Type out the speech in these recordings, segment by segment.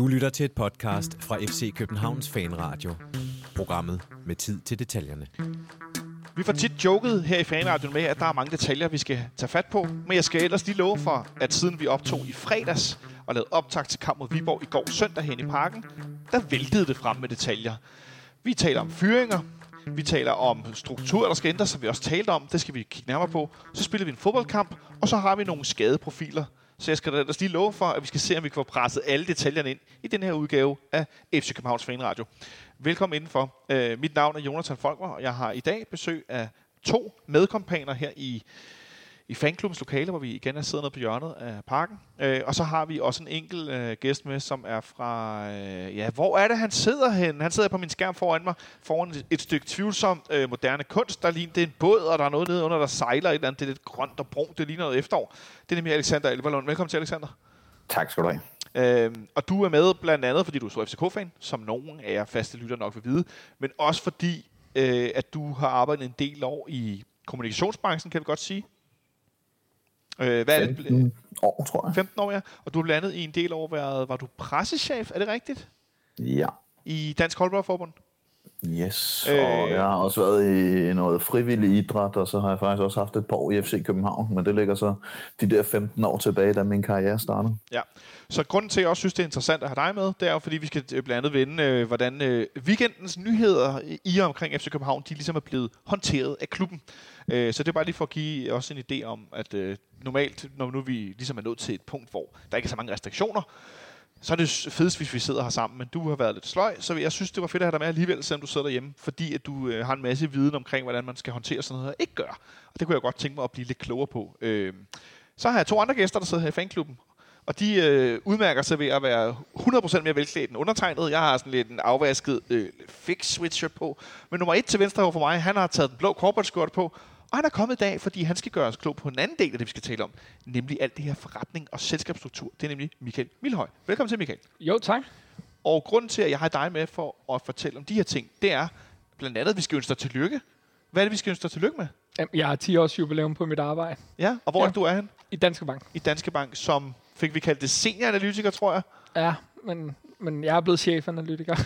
Du lytter til et podcast fra FC Københavns Fanradio. Programmet med tid til detaljerne. Vi får tit joket her i Fanradioen med, at der er mange detaljer, vi skal tage fat på. Men jeg skal ellers lige love for, at siden vi optog i fredags og lavede optag til kamp mod Viborg i går søndag hen i parken, der væltede det frem med detaljer. Vi taler om fyringer, vi taler om struktur, der skal ændres, som vi også talte om. Det skal vi kigge nærmere på. Så spiller vi en fodboldkamp, og så har vi nogle skadeprofiler. Så jeg skal da lige love for, at vi skal se, om vi kan få presset alle detaljerne ind i den her udgave af FC Københavns Fanradio. Velkommen indenfor. Uh, mit navn er Jonathan Folker, og jeg har i dag besøg af to medkompaner her i i fanklubbens lokale, hvor vi igen er siddet nede på hjørnet af parken. Øh, og så har vi også en enkelt øh, gæst med, som er fra... Øh, ja, hvor er det, han sidder hen? Han sidder på min skærm foran mig, foran et, et stykke tvivlsomt øh, moderne kunst. Der ligner det er en båd, og der er noget nede under, der sejler et eller andet. Det er lidt grønt og brunt. Det ligner noget efterår. Det er nemlig Alexander Elverlund. Velkommen til, Alexander. Tak skal du have. Øh, og du er med blandt andet, fordi du er FCK-fan, som nogen af jer faste lytter nok vil vide, men også fordi, øh, at du har arbejdet en del år i kommunikationsbranchen, kan vi godt sige. Øh, hvad 15 er det? år, tror jeg. 15 år, ja. Og du har landet i en del år været, var du pressechef, er det rigtigt? Ja. I Dansk Holdboldforbund? Yes, øh, og jeg har også været i noget frivillig idræt, og så har jeg faktisk også haft et par år i FC København, men det ligger så de der 15 år tilbage, da min karriere startede. Ja, så grunden til, at jeg også synes, det er interessant at have dig med, det er jo, fordi vi skal øh, blandt andet vende, øh, hvordan øh, weekendens nyheder i og omkring FC København, de ligesom er blevet håndteret af klubben. Så det er bare lige for at give os en idé om, at normalt, når nu vi ligesom er nået til et punkt, hvor der ikke er så mange restriktioner, så er det fedest, hvis vi sidder her sammen. Men du har været lidt sløj, så jeg synes, det var fedt at have dig med alligevel, selvom du sidder derhjemme. Fordi at du øh, har en masse viden omkring, hvordan man skal håndtere sådan noget, og ikke gør. Og det kunne jeg godt tænke mig at blive lidt klogere på. Øh, så har jeg to andre gæster, der sidder her i fanklubben. Og de øh, udmærker sig ved at være 100% mere velklædt end undertegnet. Jeg har sådan lidt en afvasket øh, fix switcher på. Men nummer et til venstre for mig, han har taget den blå corporate skjorte på. Og han er kommet i dag, fordi han skal gøre os klog på en anden del af det, vi skal tale om. Nemlig alt det her forretning og selskabsstruktur. Det er nemlig Michael Milhøj. Velkommen til, Michael. Jo, tak. Og grunden til, at jeg har dig med for at fortælle om de her ting, det er blandt andet, at vi skal ønske dig tillykke. Hvad er det, vi skal ønske dig tillykke med? Jeg har 10 års jubilæum på mit arbejde. Ja, og hvor ja. er du er hen? I Danske Bank. I Danske Bank, som fik vi kaldt det senioranalytiker, tror jeg. Ja, men men jeg er blevet chefanalytiker.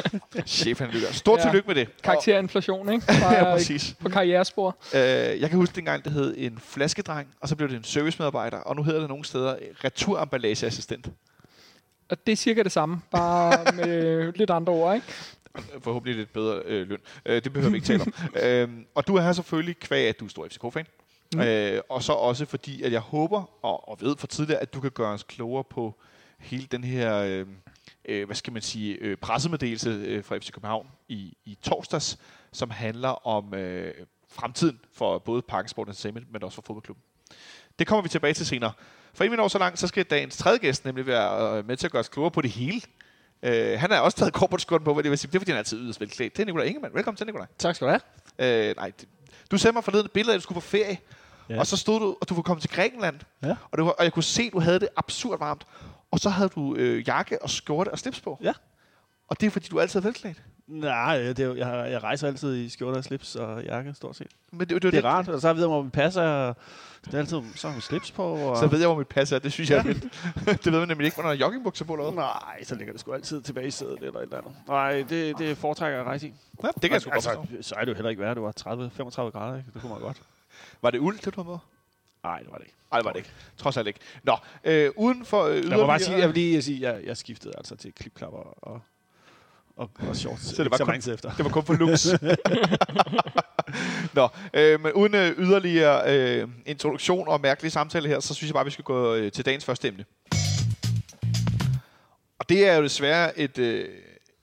chefanalytiker. Stort ja. tillykke med det. Karakterinflation, ikke? Fra, ja, præcis. På karrierespor. Øh, jeg kan huske dengang, det hed en flaskedreng, og så blev det en servicemedarbejder, og nu hedder det nogle steder returamballageassistent. Og det er cirka det samme, bare med lidt andre ord, ikke? Forhåbentlig lidt bedre øh, løn. Øh, det behøver vi ikke tale om. øh, og du er her selvfølgelig kvæg, at du er stor FCK-fan. Mm. Øh, og så også fordi, at jeg håber, og, og ved for tidligere, at du kan gøre os klogere på hele den her... Øh, øh, hvad skal man sige, øh, pressemeddelelse øh, fra FC København i, i torsdags, som handler om øh, fremtiden for både Parkensport Entertainment, men også for fodboldklubben. Det kommer vi tilbage til senere. For inden vi når så langt, så skal dagens tredje gæst nemlig være øh, med til at gøre os klogere på det hele. Øh, han har også taget corporate på, hvad det vil sige. Det er fordi, han er altid yderst velklædt. Det er Nikolaj Ingemann. Velkommen til, Nikolaj. Tak skal du have. Øh, nej, du sendte mig forleden et billede at du skulle på ferie. Ja. Og så stod du, og du var kommet til Grækenland. Ja. Og, det var, og jeg kunne se, at du havde det absurd varmt. Og så havde du øh, jakke og skjorte og slips på. Ja. Og det er, fordi du altid er velklædt? Nej, det er, jeg, jeg rejser altid i skjorte og slips og jakke, stort set. Men det, det, det, det er rart, og så ved jeg, hvor mit pas er. Det er altid, så har slips på. Og... Så ved jeg, hvor mit pas er. Det synes jeg ja. det ved man nemlig ikke, når der er joggingbukser på eller Nej, så ligger det sgu altid tilbage i sædet eller et eller andet. Nej, det, det foretrækker jeg at rejse i. Ja, det kan jeg sgu altså, godt Så er det jo heller ikke værd. Det var 30-35 grader, ikke? Det kunne man godt. Var det uld, det du havde med? Nej, det var det ikke. Nej, det var det ikke. Trods alt ikke. Nå, øh, uden for øh, Jeg må bare sige, jeg vil lige sige, jeg, jeg skiftede altså til klipklapper og, og, og shorts. Så det var, kun, efter. det var kun for looks. Nå, øh, men uden øh, yderligere øh, introduktion og mærkelig samtale her, så synes jeg bare, vi skal gå øh, til dagens første emne. Og det er jo desværre et, øh,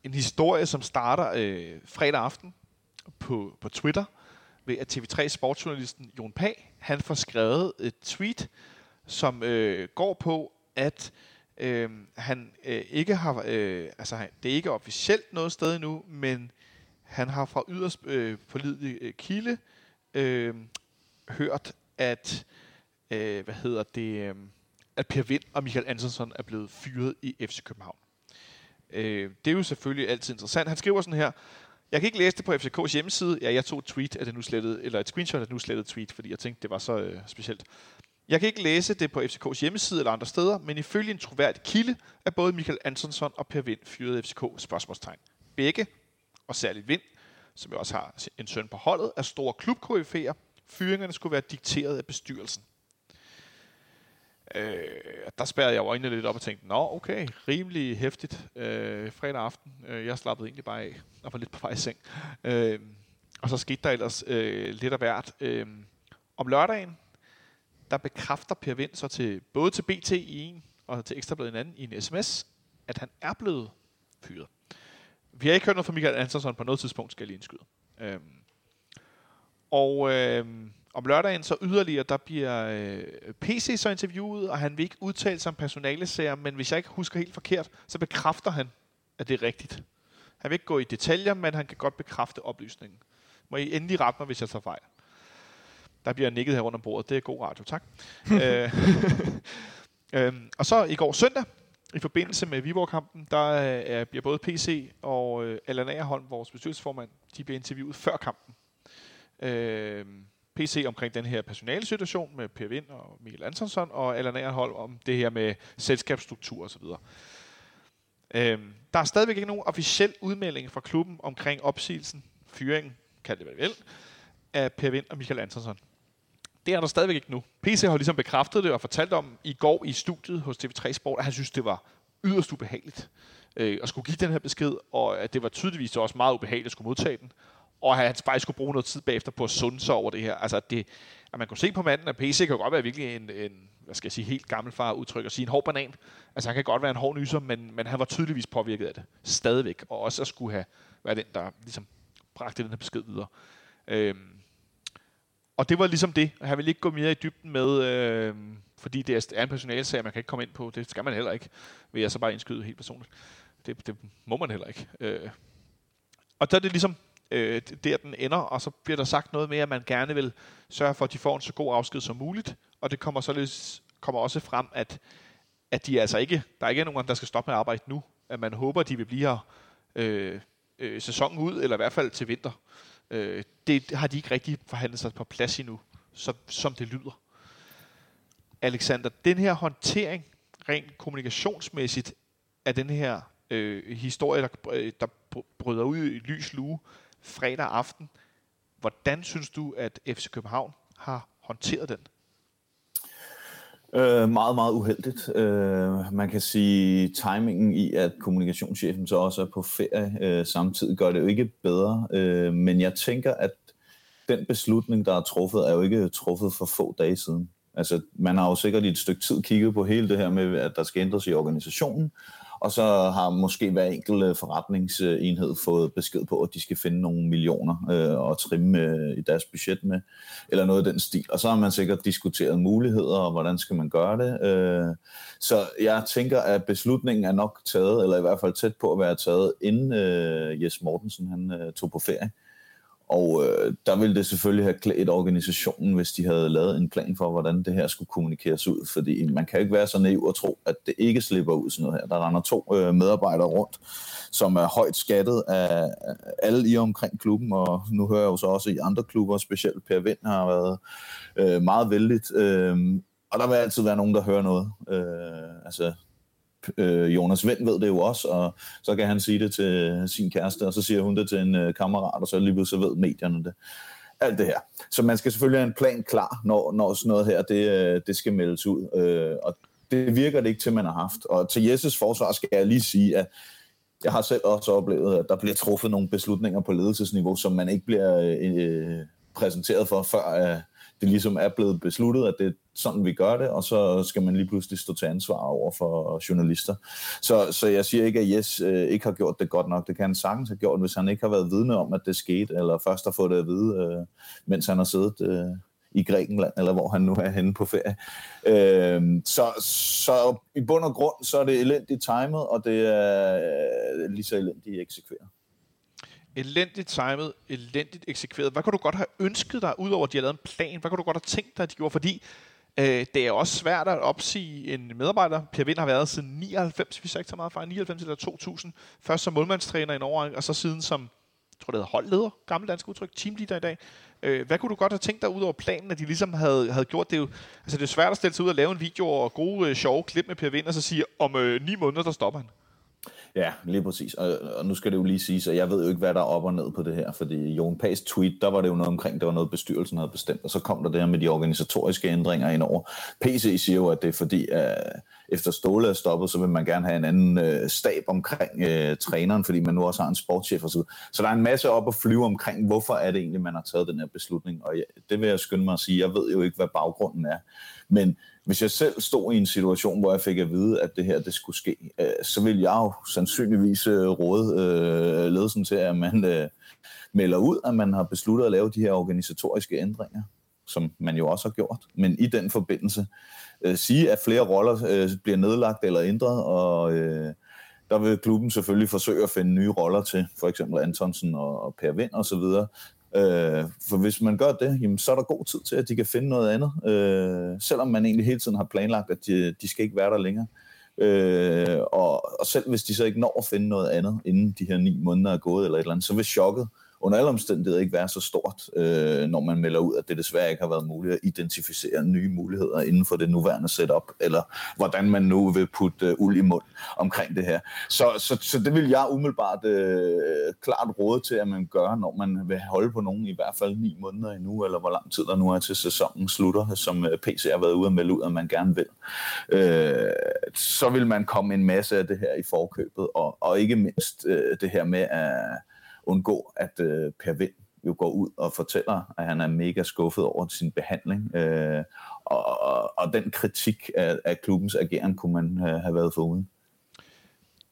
en historie, som starter øh, fredag aften på, på Twitter ved, at TV3 sportsjournalisten Jon Pag, han får skrevet et tweet, som øh, går på, at øh, han øh, ikke har, øh, altså det er ikke officielt noget sted endnu, men han har fra yderst øh, pålidelig øh, kilde øh, hørt, at øh, hvad hedder det, øh, at Per Vind og Michael Andersson er blevet fyret i FC København. Øh, det er jo selvfølgelig altid interessant. Han skriver sådan her, jeg kan ikke læse det på FCK's hjemmeside. Ja, jeg tog et tweet af det nu slettede, eller et screenshot af det nu slettede tweet, fordi jeg tænkte, det var så øh, specielt. Jeg kan ikke læse det på FCK's hjemmeside eller andre steder, men ifølge en troværdig kilde er både Michael Antonsson og Per Vind fyret FCK spørgsmålstegn. Begge, og særligt Vind, som jo også har en søn på holdet, er store klubkoryfæer. Fyringerne skulle være dikteret af bestyrelsen. Øh, der spærrede jeg øjnene lidt op og tænkte, nå okay, rimelig hæftigt øh, fredag aften. Øh, jeg slappede egentlig bare af og var lidt på vej i seng. Øh, og så skete der ellers øh, lidt af hvert. Øh, om lørdagen, der bekræfter Per Vind så til, både til BT i en og til Ekstrabladet en anden i en sms, at han er blevet fyret. Vi har ikke hørt noget fra Michael Andersson på noget tidspunkt, skal jeg lige indskyde. Øh, og øh, om lørdagen så yderligere, der bliver øh, PC så interviewet, og han vil ikke udtale sig om personalesager, men hvis jeg ikke husker helt forkert, så bekræfter han, at det er rigtigt. Han vil ikke gå i detaljer, men han kan godt bekræfte oplysningen. Må I endelig rette mig, hvis jeg tager fejl. Der bliver nikket her rundt om bordet. Det er god radio, tak. øh, øhm, og så i går søndag, i forbindelse med Viborg-kampen, der øh, bliver både PC og øh, Allan Agerholm, vores bestyrelsesformand, de bliver interviewet før kampen. Øh, PC omkring den her personalesituation med Per Vind og Michael Antonsson, og Allan Agerholm om det her med selskabsstruktur osv. Øhm, der er stadigvæk ikke nogen officiel udmelding fra klubben omkring opsigelsen, fyringen, kald det hvad vel, af Per Vind og Michael Antonsson. Det er der stadigvæk ikke nu. PC har ligesom bekræftet det og fortalt om i går i studiet hos TV3 Sport, at han synes, det var yderst ubehageligt øh, at skulle give den her besked, og at det var tydeligvis også meget ubehageligt at skulle modtage den, og at han faktisk skulle bruge noget tid bagefter på at sunde sig over det her. Altså, at, det, at man kunne se på manden, at PC kan godt være virkelig en, en hvad skal jeg sige, helt gammel far udtryk og sige en hård banan. Altså, han kan godt være en hård nyser, men, men han var tydeligvis påvirket af det. Stadigvæk. Og også at skulle have været den, der ligesom bragte den her besked videre. Øhm, og det var ligesom det. Han vil ikke gå mere i dybden med, øh, fordi det er en personalsag, man kan ikke komme ind på. Det skal man heller ikke, vil jeg så bare indskyde helt personligt. Det, det må man heller ikke. Øh. Og så er det ligesom øh, der, den ender, og så bliver der sagt noget med, at man gerne vil sørge for, at de får en så god afsked som muligt. Og det kommer således kommer også frem, at, at de altså ikke, der er ikke nogen, der skal stoppe med at arbejde nu. At man håber, at de vil blive her øh, øh, sæsonen ud, eller i hvert fald til vinter. Øh, det har de ikke rigtig forhandlet sig på plads endnu, så, som det lyder. Alexander, den her håndtering, rent kommunikationsmæssigt, af den her øh, historie, der, øh, der bryder ud i lys lue fredag aften, hvordan synes du, at FC København har håndteret den? Øh, meget, meget uheldigt. Øh, man kan sige, timingen i, at kommunikationschefen så også er på ferie øh, samtidig, gør det jo ikke bedre. Øh, men jeg tænker, at den beslutning, der er truffet, er jo ikke truffet for få dage siden. Altså, man har jo sikkert i et stykke tid kigget på hele det her med, at der skal ændres i organisationen, og så har måske hver enkelt øh, forretningsenhed fået besked på, at de skal finde nogle millioner øh, og trimme øh, i deres budget med, eller noget af den stil. Og så har man sikkert diskuteret muligheder, og hvordan skal man gøre det. Øh, så jeg tænker, at beslutningen er nok taget, eller i hvert fald tæt på at være taget, inden øh, Jes Mortensen han, øh, tog på ferie. Og øh, der ville det selvfølgelig have klædt organisationen, hvis de havde lavet en plan for, hvordan det her skulle kommunikeres ud. Fordi man kan ikke være så naiv og tro, at det ikke slipper ud sådan noget her. Der render to øh, medarbejdere rundt, som er højt skattet af alle i omkring klubben. Og nu hører jeg jo så også i andre klubber, specielt Per Vind har været øh, meget vældigt. Øh, og der vil altid være nogen, der hører noget. Øh, altså, øh, Jonas Vind ved det jo også, og så kan han sige det til sin kæreste, og så siger hun det til en øh, kammerat, og så lige så ved medierne det. Alt det her. Så man skal selvfølgelig have en plan klar, når, når sådan noget her, det, øh, det skal meldes ud. Øh, og det virker det ikke til, man har haft. Og til Jesses forsvar skal jeg lige sige, at jeg har selv også oplevet, at der bliver truffet nogle beslutninger på ledelsesniveau, som man ikke bliver øh, øh præsenteret for, før øh, det ligesom er blevet besluttet, at det er sådan, vi gør det, og så skal man lige pludselig stå til ansvar over for journalister. Så, så jeg siger ikke, at Jes øh, ikke har gjort det godt nok. Det kan han sagtens have gjort, hvis han ikke har været vidne om, at det skete, eller først har fået det at vide, øh, mens han har siddet øh, i Grækenland, eller hvor han nu er henne på ferie. Øh, så, så i bund og grund, så er det elendigt timet, og det er øh, lige så elendigt eksekveret elendigt timet, elendigt eksekveret. Hvad kunne du godt have ønsket dig, udover at de har lavet en plan? Hvad kunne du godt have tænkt dig, at de gjorde? Fordi øh, det er også svært at opsige en medarbejder. Per Vind har været siden 99, hvis jeg ikke tager meget fra 99 eller 2000. Først som målmandstræner i Norge, og så siden som, jeg tror det hedder holdleder, gammel dansk udtryk, teamleader i dag. Øh, hvad kunne du godt have tænkt dig ud over planen, at de ligesom havde, havde gjort det? Jo, altså det er svært at stille sig ud og lave en video og gode, øh, sjove klip med Per Vind, og så sige, om øh, ni måneder, der stopper han. Ja, lige præcis. Og, og nu skal det jo lige siges, at jeg ved jo ikke, hvad der er op og ned på det her, fordi Jon Pags tweet, der var det jo noget omkring, der var noget bestyrelsen havde bestemt, og så kom der det her med de organisatoriske ændringer ind over. PC siger jo, at det er fordi, at efter Ståle er stoppet, så vil man gerne have en anden øh, stab omkring øh, træneren, fordi man nu også har en sportschef osv. Så der er en masse op at flyve omkring, hvorfor er det egentlig, man har taget den her beslutning, og ja, det vil jeg skynde mig at sige, jeg ved jo ikke, hvad baggrunden er, men hvis jeg selv stod i en situation, hvor jeg fik at vide, at det her det skulle ske, øh, så ville jeg jo sandsynligvis øh, råde øh, ledelsen til, at man øh, melder ud, at man har besluttet at lave de her organisatoriske ændringer, som man jo også har gjort. Men i den forbindelse øh, sige, at flere roller øh, bliver nedlagt eller ændret, og øh, der vil klubben selvfølgelig forsøge at finde nye roller til, for eksempel Antonsen og, og Per Vind osv., Øh, for hvis man gør det, jamen, så er der god tid til, at de kan finde noget andet, øh, selvom man egentlig hele tiden har planlagt, at de, de skal ikke være der længere. Øh, og, og selv hvis de så ikke når at finde noget andet, inden de her ni måneder er gået eller et eller andet, så vil chokket under alle omstændigheder ikke være så stort, øh, når man melder ud, at det desværre ikke har været muligt at identificere nye muligheder inden for det nuværende setup, eller hvordan man nu vil putte øh, uld i mund omkring det her. Så, så, så det vil jeg umiddelbart øh, klart råde til, at man gør, når man vil holde på nogen i hvert fald ni måneder endnu, eller hvor lang tid der nu er til sæsonen slutter, som øh, PC har været ude og melde ud, at man gerne vil. Øh, så vil man komme en masse af det her i forkøbet, og, og ikke mindst øh, det her med at undgå, at øh, Per Vind jo går ud og fortæller, at han er mega skuffet over sin behandling. Øh, og, og, og den kritik af, af klubbens ageren kunne man øh, have været foruden.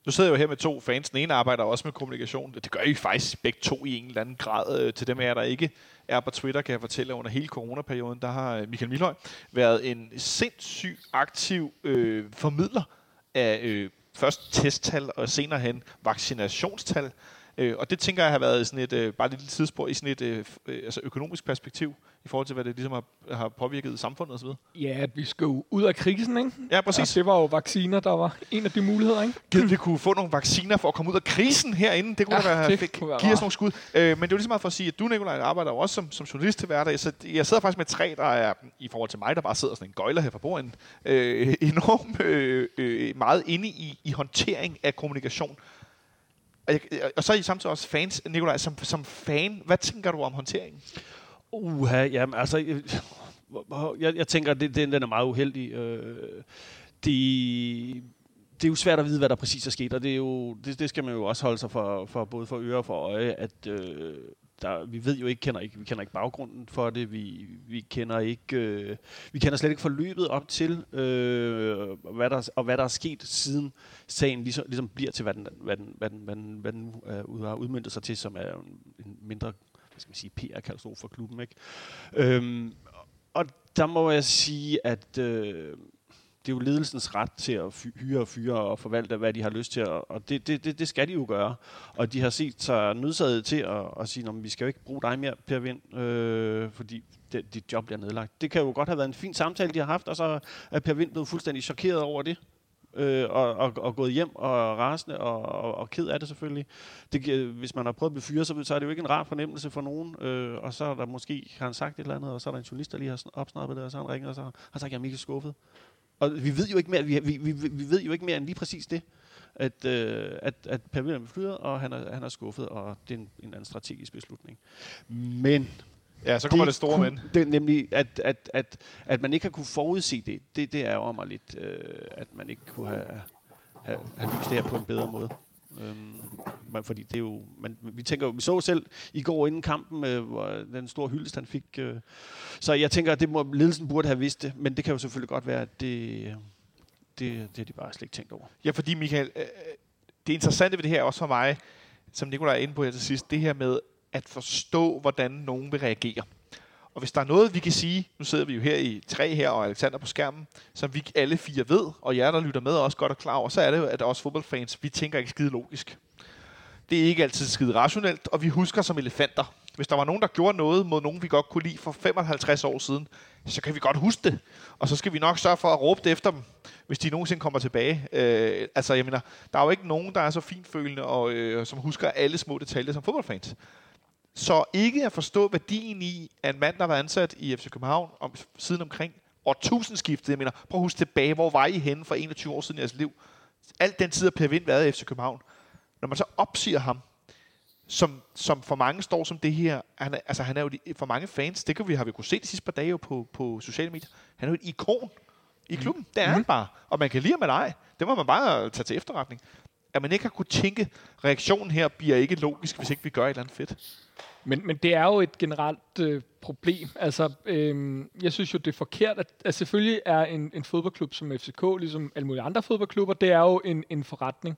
Du sidder jo her med to fans. Den ene arbejder også med kommunikation. Det gør I faktisk begge to i en eller anden grad. Øh, til dem af jer, der ikke er på Twitter, kan jeg fortælle, at under hele coronaperioden, der har øh, Michael Milhøj været en sindssygt aktiv øh, formidler af øh, først testtal og senere hen vaccinationstal. Øh, og det tænker jeg har været sådan et, øh, bare et lille tidsspor i sådan et øh, øh, altså økonomisk perspektiv, i forhold til, hvad det ligesom har, har påvirket samfundet osv. Ja, vi skal jo ud af krisen, ikke? Ja, præcis. Og det var jo vacciner, der var en af de muligheder, ikke? Givet, vi kunne få nogle vacciner for at komme ud af krisen herinde. Det kunne Ja, ja, være, det fik, kunne være give os nogle skud. Øh, men det er jo lige så meget for at sige, at du, Nikolaj, arbejder jo også som, som journalist til hverdag. Så jeg sidder faktisk med tre, der er, i forhold til mig, der bare sidder sådan en gøjler her på bordet, øh, enormt øh, øh, meget inde i, i håndtering af kommunikation. Og, jeg, og så er I samtidig også fans, Nikolaj, som, som fan. Hvad tænker du om håndteringen? Uha, jamen altså, jeg, jeg, tænker, det, den, den er meget uheldig. Øh, de, det er jo svært at vide, hvad der præcis er sket, og det, er jo, det, det skal man jo også holde sig for, for både for øre og for øje, at øh, der, vi ved jo ikke, kender ikke, vi kender ikke baggrunden for det, vi, vi kender ikke, øh, vi kender slet ikke forløbet op til, øh, hvad der, og hvad der er sket siden sagen ligesom, ligesom bliver til, hvad den, hvad den, hvad den, hvad den, hvad den øh, ud- har udmyndtet sig til, som er en, en mindre hvad skal man sige, PR-katastrofe for klubben. Ikke? Øhm, og der må jeg sige, at øh, det er jo ledelsens ret til at hyre og fyre og forvalte, hvad de har lyst til, og det, det, det, det skal de jo gøre. Og de har set sig nødsaget til at, at sige, at vi skal jo ikke bruge dig mere, Per Vind, øh, fordi det, dit job bliver nedlagt. Det kan jo godt have været en fin samtale, de har haft, og så er Per Vind blevet fuldstændig chokeret over det. Øh, og, og, og gået hjem og rasende og, og, og ked af det selvfølgelig. Det, hvis man har prøvet at blive fyret, så, så er det jo ikke en rar fornemmelse for nogen. Øh, og så er der måske, har han sagt et eller andet, og så er der en journalist, der lige har opsnappet det, og så har han ringet, og så har han sagt, at jeg er mega skuffet. Og vi ved jo ikke mere, vi, vi, vi, vi ved jo ikke mere end lige præcis det, at, øh, at, at Per William er fyret, og han er, han er skuffet, og det er en, en anden strategisk beslutning. Men Ja, så kommer det, det store men. Det nemlig, at, at, at, at man ikke har kunne forudse det, det, det er over mig lidt, øh, at man ikke kunne have, have, have lyst det her på en bedre måde. Øhm, men fordi det er jo, man, vi tænker jo, vi så selv i går inden kampen, øh, hvor den store hyldest han fik. Øh, så jeg tænker, at det må, ledelsen burde have vidst det, men det kan jo selvfølgelig godt være, at det, øh, det, det har de bare slet ikke tænkt over. Ja, fordi Michael, øh, øh det interessante ved det her også for mig, som Nikolaj er inde på her til sidst, det her med at forstå, hvordan nogen vil reagere. Og hvis der er noget, vi kan sige, nu sidder vi jo her i tre her, og Alexander på skærmen, som vi alle fire ved, og jer, der lytter med, er også godt og klar over, så er det jo, at os fodboldfans, vi tænker ikke skide logisk. Det er ikke altid skide rationelt, og vi husker som elefanter. Hvis der var nogen, der gjorde noget mod nogen, vi godt kunne lide for 55 år siden, så kan vi godt huske det. Og så skal vi nok sørge for at råbe det efter dem, hvis de nogensinde kommer tilbage. Øh, altså, jeg mener, der er jo ikke nogen, der er så finfølende og øh, som husker alle små detaljer som fodboldfans. Så ikke at forstå værdien i, at en mand, der har været ansat i FC København om, siden omkring årtusindskiftet, jeg mener, prøv at huske tilbage, hvor var I henne for 21 år siden i jeres liv? Alt den tid har Per Vind været i FC København. Når man så opsiger ham, som, som for mange står som det her, han er, altså han er jo for mange fans, det kan vi, har vi kunne se de sidste par dage jo på, på sociale medier, han er jo et ikon i klubben. Det er mm. han bare. Og man kan lide ham eller ej. Det må man bare tage til efterretning. At man ikke har kunne tænke, reaktionen her bliver ikke logisk, hvis ikke vi gør et eller andet fedt. Men, men det er jo et generelt øh, problem. Altså, øh, jeg synes jo, det er forkert, at, at selvfølgelig er en, en fodboldklub som FCK, ligesom alle mulige andre fodboldklubber, det er jo en, en forretning.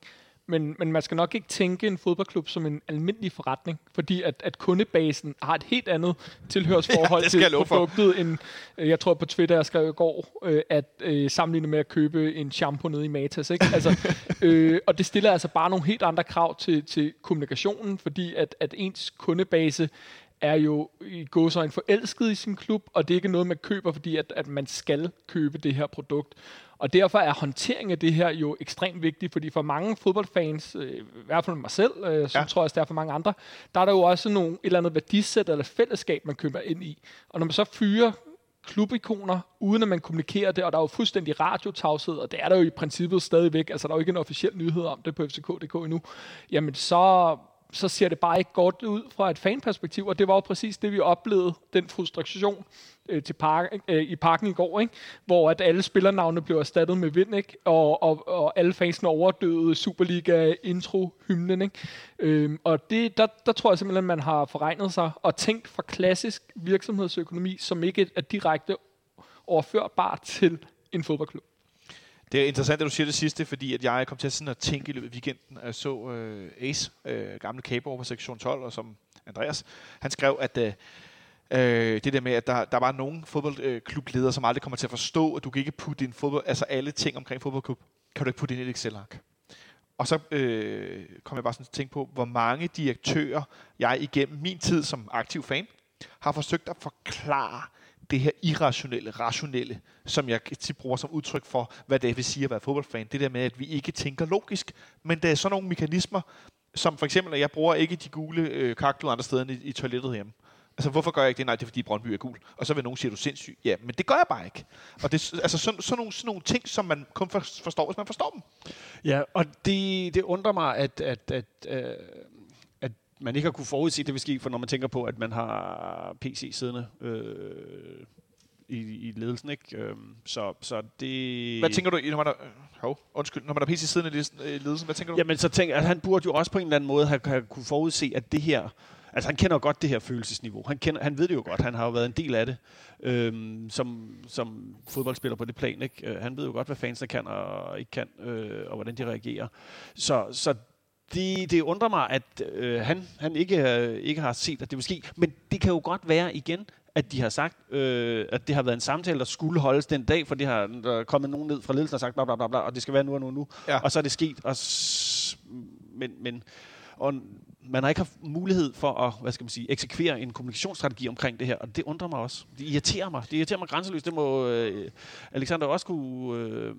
Men, men man skal nok ikke tænke en fodboldklub som en almindelig forretning, fordi at, at kundebasen har et helt andet tilhørsforhold ja, til produktet, end øh, jeg tror på Twitter, jeg skrev i går, øh, at øh, sammenligne med at købe en shampoo nede i Matas. Ikke? Altså, øh, og det stiller altså bare nogle helt andre krav til, til kommunikationen, fordi at, at ens kundebase er jo i gåsøjne forelsket i sin klub, og det er ikke noget, man køber, fordi at, at man skal købe det her produkt. Og derfor er håndtering af det her jo ekstremt vigtigt, fordi for mange fodboldfans, øh, i hvert fald mig selv, øh, som ja. tror jeg også det er for mange andre, der er der jo også nogle, et eller andet værdisæt eller fællesskab, man køber ind i. Og når man så fyrer klubikoner, uden at man kommunikerer det, og der er jo fuldstændig radiotavshed, og det er der jo i princippet stadigvæk, altså der er jo ikke en officiel nyhed om det på fck.dk endnu, jamen så, så ser det bare ikke godt ud fra et fanperspektiv, og det var jo præcis det, vi oplevede, den frustration øh, til park, øh, i parken i går, ikke? hvor at alle spillernavne blev erstattet med vind, ikke? Og, og, og alle fansene overdøde Superliga-intro-hymnen. Ikke? Øhm, og det, der, der tror jeg simpelthen, at man har forregnet sig og tænkt fra klassisk virksomhedsøkonomi, som ikke er direkte overførbar til en fodboldklub. Det er interessant, at du siger det sidste, fordi at jeg kom til at, sådan at tænke i løbet af weekenden, og jeg så øh, Ace, øh, gamle capo på sektion 12, og som Andreas, han skrev, at uh, Øh, det der med, at der, der var nogle fodboldklubledere, øh, som aldrig kommer til at forstå, at du kan ikke putte din fodbold, altså alle ting omkring fodboldklub, kan du ikke putte ind i et Excel-ark. Og så øh, kom jeg bare sådan til at tænke på, hvor mange direktører, jeg igennem min tid som aktiv fan, har forsøgt at forklare det her irrationelle, rationelle, som jeg tit bruger som udtryk for, hvad det vil sige at være fodboldfan. Det der med, at vi ikke tænker logisk, men der er sådan nogle mekanismer, som for eksempel, at jeg bruger ikke de gule øh, kakler andre steder end i, i toilettet hjemme. Altså, hvorfor gør jeg ikke det? Nej, det er fordi Brøndby er gul. Og så vil nogen sige, at du er sindssyg. Ja, men det gør jeg bare ikke. Og det, altså, sådan, sådan, nogle, sådan nogle ting, som man kun forstår, hvis man forstår dem. Ja, og det, det undrer mig, at, at, at, øh, at man ikke har kunne forudse, det vil ske, for når man tænker på, at man har PC siddende øh, i, i ledelsen, ikke? Øhm, så, så det... Hvad tænker du, når man er... Hov, undskyld, når man er PC siddende i ledelsen, hvad tænker du? Jamen, så tænker at han burde jo også på en eller anden måde have, have kunne forudse, at det her Altså han kender godt det her følelsesniveau. Han, kender, han ved det jo godt. Han har jo været en del af det øhm, som, som fodboldspiller på det plan. Ikke? Øh, han ved jo godt, hvad fansene kan og ikke kan, øh, og hvordan de reagerer. Så, så det, det undrer mig, at øh, han, han ikke, øh, ikke har set, at det vil ske. Men det kan jo godt være igen, at de har sagt, øh, at det har været en samtale, der skulle holdes den dag, for det har der er kommet nogen ned fra ledelsen og sagt, bla, bla, bla, bla, og det skal være nu og nu og nu. Ja. Og så er det sket. Og s- men, men og man har ikke haft mulighed for at hvad skal man sige, eksekvere en kommunikationsstrategi omkring det her, og det undrer mig også. Det irriterer mig. Det irriterer mig grænseløst. Det må øh, Alexander også kunne... Øh,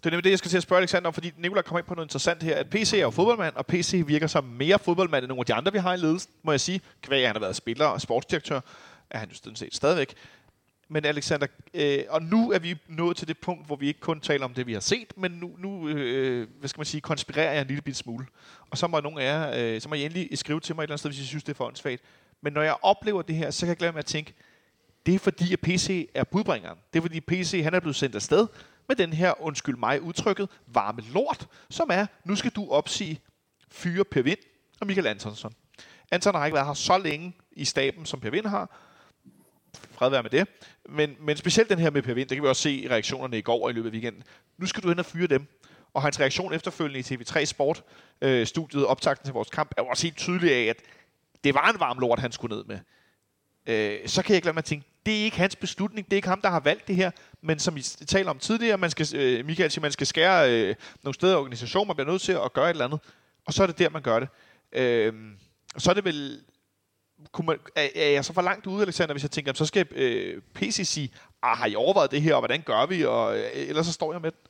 det er nemlig det, jeg skal til at spørge Alexander om, fordi Nicolai kommer ind på noget interessant her, at PC er jo fodboldmand, og PC virker som mere fodboldmand end nogle af de andre, vi har i ledelsen, må jeg sige. Kvæg, han har været spiller og sportsdirektør, er han jo set stadigvæk. Men Alexander, øh, og nu er vi nået til det punkt, hvor vi ikke kun taler om det, vi har set, men nu, nu øh, hvad skal man sige, konspirerer jeg en lille bit smule. Og så må nogen af jer, øh, så må I endelig skrive til mig et eller andet sted, hvis I synes, det er for åndssvagt. Men når jeg oplever det her, så kan jeg glemme med at tænke, det er fordi, at PC er budbringeren. Det er fordi, PC han er blevet sendt afsted med den her, undskyld mig udtrykket, varme lort, som er, nu skal du opsige fyre Per Vind og Michael Antonsson. Anton har ikke været her så længe i staben, som Per Vind har, fred være med det. Men, men specielt den her med Per Vind, det kan vi også se i reaktionerne i går og i løbet af weekenden. Nu skal du hen og fyre dem. Og hans reaktion efterfølgende i TV3 Sport, øh, studiet, optagten til vores kamp, er jo også helt tydelig af, at det var en varm lort, han skulle ned med. Øh, så kan jeg ikke lade mig tænke, det er ikke hans beslutning, det er ikke ham, der har valgt det her, men som vi taler om tidligere, man skal, øh, Michael siger, man skal skære øh, nogle steder i organisationen, man bliver nødt til at gøre et eller andet, og så er det der, man gør det. Øh, så er det vel kunne man, er, er jeg så for langt ude, Alexander, hvis jeg tænker, så skal øh, PC sige, ah, har I overvejet det her, og hvordan gør vi, og øh, ellers så står jeg med den?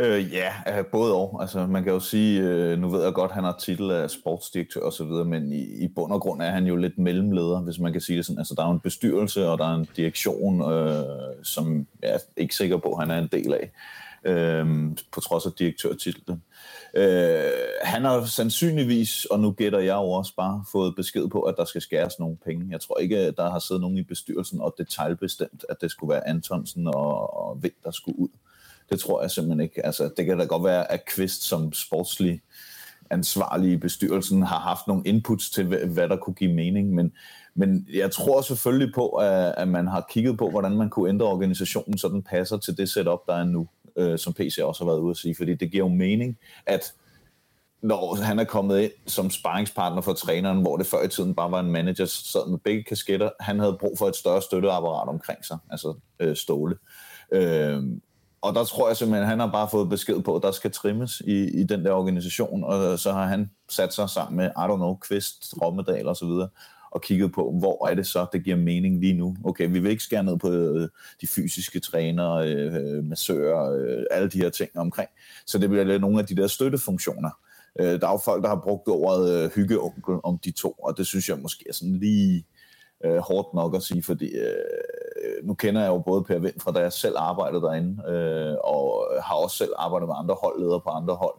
Øh, ja, øh, både og. Altså, man kan jo sige, øh, nu ved jeg godt, at han har titel af sportsdirektør og så videre, men i, i bund og grund er han jo lidt mellemleder, hvis man kan sige det sådan. Altså, der er en bestyrelse, og der er en direktion, øh, som jeg er ikke sikker på, at han er en del af, øh, på trods af direktørtitlen. Øh, han har sandsynligvis, og nu gætter jeg jo også bare, fået besked på, at der skal skæres nogle penge. Jeg tror ikke, at der har siddet nogen i bestyrelsen og detaljbestemt, at det skulle være Antonsen og, og Vind, der skulle ud. Det tror jeg simpelthen ikke. Altså, det kan da godt være, at Kvist som sportslig ansvarlig i bestyrelsen har haft nogle inputs til, hvad der kunne give mening, men, men jeg tror selvfølgelig på, at, at man har kigget på, hvordan man kunne ændre organisationen, så den passer til det setup, der er nu, øh, som PC også har været ude at sige, fordi det giver jo mening, at når han er kommet ind som sparringspartner for træneren, hvor det før i tiden bare var en manager, sad med begge kasketter, han havde brug for et større støtteapparat omkring sig, altså øh, Ståle. Øh, og der tror jeg simpelthen, at han har bare fået besked på, at der skal trimmes i, i den der organisation, og så har han sat sig sammen med, I don't know, Kvist, Rommedal og så videre, og kigget på, hvor er det så, det giver mening lige nu. Okay, vi vil ikke skære ned på øh, de fysiske trænere, øh, massører, øh, alle de her ting omkring. Så det bliver lidt nogle af de der støttefunktioner. Øh, der er jo folk, der har brugt ordet øh, hyggeonkel om de to, og det synes jeg måske er sådan lige øh, hårdt nok at sige, fordi øh, Øh, nu kender jeg jo både Per Vind fra da jeg selv arbejdede derinde, øh, og har også selv arbejdet med andre holdledere på andre hold,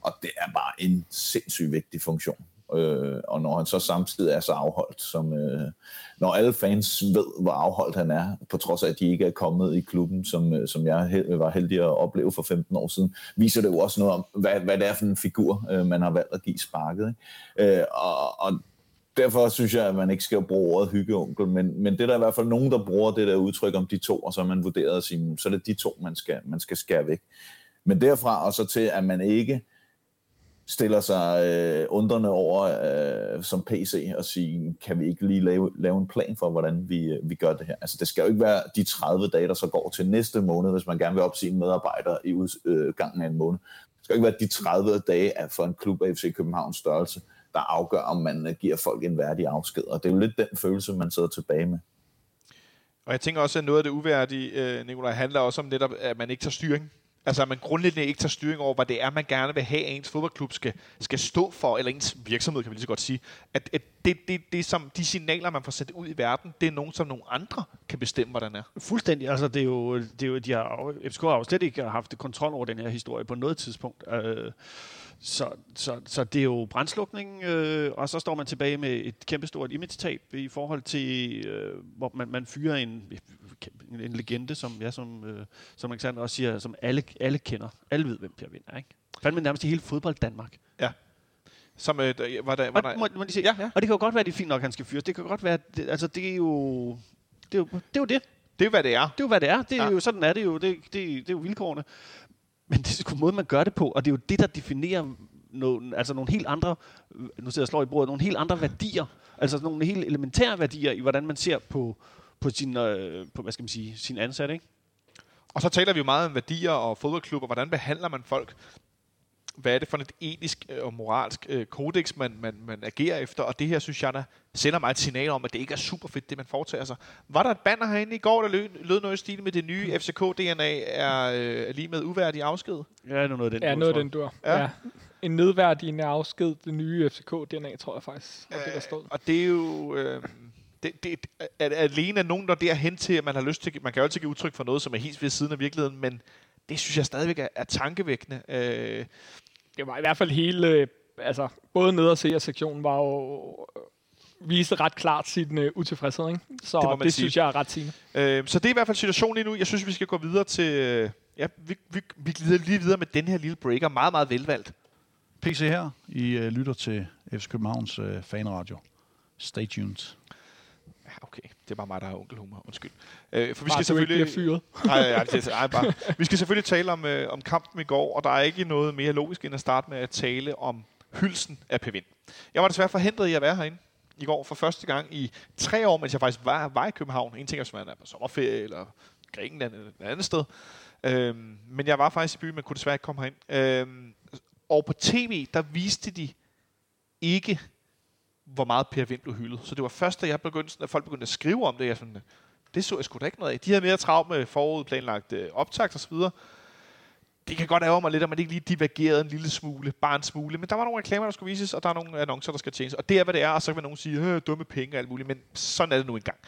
og det er bare en sindssygt vigtig funktion. Øh, og når han så samtidig er så afholdt, som øh, når alle fans ved, hvor afholdt han er, på trods af, at de ikke er kommet i klubben, som, øh, som jeg var heldig at opleve for 15 år siden, viser det jo også noget om, hvad, hvad det er for en figur, øh, man har valgt at give sparket. Ikke? Øh, og, og derfor synes jeg, at man ikke skal bruge ordet hyggeonkel, men, men det er der i hvert fald nogen, der bruger det der udtryk om de to, og så har man vurderet at sige, mm, så er det de to, man skal, man skal skære væk. Men derfra og så til, at man ikke stiller sig øh, undrende over øh, som PC og sige, kan vi ikke lige lave, lave en plan for, hvordan vi, øh, vi gør det her? Altså det skal jo ikke være de 30 dage, der så går til næste måned, hvis man gerne vil opsige en medarbejder i udgangen øh, af en måned. Det skal ikke være de 30 dage for en klub af FC Københavns størrelse, der afgør, om man øh, giver folk en værdig afsked. Og det er jo lidt den følelse, man sidder tilbage med. Og jeg tænker også, at noget af det uværdige, øh, Nikolaj, handler også om netop, at man ikke tager styring. Altså at man grundlæggende ikke tager styring over, hvad det er, man gerne vil have, at ens fodboldklub skal, skal stå for, eller ens virksomhed, kan vi lige så godt sige. At, at det, det, det, som de signaler, man får sat ud i verden, det er nogen, som nogle andre kan bestemme, hvordan er. Fuldstændig. Altså, det er jo, det er jo de har, FCK har jo slet ikke haft kontrol over den her historie på noget tidspunkt. Øh, så, så, så det er jo brændslukning, øh, og så står man tilbage med et kæmpestort image-tab i forhold til, øh, hvor man, man fyrer en, en, en legende, som, ja, som, øh, som Alexander også siger, som alle, alle kender. Alle ved, hvem Per Vind er, ikke? Fandme nærmest i hele fodbold Danmark. Ja. Som, øh, var der, var der, og, må, må de ja, ja. og det kan jo godt være, at det er fint nok, at han skal fyres. Det kan godt være, det, altså det er jo... Det er jo det. Er jo det. Det er jo, hvad det er. Det er jo, hvad det er. Det er ja. jo, sådan er det jo. Det, det, det er jo vilkårene. Men det er sgu måde, man gør det på, og det er jo det, der definerer nogle, altså nogle helt andre, nu sidder jeg slår i bordet, nogle helt andre værdier, altså nogle helt elementære værdier i, hvordan man ser på, på sin, øh, på, hvad skal man sige, sin ansatte, ikke? Og så taler vi jo meget om værdier og fodboldklubber. Hvordan behandler man folk? Hvad er det for et etisk øh, og moralsk øh, kodex, man, man, man agerer efter? Og det her, synes jeg, der sender mig et signal om, at det ikke er super fedt, det man foretager sig. Var der et banner herinde i går, der lød, lød noget i stil med det nye FCK-DNA er øh, lige med uværdig afsked? Ja, det er noget af den Ja, noget af den dur. Ja. ja. En nedværdigende afsked, det nye FCK-DNA, tror jeg faktisk, og det der stod. Og det er jo... Øh, det, det, er, alene nogen, der derhen til, at man har lyst til, man kan jo altid give udtryk for noget, som er helt ved siden af virkeligheden, men det synes jeg stadigvæk er, er tankevækkende. Øh. Det var i hvert fald hele, altså både ned og se sektionen var jo viste ret klart sin uh, utilfredshed, ikke? Så det, det synes jeg er ret sigende. Øh, så det er i hvert fald situationen lige nu. Jeg synes, vi skal gå videre til... Øh, ja, vi, vi, vi glider lige videre med den her lille breaker. Meget, meget velvalgt. PC her. I uh, lytter til FC Københavns uh, fanradio. Stay tuned. Ja, okay. Det er bare mig, der har onkelhumor. Undskyld. Øh, for vi skal selvfølgelig... Ikke fyret. nej, nej, nej, nej, bare. Vi skal selvfølgelig tale om, øh, om kampen i går, og der er ikke noget mere logisk end at starte med at tale om hylsen af Pevin. Jeg var desværre forhindret i at være herinde i går for første gang i tre år, mens jeg faktisk var, var i København. En ting er, hvis man er på sommerferie eller Grækenland eller et andet sted. Øhm, men jeg var faktisk i byen, men kunne desværre ikke komme herind. Øhm, og på tv, der viste de ikke, hvor meget Per Vind blev hyldet. Så det var først, da jeg begyndte, at folk begyndte at skrive om det, jeg sådan, det så jeg sgu da ikke noget af. De havde mere travlt med forudplanlagt øh, optakt og så videre. det kan godt ærge mig lidt, at man ikke lige divergerede en lille smule, bare en smule. Men der var nogle reklamer, der skulle vises, og der er nogle annoncer, der skal tjenes. Og det er, hvad det er, og så kan man nogen sige, øh, dumme penge og alt muligt, men sådan er det nu engang.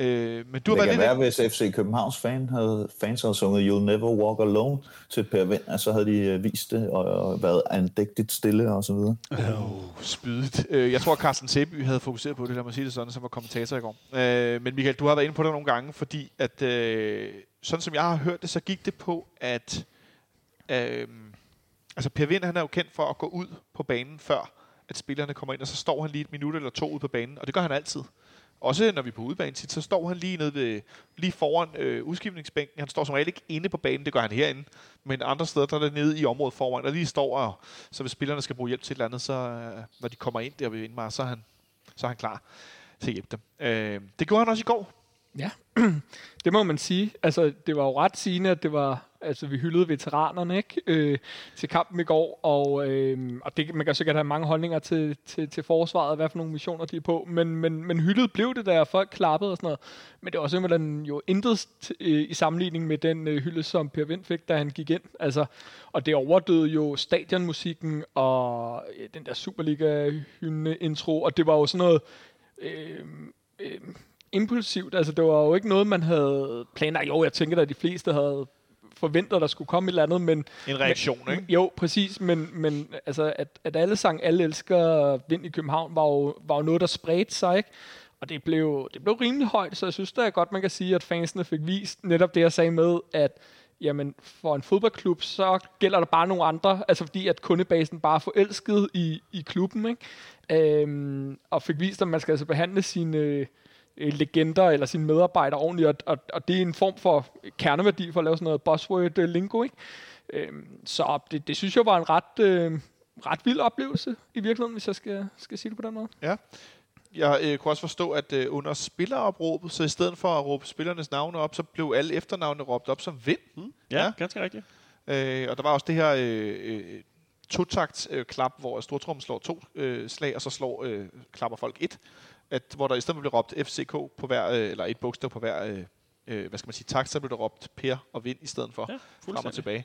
Øh, men du har det kan være, hvis FC Københavns fan havde, fans havde sunget You'll Never Walk Alone til Per Vind, så havde de øh, vist det og, og været andægtigt stille og så videre. Oh, spydet. Øh, jeg tror, Carsten Seby havde fokuseret på det, lad mig sige det sådan, som var kommentator i går. Øh, men Michael, du har været inde på det nogle gange, fordi at, øh, sådan som jeg har hørt det, så gik det på, at øh, altså Per Vind, han er jo kendt for at gå ud på banen før, at spillerne kommer ind, og så står han lige et minut eller to ud på banen, og det gør han altid. Også når vi er på udebane tit, så står han lige nede ved, lige foran øh, udskiftningsbænken. Han står som regel ikke inde på banen, det gør han herinde. Men andre steder, der er det nede i området foran, og lige står og, så hvis spillerne skal bruge hjælp til et eller andet, så øh, når de kommer ind der ved indmar, så er han, så er han klar til at hjælpe dem. Øh, det gjorde han også i går. Ja, det må man sige. Altså, det var jo ret sigende, at det var Altså, vi hyldede veteranerne ikke? Øh, til kampen i går, og, øh, og det, man kan sikkert have mange holdninger til, til, til forsvaret, hvad for nogle missioner de er på, men, men, men hyldet blev det, der folk klappede og sådan noget. Men det var simpelthen jo intet øh, i sammenligning med den øh, hylde, som Per Vind fik, da han gik ind. Altså, og det overdøde jo stadionmusikken og øh, den der Superliga-hymne intro, og det var jo sådan noget... Øh, øh, impulsivt. Altså, det var jo ikke noget, man havde planlagt. Jo, jeg tænker, at de fleste havde forventet, at der skulle komme et eller andet, men... En reaktion, men, ikke? Jo, præcis, men, men altså, at, at alle sang, alle elsker Vind i København, var jo, var jo noget, der spredte sig, ikke? Og det blev, det blev rimelig højt, så jeg synes da godt, man kan sige, at fansene fik vist netop det, jeg sagde med, at jamen, for en fodboldklub, så gælder der bare nogle andre, altså fordi at kundebasen bare er forelsket i, i klubben, ikke? Øhm, og fik vist, at man skal altså behandle sine legender eller sine medarbejdere ordentligt, og, og, og det er en form for kerneværdi for at lave sådan noget buzzword-lingo, ikke? Øh, så det, det synes jeg var en ret, øh, ret vild oplevelse i virkeligheden, hvis jeg skal, skal sige det på den måde. Ja. Jeg øh, kunne også forstå, at øh, under spilleropråbet, så i stedet for at råbe spillernes navne op, så blev alle efternavne råbt op som vind. Mm. Ja, ja, ganske rigtigt. Øh, og der var også det her øh, øh, totakt øh, klap, hvor Stortrum slår to øh, slag, og så slår øh, klapper folk et at, hvor der i stedet blev råbt FCK på hver, øh, eller et bogstav på hver, øh, øh, hvad skal man sige, takt, så blev der råbt Per og Vind i stedet for, ja, frem og tilbage.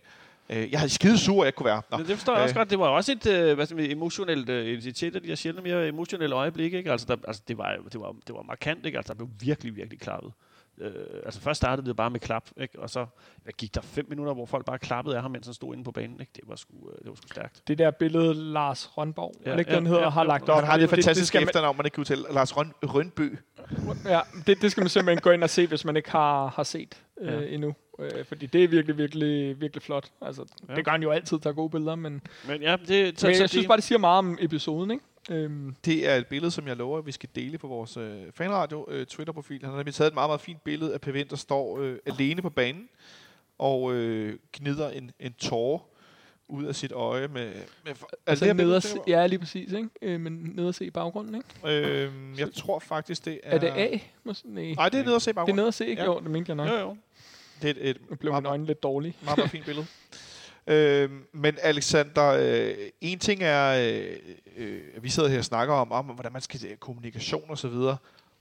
Øh, jeg havde skide sur, at jeg kunne være. Nå. Det forstår jeg også øh. godt. Det var også et øh, hvad man, emotionelt, øh, et af de her sjældent mere emotionelle øjeblikke. Ikke? Altså, der, altså, det, var, det, var, det var markant. Ikke? Altså, der blev virkelig, virkelig klappet. Øh, altså først startede det bare med klap, ikke? og så hvad gik der fem minutter, hvor folk bare klappede af ham, mens han stod inde på banen. Ikke? Det, var sgu, øh, det var sgu stærkt. Det der billede, Lars Rønborg, ja, er det ikke, ja, den hedder, ja, har lagt op? Han har det, fantastiske efternavn, man ikke kan udtale. Lars Røn, Rønby. Ja, det, det skal man simpelthen gå ind og se, hvis man ikke har, har set øh, ja. endnu. Øh, fordi det er virkelig, virkelig, virkelig flot. Altså, ja. Det gør han jo altid, tager gode billeder, men, men, ja, det, så, men jeg så synes det, bare, det siger meget om episoden, ikke? Øhm. Det er et billede, som jeg lover, at vi skal dele på vores øh, fanradio øh, Twitter-profil. Han har nemlig taget et meget, meget fint billede af Pevin, der står øh, alene på banen og øh, gnider en, en tårer ud af sit øje med... med altså ned at se, ja, lige præcis, ikke? Øh, men ned at se i baggrunden, ikke? Øh, jeg tror faktisk, det er... Er det A? Nej, Nej det er ned at se i baggrunden. Det er ned at se, ikke? Ja. Jo, det mente jeg nok. Jo, jo. Det er et, et nu blev min øjne lidt dårlig. Meget, meget fint billede. Øh, men Alexander, øh, en ting er, øh, øh, vi sidder her og snakker om, om hvordan man skal øh, kommunikation og så videre.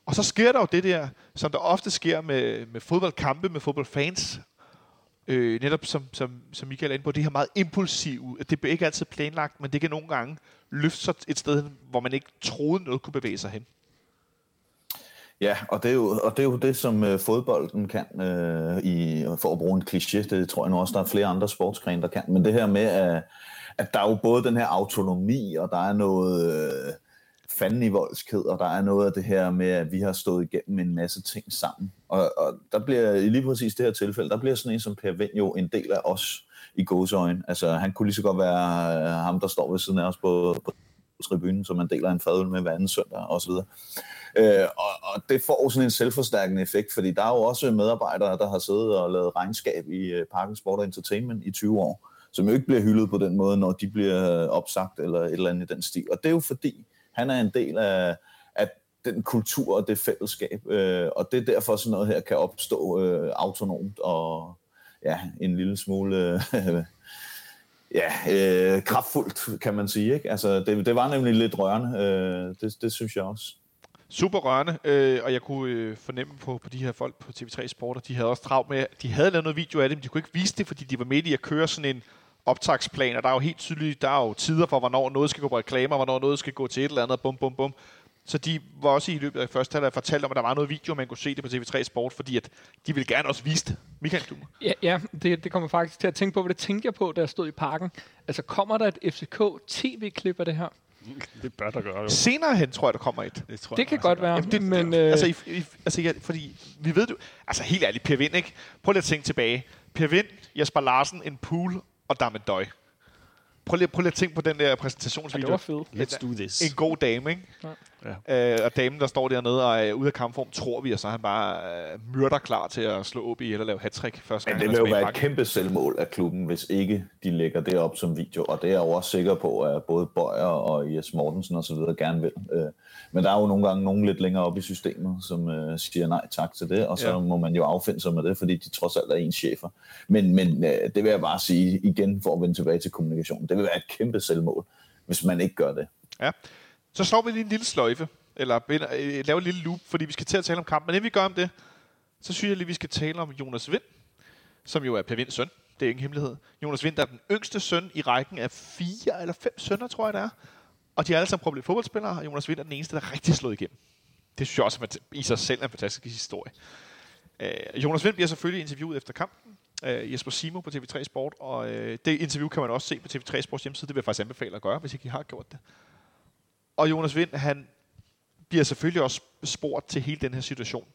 Og så sker der jo det der, som der ofte sker med, med fodboldkampe, med fodboldfans. Øh, netop som, som, som Michael er inde på, det her meget impulsive. Det bliver ikke altid planlagt, men det kan nogle gange løfte sig et sted, hvor man ikke troede noget kunne bevæge sig hen. Ja, og det er jo, og det, er jo det, som øh, fodbolden kan, øh, i, for at bruge en kliché. Det tror jeg nu også, der er flere andre sportsgrene, der kan. Men det her med, at, at der er jo både den her autonomi, og der er noget øh, fanden i voldsked, og der er noget af det her med, at vi har stået igennem en masse ting sammen. Og, og der bliver i lige præcis det her tilfælde, der bliver sådan en som Per Vind jo en del af os i gåseøjne. Altså, han kunne lige så godt være øh, ham, der står ved siden af os på, på tribunen, som man deler en fadøl med hver anden søndag osv. Øh, og, og det får sådan en selvforstærkende effekt, fordi der er jo også medarbejdere, der har siddet og lavet regnskab i øh, Parken Sport og Entertainment i 20 år, som jo ikke bliver hyldet på den måde, når de bliver øh, opsagt eller et eller andet i den stil. Og det er jo fordi, han er en del af, af den kultur og det fællesskab, øh, og det er derfor sådan noget her kan opstå øh, autonomt og ja, en lille smule... Øh, ja, øh, kraftfuldt, kan man sige. Ikke? Altså, det, det var nemlig lidt rørende. Øh, det, det synes jeg også super rørende, øh, og jeg kunne øh, fornemme på, på de her folk på TV3 Sport, at de havde også travlt med, de havde lavet noget video af det, men de kunne ikke vise det, fordi de var midt i at køre sådan en optagsplan, og der er jo helt tydeligt, der er jo tider for, hvornår noget skal gå på reklamer, hvornår noget skal gå til et eller andet, bum, bum, bum. Så de var også i løbet af første halvleg fortalt om, at der var noget video, man kunne se det på TV3 Sport, fordi at de ville gerne også vise det. Michael du Ja, ja det, det kommer faktisk til at tænke på, hvad det tænker jeg på, da jeg stod i parken. Altså, kommer der et FCK tv-klip af det her? Det bør der gøre, jo. Senere hen tror jeg, der kommer et. Det, tror Det jeg kan godt være, Jamen, det, men... øh, altså, i, i, altså ja, fordi vi ved jo, altså helt ærligt, Per Vind, ikke? Prøv lige at tænke tilbage. Per Vind, Jesper Larsen, en pool og Damendøj. Prøv lige, prøv lige at tænke på den der ja, præsentationsvideo. det var fedt. Let's do this. en god dame, ikke? Ja. Øh, og damen, der står dernede og er ude af kampform, tror vi, og så er han bare øh, myrder klar til at slå op i eller lave hat første Men gang. det han vil jo være et kæmpe selvmål af klubben, hvis ikke de lægger det op som video. Og det er jeg jo også sikker på, at både Bøjer og Jes Mortensen osv. gerne vil. Øh, Men der er jo nogle gange nogen lidt længere op i systemet, som øh, siger nej tak til det, og så Ja. ja. må man jo affinde sig med det, fordi de trods alt er ens chefer. Men, men øh, det vil jeg bare sige igen, for at vende tilbage til kommunikation. Det vil være et kæmpe selvmål, hvis man ikke gør det. Ja. Så slår vi lige en lille sløjfe, eller øh, laver en lille loop, fordi vi skal til at tale om kampen. Men inden vi gør om det, så synes jeg lige, vi skal tale om Jonas Vind, som jo er Per Vinds søn. Det er ingen hemmelighed. Jonas Vind er den yngste søn i rækken af fire eller fem sønner, tror jeg det er. Og de er alle sammen problemet fodboldspillere, og Jonas Vind er den eneste, der rigtig slået igennem. Det synes jeg også at i sig selv er en fantastisk historie. Øh, Jonas Vind bliver selvfølgelig interviewet efter kampen. Øh, Jesper Simo på TV3 Sport, og øh, det interview kan man også se på TV3 Sports hjemmeside. Det vil jeg faktisk anbefale at gøre, hvis ikke I har gjort det. Og Jonas Vind, han bliver selvfølgelig også spurgt til hele den her situation.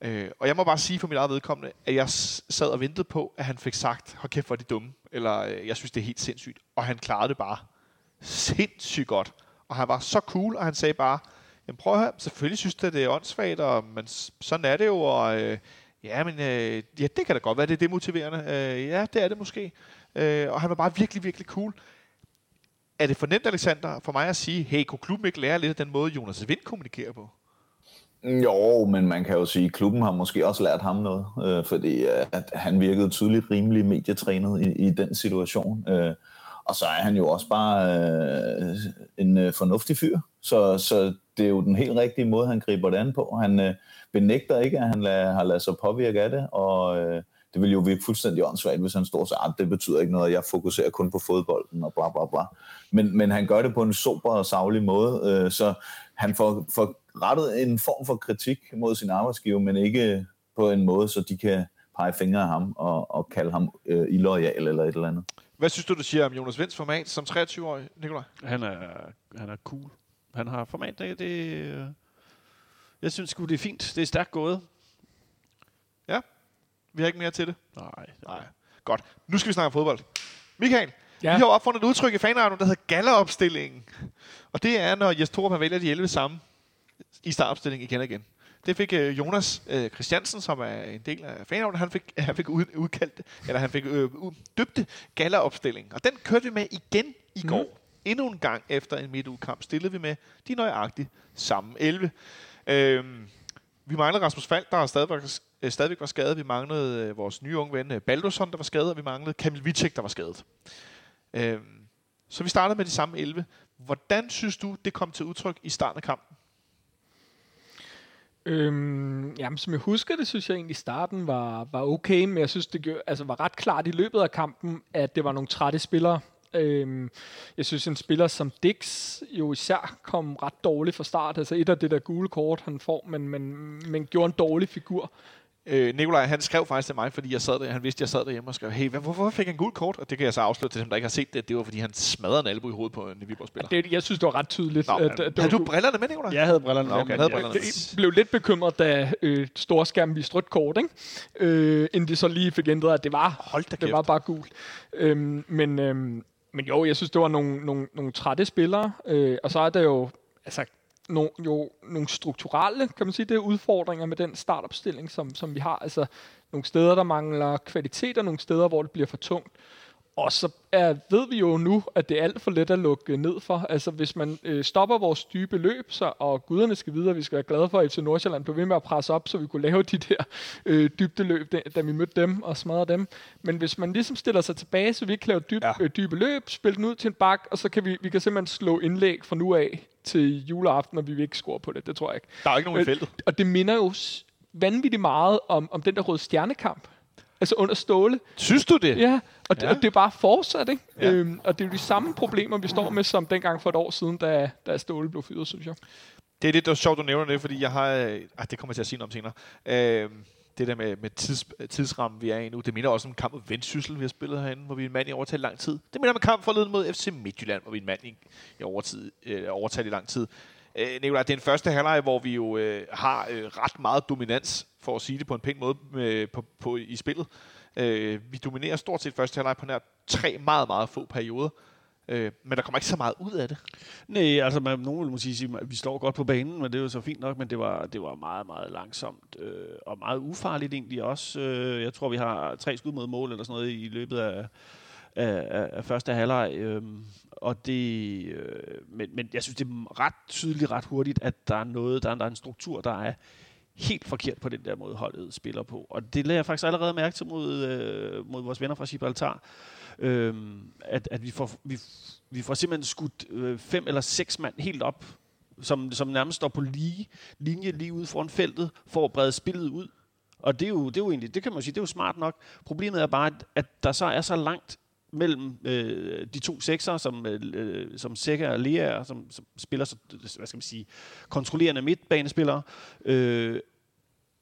Øh, og jeg må bare sige for mit eget vedkommende, at jeg sad og ventede på, at han fik sagt, hold kæft, hvor er de dumme, eller øh, jeg synes, det er helt sindssygt. Og han klarede det bare sindssygt godt. Og han var så cool, og han sagde bare, jamen prøv at høre, selvfølgelig synes jeg, det er åndssvagt, og, men sådan er det jo, og øh, ja, men øh, ja, det kan da godt være, det er demotiverende. Øh, ja, det er det måske. Øh, og han var bare virkelig, virkelig cool. Er det for nemt, Alexander, for mig at sige, hey, kunne klubben ikke lære lidt af den måde, Jonas Vind kommunikerer på? Jo, men man kan jo sige, at klubben har måske også lært ham noget, øh, fordi øh, at han virkede tydeligt rimelig medietrænet i, i den situation. Øh, og så er han jo også bare øh, en øh, fornuftig fyr, så, så det er jo den helt rigtige måde, han griber det an på. Han øh, benægter ikke, at han lad, har ladet sig påvirke af det, og øh, det vil jo virke fuldstændig åndssvagt, hvis han står og siger, at det betyder ikke noget, jeg fokuserer kun på fodbolden og bla bla bla. Men, men han gør det på en sober og savlig måde, øh, så han får, får rettet en form for kritik mod sin arbejdsgiver, men ikke på en måde, så de kan pege fingre af ham og, og kalde ham øh, illoyal eller et eller andet. Hvad synes du, du siger om Jonas Vinds format som 23-årig, Nikolaj? Han er, han er cool. Han har format, det, det øh, jeg synes sgu, det er fint. Det er stærkt gået. Vi har ikke mere til det. Nej, Nej. Godt. Nu skal vi snakke om fodbold. Michael, ja. Vi har jo opfundet et udtryk i fanradioen, der hedder galleopstillingen. Og det er, når Jes Torup vælger de 11 samme i startopstillingen igen og igen. Det fik øh, Jonas øh, Christiansen, som er en del af fanradioen, han fik, han fik ud, udkaldt, eller han fik øh, ud, døbte galleopstillingen. Og den kørte vi med igen i går. Mm. Endnu en gang efter en midtugkamp stillede vi med de nøjagtigt samme 11. Øhm, vi manglede Rasmus Fald, der stadigvæk, øh, stadigvæk var skadet. Vi manglede øh, vores nye unge ven øh, Baldusson, der var skadet, og vi manglede Kamil Vitek, der var skadet. Øh, så vi startede med de samme 11. Hvordan synes du, det kom til udtryk i starten af kampen? Øhm, jamen, som jeg husker det, synes jeg egentlig, starten var, var okay, men jeg synes, det gør, altså, var ret klart i løbet af kampen, at det var nogle trætte spillere. Øhm, jeg synes, en spiller som Dix jo især kom ret dårligt fra start. Altså et af det der gule kort, han får, men, men, men gjorde en dårlig figur. Øh, Nikolaj, han skrev faktisk til mig, fordi jeg sad der, han vidste, at jeg sad derhjemme og skrev, hey, hvad, hvorfor fik han gul kort? Og det kan jeg så afsløre til dem, der ikke har set det. Det var, fordi han smadrede en albu i hovedet på en Viborg-spiller. Det, jeg synes, det var ret tydeligt. Nå, at, at Havde var du brillerne med, Nikolaj? Jeg havde brillerne Nå, med, okay, men havde jeg- brillerne. Jeg blev lidt bekymret, da øh, storskærmen viste rødt kort, ikke? Øh, inden de så lige fik ændret, at det var, Hold da det var bare gul. Øhm, men, øhm, men jo, jeg synes, det var nogle, nogle, nogle trætte spillere, øh, og så er der jo, altså, no, jo nogle strukturelle, kan man sige, det er udfordringer med den startopstilling, som, som vi har. Altså, nogle steder, der mangler kvalitet, og nogle steder, hvor det bliver for tungt. Og så er, ved vi jo nu, at det er alt for let at lukke ned for. Altså hvis man øh, stopper vores dybe løb, så, og guderne skal videre, vi skal være glade for, at FC Nordsjælland blev ved med at presse op, så vi kunne lave de der øh, dybde løb, da, da vi mødte dem og smadrede dem. Men hvis man ligesom stiller sig tilbage, så vi ikke laver dyb, Ja. øh, dybe løb, spille den ud til en bak, og så kan vi, vi kan simpelthen slå indlæg fra nu af til juleaften, og vi vil ikke score på det. Det tror jeg ikke. Der er ikke nogen i feltet. Og det minder jo vanvittigt meget om, om den der røde stjernekamp. Altså under Ståle. Synes du det? Ja, og, det, Ja. og det er bare fortsat, ikke? Ja. Øhm, og det er de samme problemer, vi står med, som dengang for et år siden, da, da Ståle blev fyret, synes jeg. Det er lidt det sjovt, du nævner det, fordi jeg har... Øh, ah, det kommer jeg til at sige noget om senere. Øh, det der med, med tids, tidsrammen, vi er i nu, det minder også om en kamp mod Vendsyssel, vi har spillet herinde, hvor vi er en mand i overtal lang tid. Det minder om en kamp forleden mod FC Midtjylland, hvor vi er en mand i, i overtid, øh, overtal i lang tid. Øh, Nicolaj, det er en første halvleg, hvor vi jo øh, har øh, ret meget dominans, for at sige det på en pæn måde, med, på, på, i spillet. Øh, vi dominerer stort set første halvleg på nær tre meget, meget få perioder. Øh, men der kommer ikke så meget ud af det. Nej, altså man, nogen vil måske sige, at vi står godt på banen, men det er jo så fint nok, men det var, det var meget, meget langsomt øh, og meget ufarligt egentlig også. Øh, jeg tror, vi har tre skud mod mål eller sådan noget i løbet af, af, af, af første halvleg. Øh, og det, øh, men, men jeg synes, det er ret tydeligt, ret hurtigt, at der er noget, der er, der er en struktur, der er helt forkert på den der måde, holdet spiller på. Og det lader jeg faktisk allerede mærke til mod, øh, mod vores venner fra Gibraltar. øh, at, at vi får, vi, vi får simpelthen skudt øh, fem eller seks mand helt op, som, som nærmest står på lige linje lige ude foran feltet, for at brede spillet ud. Og det er jo, det er jo egentlig, det kan man jo sige, det er jo smart nok. Problemet er bare, at der så er så langt mellem øh, de to sekser, som, øh, øh som Sækker og Lea, som, som spiller så, hvad skal man sige, kontrollerende midtbanespillere, øh,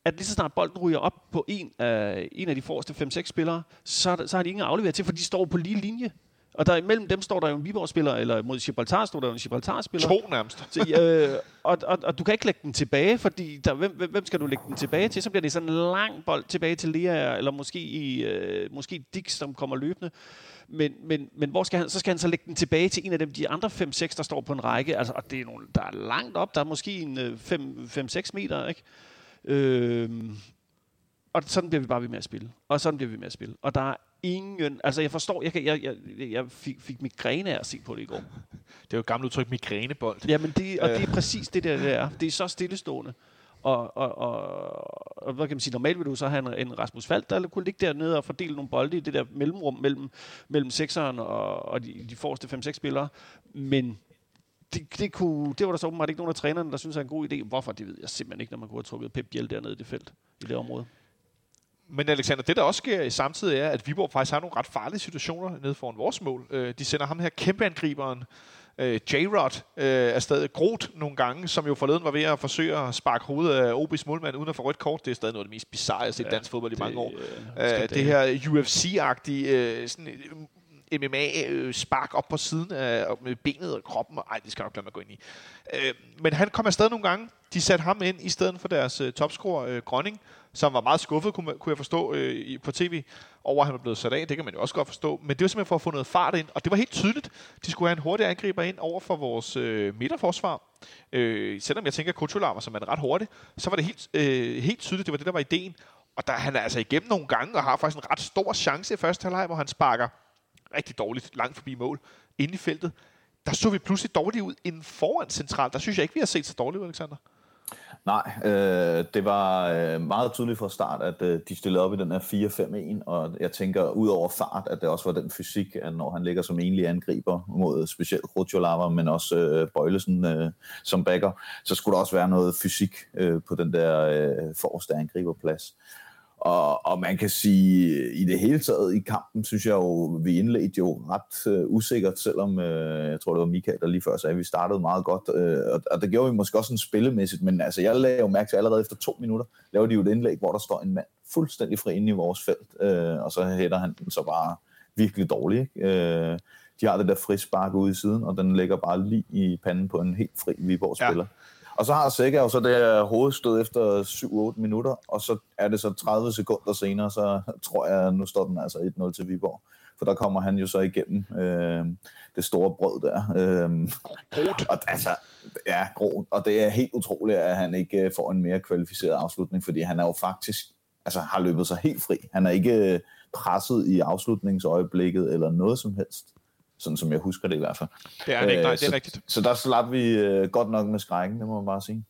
at lige så snart bolden ryger op på en af, en af de forreste 5-6 spillere, så, så har de ingen at aflevere til, for de står på lige linje. Og der imellem dem står der jo en Viborg-spiller, eller mod Gibraltar står der jo en Gibraltar-spiller. To nærmest. Så, øh, og, og, og du kan ikke lægge den tilbage, fordi der, hvem, hvem skal du lægge den tilbage til? Så bliver det sådan en lang bold tilbage til Lea, eller måske, i, øh, måske Dix, som kommer løbende. Men, men, men hvor skal han, så skal han så lægge den tilbage til en af dem, de andre 5-6, der står på en række. Altså, og det er nogle, der er langt op. Der er måske en øh, 5-6 meter, ikke? Øh, og sådan bliver vi bare ved med at spille. Og sådan bliver vi med at spille. Og der er ingen... Altså, jeg forstår... Jeg, kan, jeg, jeg, jeg fik, fik migræne af at se på det i går. Det er jo et gammelt udtryk, migrænebold. Jamen, det, og det er præcis det der, det er. Det er så stillestående. Og, og, og, og hvad kan man sige, normalt vil du så have en, en Rasmus Fald, der kunne ligge dernede og fordele nogle bolde i det der mellemrum mellem, mellem sekseren og, og de, de forreste 5-6 spillere. Men det, det, kunne, det var der så åbenbart ikke nogen af trænerne, der synes er en god idé. Hvorfor, det ved jeg simpelthen ikke, når man kunne have trukket Pep Biel dernede i det felt, i det område. Men Alexander, det der også sker i samtidig er, at Viborg faktisk har nogle ret farlige situationer nede foran vores mål. Øh, de sender ham her kæmpeangriberen, øh, J-Rod, øh, er stadig grot nogle gange, som jo forleden var ved at forsøge at sparke hovedet af OB's målmand uden at få rødt kort. Det er stadig noget af det mest bizarre, jeg har set i Ja, dansk fodbold i mange år. øh, Øh, det her UFC-agtige øh, sådan, øh, MMA-spark op på siden af med benet og kroppen. Ej, det skal jeg nok lade mig gå ind i. Øh, men han kom afsted nogle gange. De satte ham ind i stedet for deres øh, topscorer, øh, Grønning, som var meget skuffet, kunne, kunne jeg forstå øh, på tv, over at han var blevet sat af. Det kan man jo også godt forstå. Men det var simpelthen for at få noget fart ind. Og det var helt tydeligt. De skulle have en hurtig angriber ind over for vores øh, midterforsvar. Øh, selvom jeg tænker, at Kutulama, som er ret hurtig, så var det helt, øh, helt tydeligt, det var det, der var ideen. Og der han er altså igennem nogle gange, og har faktisk en ret stor chance i første halvleg, hvor han sparker rigtig dårligt langt forbi mål inde i feltet. Der så vi pludselig dårligt ud inden foran centralt. Der synes jeg ikke, vi har set så dårligt ud, Alexander. Nej, øh, det var øh, meget tydeligt fra start, at øh, de stillede op i den her 4-5-1, og jeg tænker ud over fart, at det også var den fysik, at når han ligger som enlig angriber mod specielt Rotjolava, men også øh, Bøjlesen øh, som backer, så skulle der også være noget fysik øh, på den der øh, forreste angriberplads. Og, og man kan sige, i det hele taget i kampen, synes jeg jo, vi indledte jo ret øh, usikkert, selvom øh, jeg tror, det var Michael, der lige før sagde, at vi startede meget godt. Øh, og, og det gjorde vi måske også sådan spillemæssigt, men altså, jeg lagde jo mærke til allerede efter to minutter, laver de jo et indlæg, hvor der står en mand fuldstændig fri inde i vores felt, øh, og så hætter han den så bare virkelig dårligt. Ikke? Øh, de har det der frispark ude i siden, og den ligger bare lige i panden på en helt fri Viborg-spiller. Ja. Og så har Sækker jo så det her hovedstød efter 7-8 minutter, og så er det så 30 sekunder senere, så tror jeg, nu står den altså 1-0 til Viborg. For der kommer han jo så igennem øh, det store brød der. Øh, og altså, ja, grå. Og det er helt utroligt, at han ikke øh, får en mere kvalificeret afslutning, fordi han er jo faktisk, altså har løbet sig helt fri. Han er ikke øh, presset i afslutningsøjeblikket eller noget som helst. Sådan som jeg husker det i hvert fald. Det er han ikke, nej, det er så, rigtigt. Så der slap vi øh, godt nok med skrækken, det må man bare sige.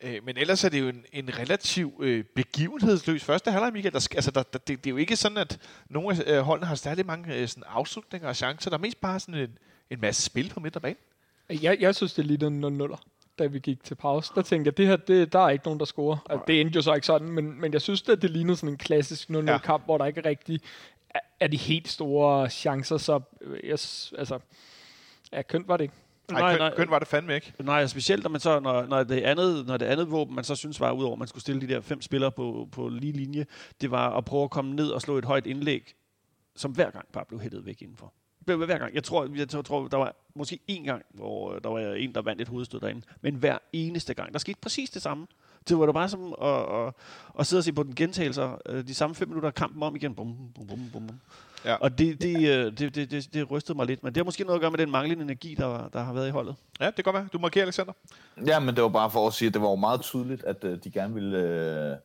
Øh, men ellers er det jo en, en relativ øh, begivenhedsløs første halvleg, Michael. Der, altså, der, der, det, det er jo ikke sådan, at nogle af øh, holdene har særlig mange øh, sådan afslutninger og chancer. Der er mest bare sådan en, en masse spil på midterbanen. Jeg, jeg synes, det lignede en 0 da vi gik til pause. Der tænkte jeg, det her, det, der er ikke nogen, der scorer. Altså, det endte jo så ikke sådan, men, men jeg synes, at det lignede sådan en klassisk 0-0-kamp, ja. hvor der ikke rigtig er, er de helt store chancer, så øh, jeg, altså, ja, kønt var det ikke. Nej, Nej, køn, nej. køn var det fandme ikke. Nej, specielt når man så, når, når, det andet, når det andet våben, man så synes var, udover at man skulle stille de der fem spillere på, på lige linje, det var at prøve at komme ned og slå et højt indlæg, som hver gang bare blev hættet væk indenfor. Hver gang. Jeg tror, jeg tror, tror, der var måske én gang, hvor øh, der var en, der vandt et hovedstød derinde. Men hver eneste gang. Der skete præcis det samme. Det var da bare som at, at, at sidde og se på den gentagelser. øh, De samme fem minutter af kampen om igen. Bum, bum, bum, bum, bum. Ja. Og det, det, øh, det, det, det, det rystede mig lidt. Men det har måske noget at gøre med den manglende energi, der, der har været i holdet. Ja, det kan godt være. Du markerer, Alexander. Ja, men det var bare for at sige, at det var jo meget tydeligt, at øh, de gerne ville øh,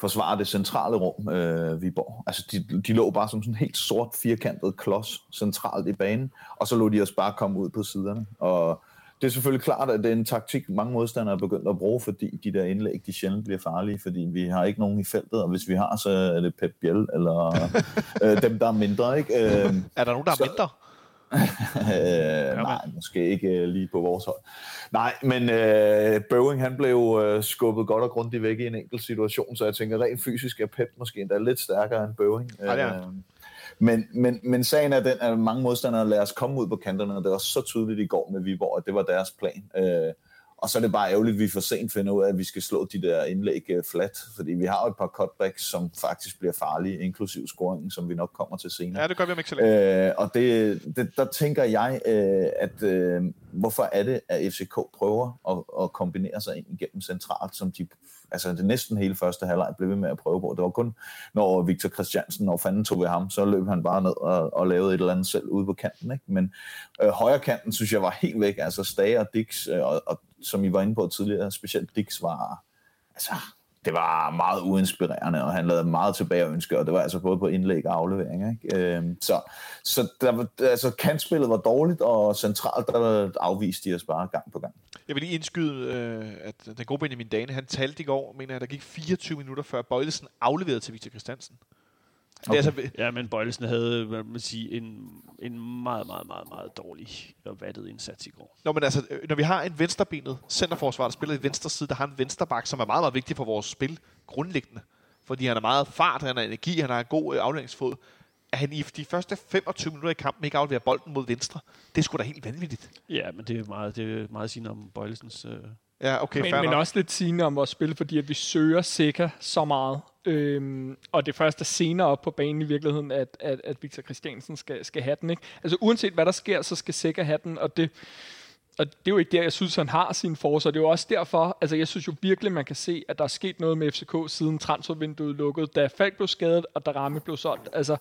forsvare det centrale rum, øh, Viborg. Altså, de, de lå bare som sådan en helt sort, firkantet klods centralt i banen, og så lå de os bare komme ud på siderne. Og det er selvfølgelig klart, at det er en taktik, mange modstandere er begyndt at bruge, fordi de der indlæg, de sjældent bliver farlige, fordi vi har ikke nogen i feltet, og hvis vi har, så er det Pep Biel, eller øh, dem, der er mindre, ikke? Øh, Er der nogen, der er Så- mindre? øh, nej, måske ikke øh, lige på vores hold. Nej, men øh, Bøving han blev øh, skubbet godt og grundigt væk i en enkelt situation, så jeg tænker rent fysisk er Pep måske endda lidt stærkere end Bøving. Ja, det er. Øh, men, men, men sagen er den, at mange modstandere lader os komme ud på kanterne, og det var så tydeligt i går med Viborg, at det var deres plan. Øh, og så er det bare ærgerligt, at vi for sent finder ud af, at vi skal slå de der indlæg øh, flat, fordi vi har jo et par cutbacks, som faktisk bliver farlige, inklusiv scoringen, som vi nok kommer til senere. Ja, det gør vi om ikke så længe. Øh, og det, det, der tænker jeg, øh, at øh, hvorfor er det, at FCK prøver at, at kombinere sig ind igennem centralt, som de altså det næsten hele første halvleg blev ved med at prøve på. Det var kun, når Victor Christiansen, når fanden tog ved ham, så løb han bare ned og, og lavede et eller andet selv ude på kanten. Ikke? Men øh, højre kanten, synes jeg, var helt væk. Altså Stage og Dix, øh, og, og som I var inde på tidligere, specielt Dix var, altså, det var meget uinspirerende, og han lavede meget tilbage at ønske, og det var altså både på indlæg og aflevering. Ikke? Øhm, så så der, var- altså, kantspillet var dårligt, og centralt der afviste de os bare gang på gang. Jeg vil lige indskyde, øh, at den gode Benjamin Dane, han talte i går, mener jeg, der gik 24 minutter før Bøjlesen afleverede til Victor Christiansen. Okay. Det er altså, Ja, men Bøjlesen havde, hvad man sige, en, en meget, meget, meget, meget dårlig og vattet indsats i går. Nå, men altså, øh, når vi har en venstrebenet centerforsvar, der spiller i venstre side, der har en vensterbak, som er meget, meget vigtig for vores spil grundlæggende. Fordi han har meget fart, han har energi, han har en god øh, afleveringsfod. At han i de første 25 minutter i kampen ikke afleverer bolden mod venstre, det er sgu da helt vanvittigt. Ja, men det er meget, det er meget sigende om Bøjlesens... Øh, Ja, okay, men, men nok. også lidt sigende om vores spil, fordi at vi søger sikker så meget. Øhm, og det første senere op på banen i virkeligheden, at, at, at Victor Christiansen skal, skal have den. Ikke? Altså uanset hvad der sker, så skal sikker have den, og det, og det er jo ikke der, jeg synes, han har sin force, og det er jo også derfor, altså jeg synes jo virkelig, man kan se, at der er sket noget med FCK siden transfervinduet lukkede, da Falk blev skadet, og da Ramme blev solgt. Altså,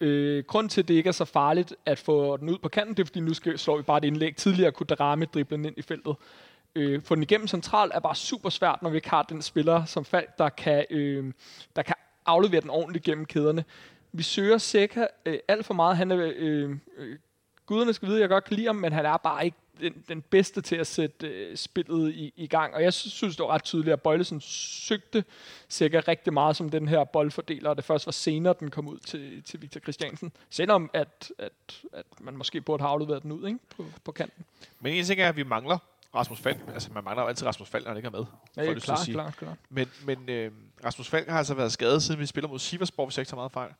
øh, grund til, at det ikke er så farligt at få den ud på kanten, det er, fordi nu skal, slår vi bare et indlæg. Tidligere kunne Darame drible den ind i feltet. Øh, få den igennem centralt er bare super svært, når vi ikke har den spiller som Falk, der kan, øh, der kan aflevere den ordentligt gennem kæderne. Vi søger Seca øh, alt for meget. Han er, øh, øh, guderne skal vide, at jeg godt kan lide ham, men han er bare ikke den, den bedste til at sætte øh, spillet i, i gang. Og jeg synes, det var ret tydeligt, at Bøjlesen søgte Seca rigtig meget som den her boldfordeler, og det først var senere, den kom ud til, til Victor Christiansen. Selvom at, at, at man måske burde have afleveret den ud ikke? På, på kanten. Men en ting er, at vi mangler Rasmus Falk. Altså, man mangler jo altid Rasmus Falk, når han ikke er med. Ja, får jeg lyst til at klar, sige. klar, klar. Men, men øh, Rasmus Falk har altså været skadet, siden vi spiller mod Siversborg, hvis jeg ikke tager meget fejl.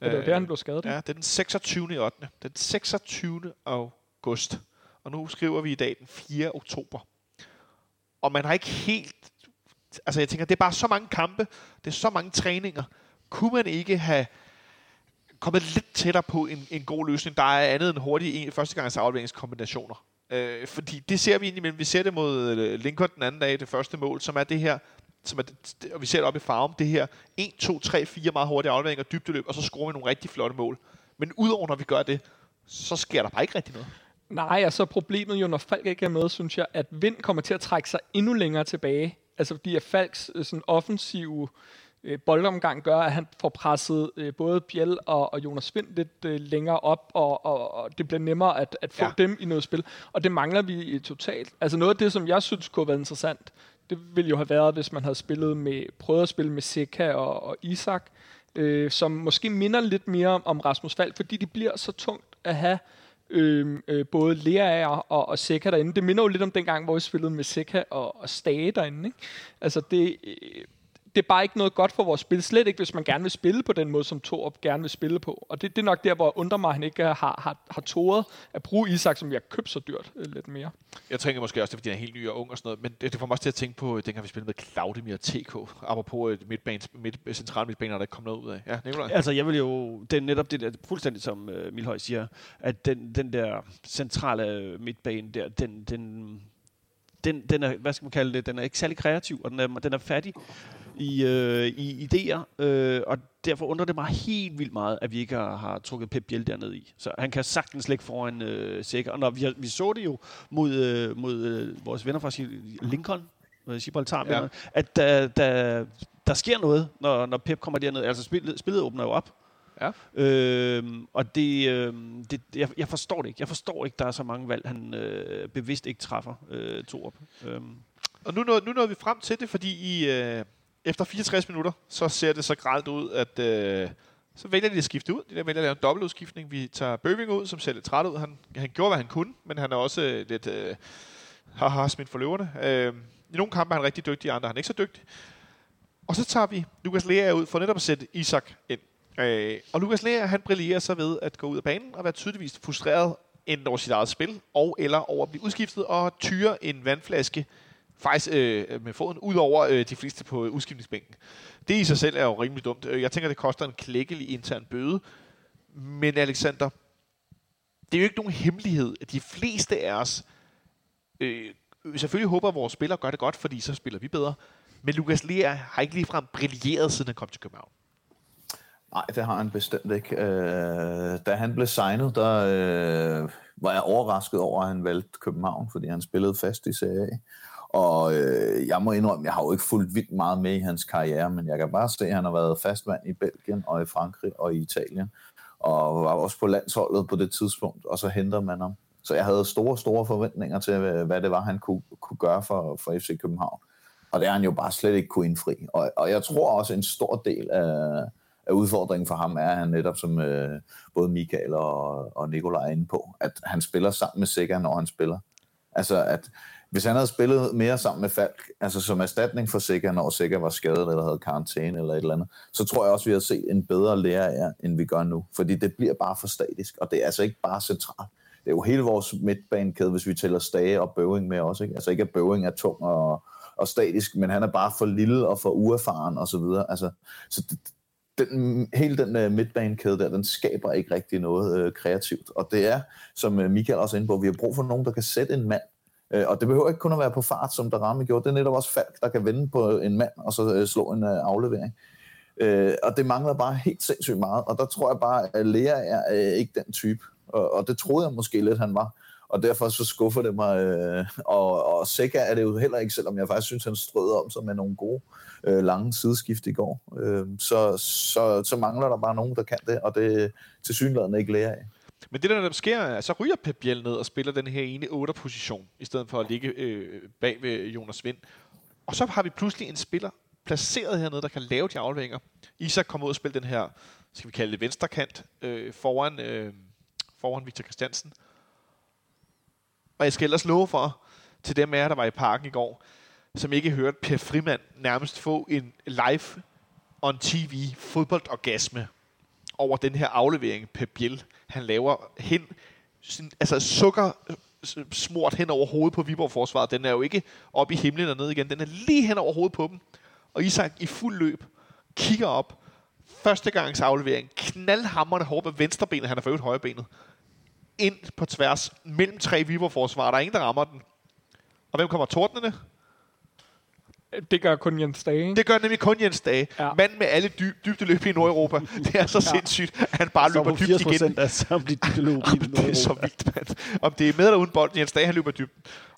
Ja, det var Øh, der, han blev skadet. Ja, det er den 26. i 8. Den 26. august. Og nu skriver vi i dag den 4. oktober. Og man har ikke helt... Altså jeg tænker, det er bare så mange kampe, det er så mange træninger. Kunne man ikke have kommet lidt tættere på en, en god løsning, der er andet end hurtige en, førstegangs afleveringskombinationer? Øh, fordi det ser vi indimellem. Vi ser det mod øh, Lincoln den anden dag, det første mål, som er det her, som er det, og vi ser det op i farven, det her 1, 2, 3, 4 meget hurtige afleveringer, dybdeløb, og så scorer vi nogle rigtig flotte mål. Men udover når vi gør det, så sker der bare ikke rigtig noget. Nej, altså problemet jo, når Falk ikke er med, synes jeg, at Vind kommer til at trække sig endnu længere tilbage. Altså fordi at Falks øh, sådan offensive øh, boldomgang gør, at han får presset øh, både Biel og, og Jonas Vind lidt øh, længere op, og, og, og det bliver nemmere at, at få Ja. dem i noget spil. Og det mangler vi øh, totalt. Altså noget af det, som jeg synes kunne have været interessant, det ville jo have været, hvis man havde spillet med, prøvet at spille med Seca og, og Isak, øh, som måske minder lidt mere om Rasmus Falk, fordi det bliver så tungt at have Øh, øh, både Lea og, og Seca derinde. Det minder jo lidt om dengang, hvor vi spillede med Seca og, og Stage derinde. Ikke? Altså det... Øh, det er bare ikke noget godt for vores spil. Slet ikke, hvis man gerne vil spille på den måde, som Torup gerne vil spille på. Og det, det er nok der, hvor jeg undrer mig, at han ikke har, har, har tåret at bruge Isak, som vi har købt så dyrt øh, lidt mere. Jeg tænker måske også, det er, fordi han er helt ny og ung og sådan noget, men det, det får mig også til at tænke på, øh, dengang vi spillede med Claudemir TK, apropos et midtbane, midt, central midtbane, der ikke kom noget ud af. Ja, Nicolaj? Altså, jeg vil jo, det er netop det der, fuldstændig som uh, Milhøj siger, at den, den der centrale midtbane der, den, den, den, den er, hvad skal man kalde det, den er ikke særlig kreativ, og den er, den er fattig i, øh, i idéer, øh, og derfor undrer det mig helt vildt meget, at vi ikke har, har trukket Pep Biel derned i. Så han kan sagtens lægge foran øh, Sikker. Og når vi, har, vi så det jo mod, øh, mod øh, vores venner fra Lincoln, øh, Gibraltar, ja. at der, der, der sker noget, når, når Pep kommer derned. Altså spillet, spillet åbner jo op. Ja. Øh, og det, øh, det jeg, jeg forstår det ikke. Jeg forstår ikke, der er så mange valg, han øh, bevidst ikke træffer øh, Torup. Øh. Og nu nåede, nu nåede vi frem til det, fordi I, øh, efter 64 minutter, så ser det så gralt ud, at øh, så vælger de at skifte ud. De der vælger at lave en dobbeltudskiftning. Vi tager Bøving ud, som ser lidt træt ud. Han, han gjorde, hvad han kunne, men han er også øh, lidt øh, haha smidt for løverne. Øh, I nogle kampe er han rigtig dygtig, i andre er han ikke så dygtig. Og så tager vi Lukas Lea ud for netop at sætte Isak ind. Øh, og Lukas Lea, han brillerer så ved at gå ud af banen og være tydeligvis frustreret enten over sit eget spil, og eller over at blive udskiftet og tyre en vandflaske faktisk øh, med foden, ud over øh, de fleste på udskiftningsbænken. Det i sig selv er jo rimelig dumt. Øh, jeg tænker, det koster en klækkelig intern bøde. Men Alexander, det er jo ikke nogen hemmelighed, at de fleste af os øh, selvfølgelig håber, at vores spillere gør det godt, fordi så spiller vi bedre. Men Lukas Lea har ikke ligefrem brilleret, siden han kom til København. Nej, det har han bestemt ikke. Øh, da han blev signet, der øh, var jeg overrasket over, at han valgte København, fordi han spillede fast i Serie A. Og øh, jeg må indrømme, jeg har jo ikke fulgt vildt meget med i hans karriere, men jeg kan bare se, at han har været fastmand i Belgien og i Frankrig og i Italien, og var også på landsholdet på det tidspunkt, og så henter man ham. Så jeg havde store, store forventninger til, øh, hvad det var, han kunne, kunne gøre for, for FC København. Og det har han jo bare slet ikke kunne indfri. Og, og jeg tror også, en stor del af, af udfordringen for ham er, at han netop som øh, både Michael og, og Nikolaj er inde på, at han spiller sammen med Sikker, når han spiller. Altså, at hvis han havde spillet mere sammen med Falk, altså som erstatning for Sikker, når Sikker var skadet eller havde karantæne eller et eller andet, så tror jeg også, vi har set en bedre lærer af, end vi gør nu. Fordi det bliver bare for statisk, og det er altså ikke bare centralt. Det er jo hele vores midtbanekæde, hvis vi tæller Stage og Bøving med også. Ikke? Altså ikke, at Bøving er tung og, og statisk, men han er bare for lille og for uerfaren og så videre. Altså, så det, den, hele den uh, midtbanekæde der, den skaber ikke rigtig noget uh, kreativt. Og det er, som uh, Michael også er inde på, vi har brug for nogen, der kan sætte en mand Øh, og det behøver ikke kun at være på fart, som der ramme gjorde. Det er netop også Falk, der kan vende på en mand og så øh, slå en øh, aflevering. Øh, og det mangler bare helt sindssygt meget. Og der tror jeg bare, at Lea er ikke den type. Og, og det troede jeg måske lidt, han var. Og derfor så skuffer det mig. og, og Seca er det jo heller ikke, selvom jeg faktisk synes, han strøder om sig med nogle gode lange sideskift i går. så, så, så mangler der bare nogen, der kan det, og det er til synligheden ikke Lea af. Men det, der, der sker, er, så ryger Pep Biel ned og spiller den her ene 8-position, i stedet for at ligge øh, bag ved Jonas Vind. Og så har vi pludselig en spiller placeret hernede, der kan lave de afleveringer. Isak kommer ud og spiller den her, skal vi kalde det venstrekant, øh, foran, øh, foran Victor Christiansen. Og jeg skal ellers love for, til dem af jer, der var i parken i går, som ikke hørte Per Frimand nærmest få en live on TV fodboldorgasme over den her aflevering, Pep Biel, han laver hen, sådan, altså sukker smurt hen over hovedet på Viborg-forsvaret. Den er jo ikke op i himlen og ned igen. Den er lige hen over hovedet på dem. Og Isak i fuld løb kigger op. Første gangs aflevering. Knaldhammerne hårdt med venstrebenet. Han har for øvrigt højrebenet. Ind på tværs mellem tre Viborg-forsvarer. Der er ingen, der rammer den. Og hvem kommer tordnende? Det gør kun Jens Dage? Det gør nemlig kun Jens Dage. Ja. Manden med alle dyb, dybde løb i Nordeuropa. Det er så ja. sindssygt, at han bare løber dybt igen. af samtlige dybde løb i Nordeuropa. Det er så vildt, mand. Om det er med eller uden bolden, Jens Dage, han løber dybt.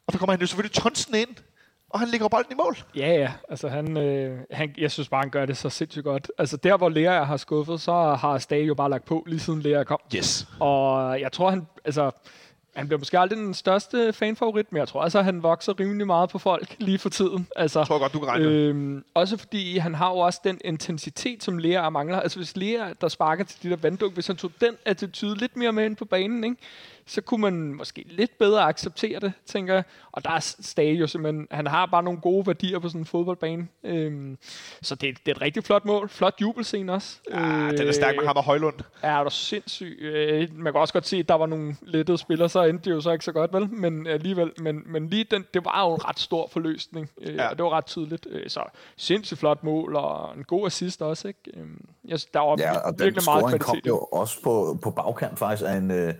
Og så kommer han jo selvfølgelig tonsen ind, og han ligger bolden i mål. Ja, ja. Altså, han, øh, han, jeg synes bare, han gør det så sindssygt godt. Altså, der hvor Lea har skuffet, så har Stage jo bare lagt på, lige siden Lea kom. Yes. Og jeg tror, han, altså, Han bliver måske aldrig den største fanfavorit, men jeg tror også, at han vokser rimelig meget på folk lige for tiden. Altså, Jeg tror godt, du kan regne øhm, Også fordi han har jo også den intensitet, som Lea mangler. Altså hvis Lea, der sparker til de der vanddunk, hvis han tog den attitude lidt mere med ind på banen, ikke? Så kunne man måske lidt bedre acceptere det, tænker jeg. Og der er Stage jo simpelthen, han har bare nogle gode værdier på sådan en fodboldbane. Øhm, så det, det er et rigtig flot mål. Flot jubelscene også. Ah, den er stærk med ham og Højlund. Ja, er du sindssyg. Øh, man kan også godt se, at der var nogle lettede spillere, så endte det jo så ikke så godt, vel? Men alligevel, men, men lige den, det var jo en ret stor forløsning, øh, Ja. ja. og det var ret tydeligt. Øh, så sindssygt flot mål, og en god assist også, ikke? Øh, jeg, der var Ja, og den virkelig meget scoring kom kvalitet. jo også på, på bagkant faktisk af en øh,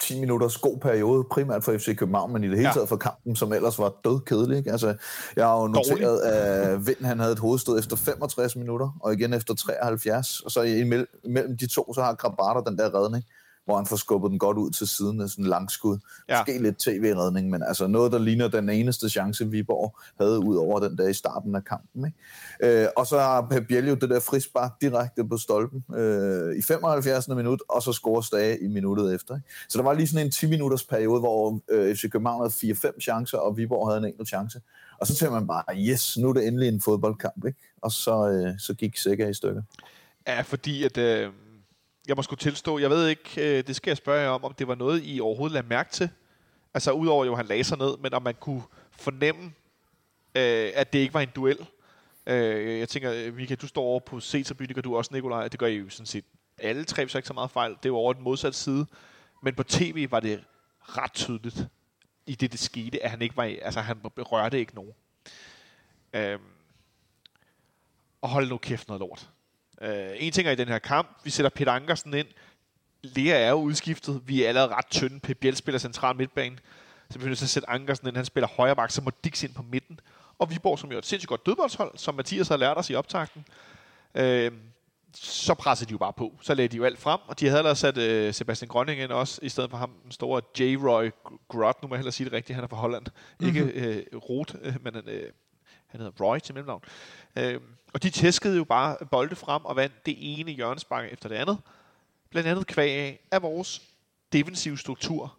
10 minutters god periode, primært for FC København, men i det hele Ja. taget for kampen, som ellers var død kedelig. Ikke? Altså, jeg har jo noteret, at Vind han havde et hovedstød efter 65 minutter, og igen efter 73, og så imellem mellem de to, så har Grabata den der redning, hvor han får skubbet den godt ud til siden af sådan en langskud. Ja. Måske lidt tv-redning, men altså noget, der ligner den eneste chance, Viborg havde ud over den der i starten af kampen. Ikke? Øh, og så har Pep jo det der frispark direkte på stolpen øh, i 75. minut, og så scorer Stage i minuttet efter. Ikke? Så der var lige sådan en 10-minutters periode, hvor øh, FC København havde 4-5 chancer, og Viborg havde en enkelt chance. Og så tænker man bare, yes, nu er det endelig en fodboldkamp. Ikke? Og så, øh, så gik Sækker i stykker. Ja, fordi at... Øh, jeg må skulle tilstå, jeg ved ikke, øh, det skal jeg spørge jer om, om det var noget, I overhovedet lagde mærke til. Altså udover jo, han lagde sig ned, men om man kunne fornemme, øh, at det ikke var en duel. Øh, jeg tænker, øh, Mika, du står over på C-tribunen, det gør du også, Nikolaj. Det gør I jo sådan set alle tre, så ikke så meget fejl. Det er jo over den modsatte side. Men på tv var det ret tydeligt, i det, det skete, at han ikke var, altså han rørte ikke nogen. Øh, og hold nu kæft noget lort. Øh, en ting er i den her kamp, vi sætter Peter Ankersen ind. Lea er jo udskiftet. Vi er allerede ret tynde. Pep Biel spiller central midtbane. Så vi er nødt til at sætte Ankersen ind. Han spiller højre bak, så må Dix ind på midten. Og Viborg, som jo er et sindssygt godt dødboldshold, som Mathias har lært os i optakten. Øh, så pressede de jo bare på. Så lagde de jo alt frem, og de havde ellers sat øh, Sebastian Grønning ind også, i stedet for ham, den store J. Roy Grot, nu må jeg hellere sige det rigtigt, han er fra Holland. Mm-hmm. Ikke øh, Roth, øh, men øh, han hedder Roy til mellemnavn. Øh, og de tæskede jo bare bolde frem og vandt det ene hjørnespark efter det andet. Blandt andet kvæg af, vores defensive struktur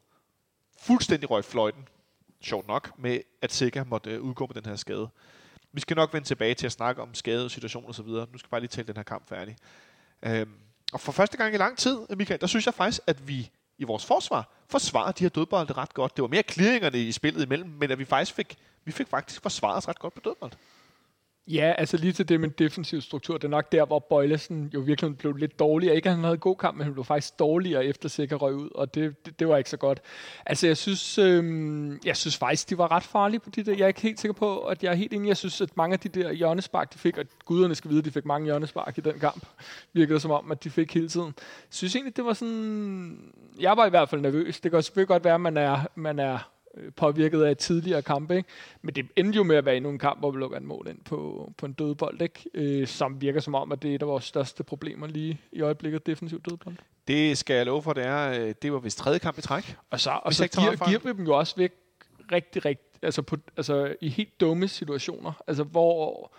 fuldstændig røg fløjten, sjovt nok, med at Sikker måtte øh, udgå med den her skade. Vi skal nok vende tilbage til at snakke om skade, situation og så videre. Nu skal jeg bare lige tale den her kamp færdig. Øhm, og for første gang i lang tid, Michael, der synes jeg faktisk, at vi i vores forsvar forsvarede de her dødbolde ret godt. Det var mere clearingerne i spillet imellem, men at vi faktisk fik, vi fik faktisk forsvaret os ret godt på dødbold. Ja, altså lige til det med defensiv struktur, det er nok der, hvor Bøjlesen jo virkelig blev lidt dårligere. Ikke at han havde god kamp, men han blev faktisk dårligere efter sikker røg ud, og det, det, det var ikke så godt. Altså jeg synes, øhm, jeg synes faktisk, de var ret farlige på de der. Jeg er ikke helt sikker på, at jeg er helt enig. Jeg synes, at mange af de der hjørnespark, de fik, og guderne skal vide, at de fik mange hjørnespark i den kamp, virkede som om, at de fik hele tiden. Jeg synes egentlig, det var sådan... Jeg var i hvert fald nervøs. Det kan selvfølgelig godt være, at man er, man er påvirket af tidligere kamp, ikke? Men det endte jo med at være endnu en kamp, hvor vi lukker en mål ind på, på en dødbold, ikke? Øh, som virker som om, at det er et af vores største problemer lige i øjeblikket, defensiv dødbold. Det skal jeg love for, det er. øh, Det var vist tredje kamp i træk. Og så, og så giver, giver vi dem jo også væk rigtig, rigtig, altså, på, altså i helt dumme situationer, altså hvor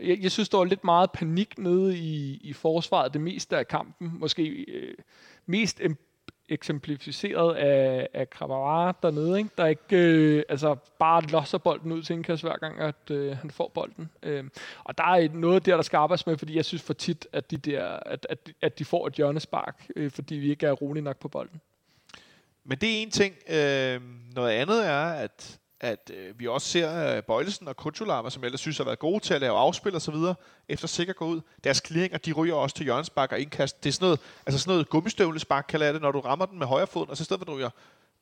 jeg, jeg synes, der var lidt meget panik nede i, i forsvaret det meste af kampen, måske øh, mest eksemplificeret af, af Kravara dernede, ikke? der ikke øh, altså bare losser bolden ud til indkast hver gang, at øh, han får bolden. Øh, og der er noget der, der skal arbejdes med, fordi jeg synes for tit, at de, der, at, at, at de får et hjørnespark, øh, fordi vi ikke er rolige nok på bolden. Men det er en ting. Øh, noget andet er, at, at øh, vi også ser øh, Bøjlesen og Kutsulava, som jeg ellers synes har været gode til at lave afspil og så videre, efter sikker går ud. Deres clearinger, de ryger også til hjørnespark og indkast. Det er sådan noget, altså sådan noget gummistøvlespark, kalder jeg det, når du rammer den med højre fod, og så i stedet for, at du ryger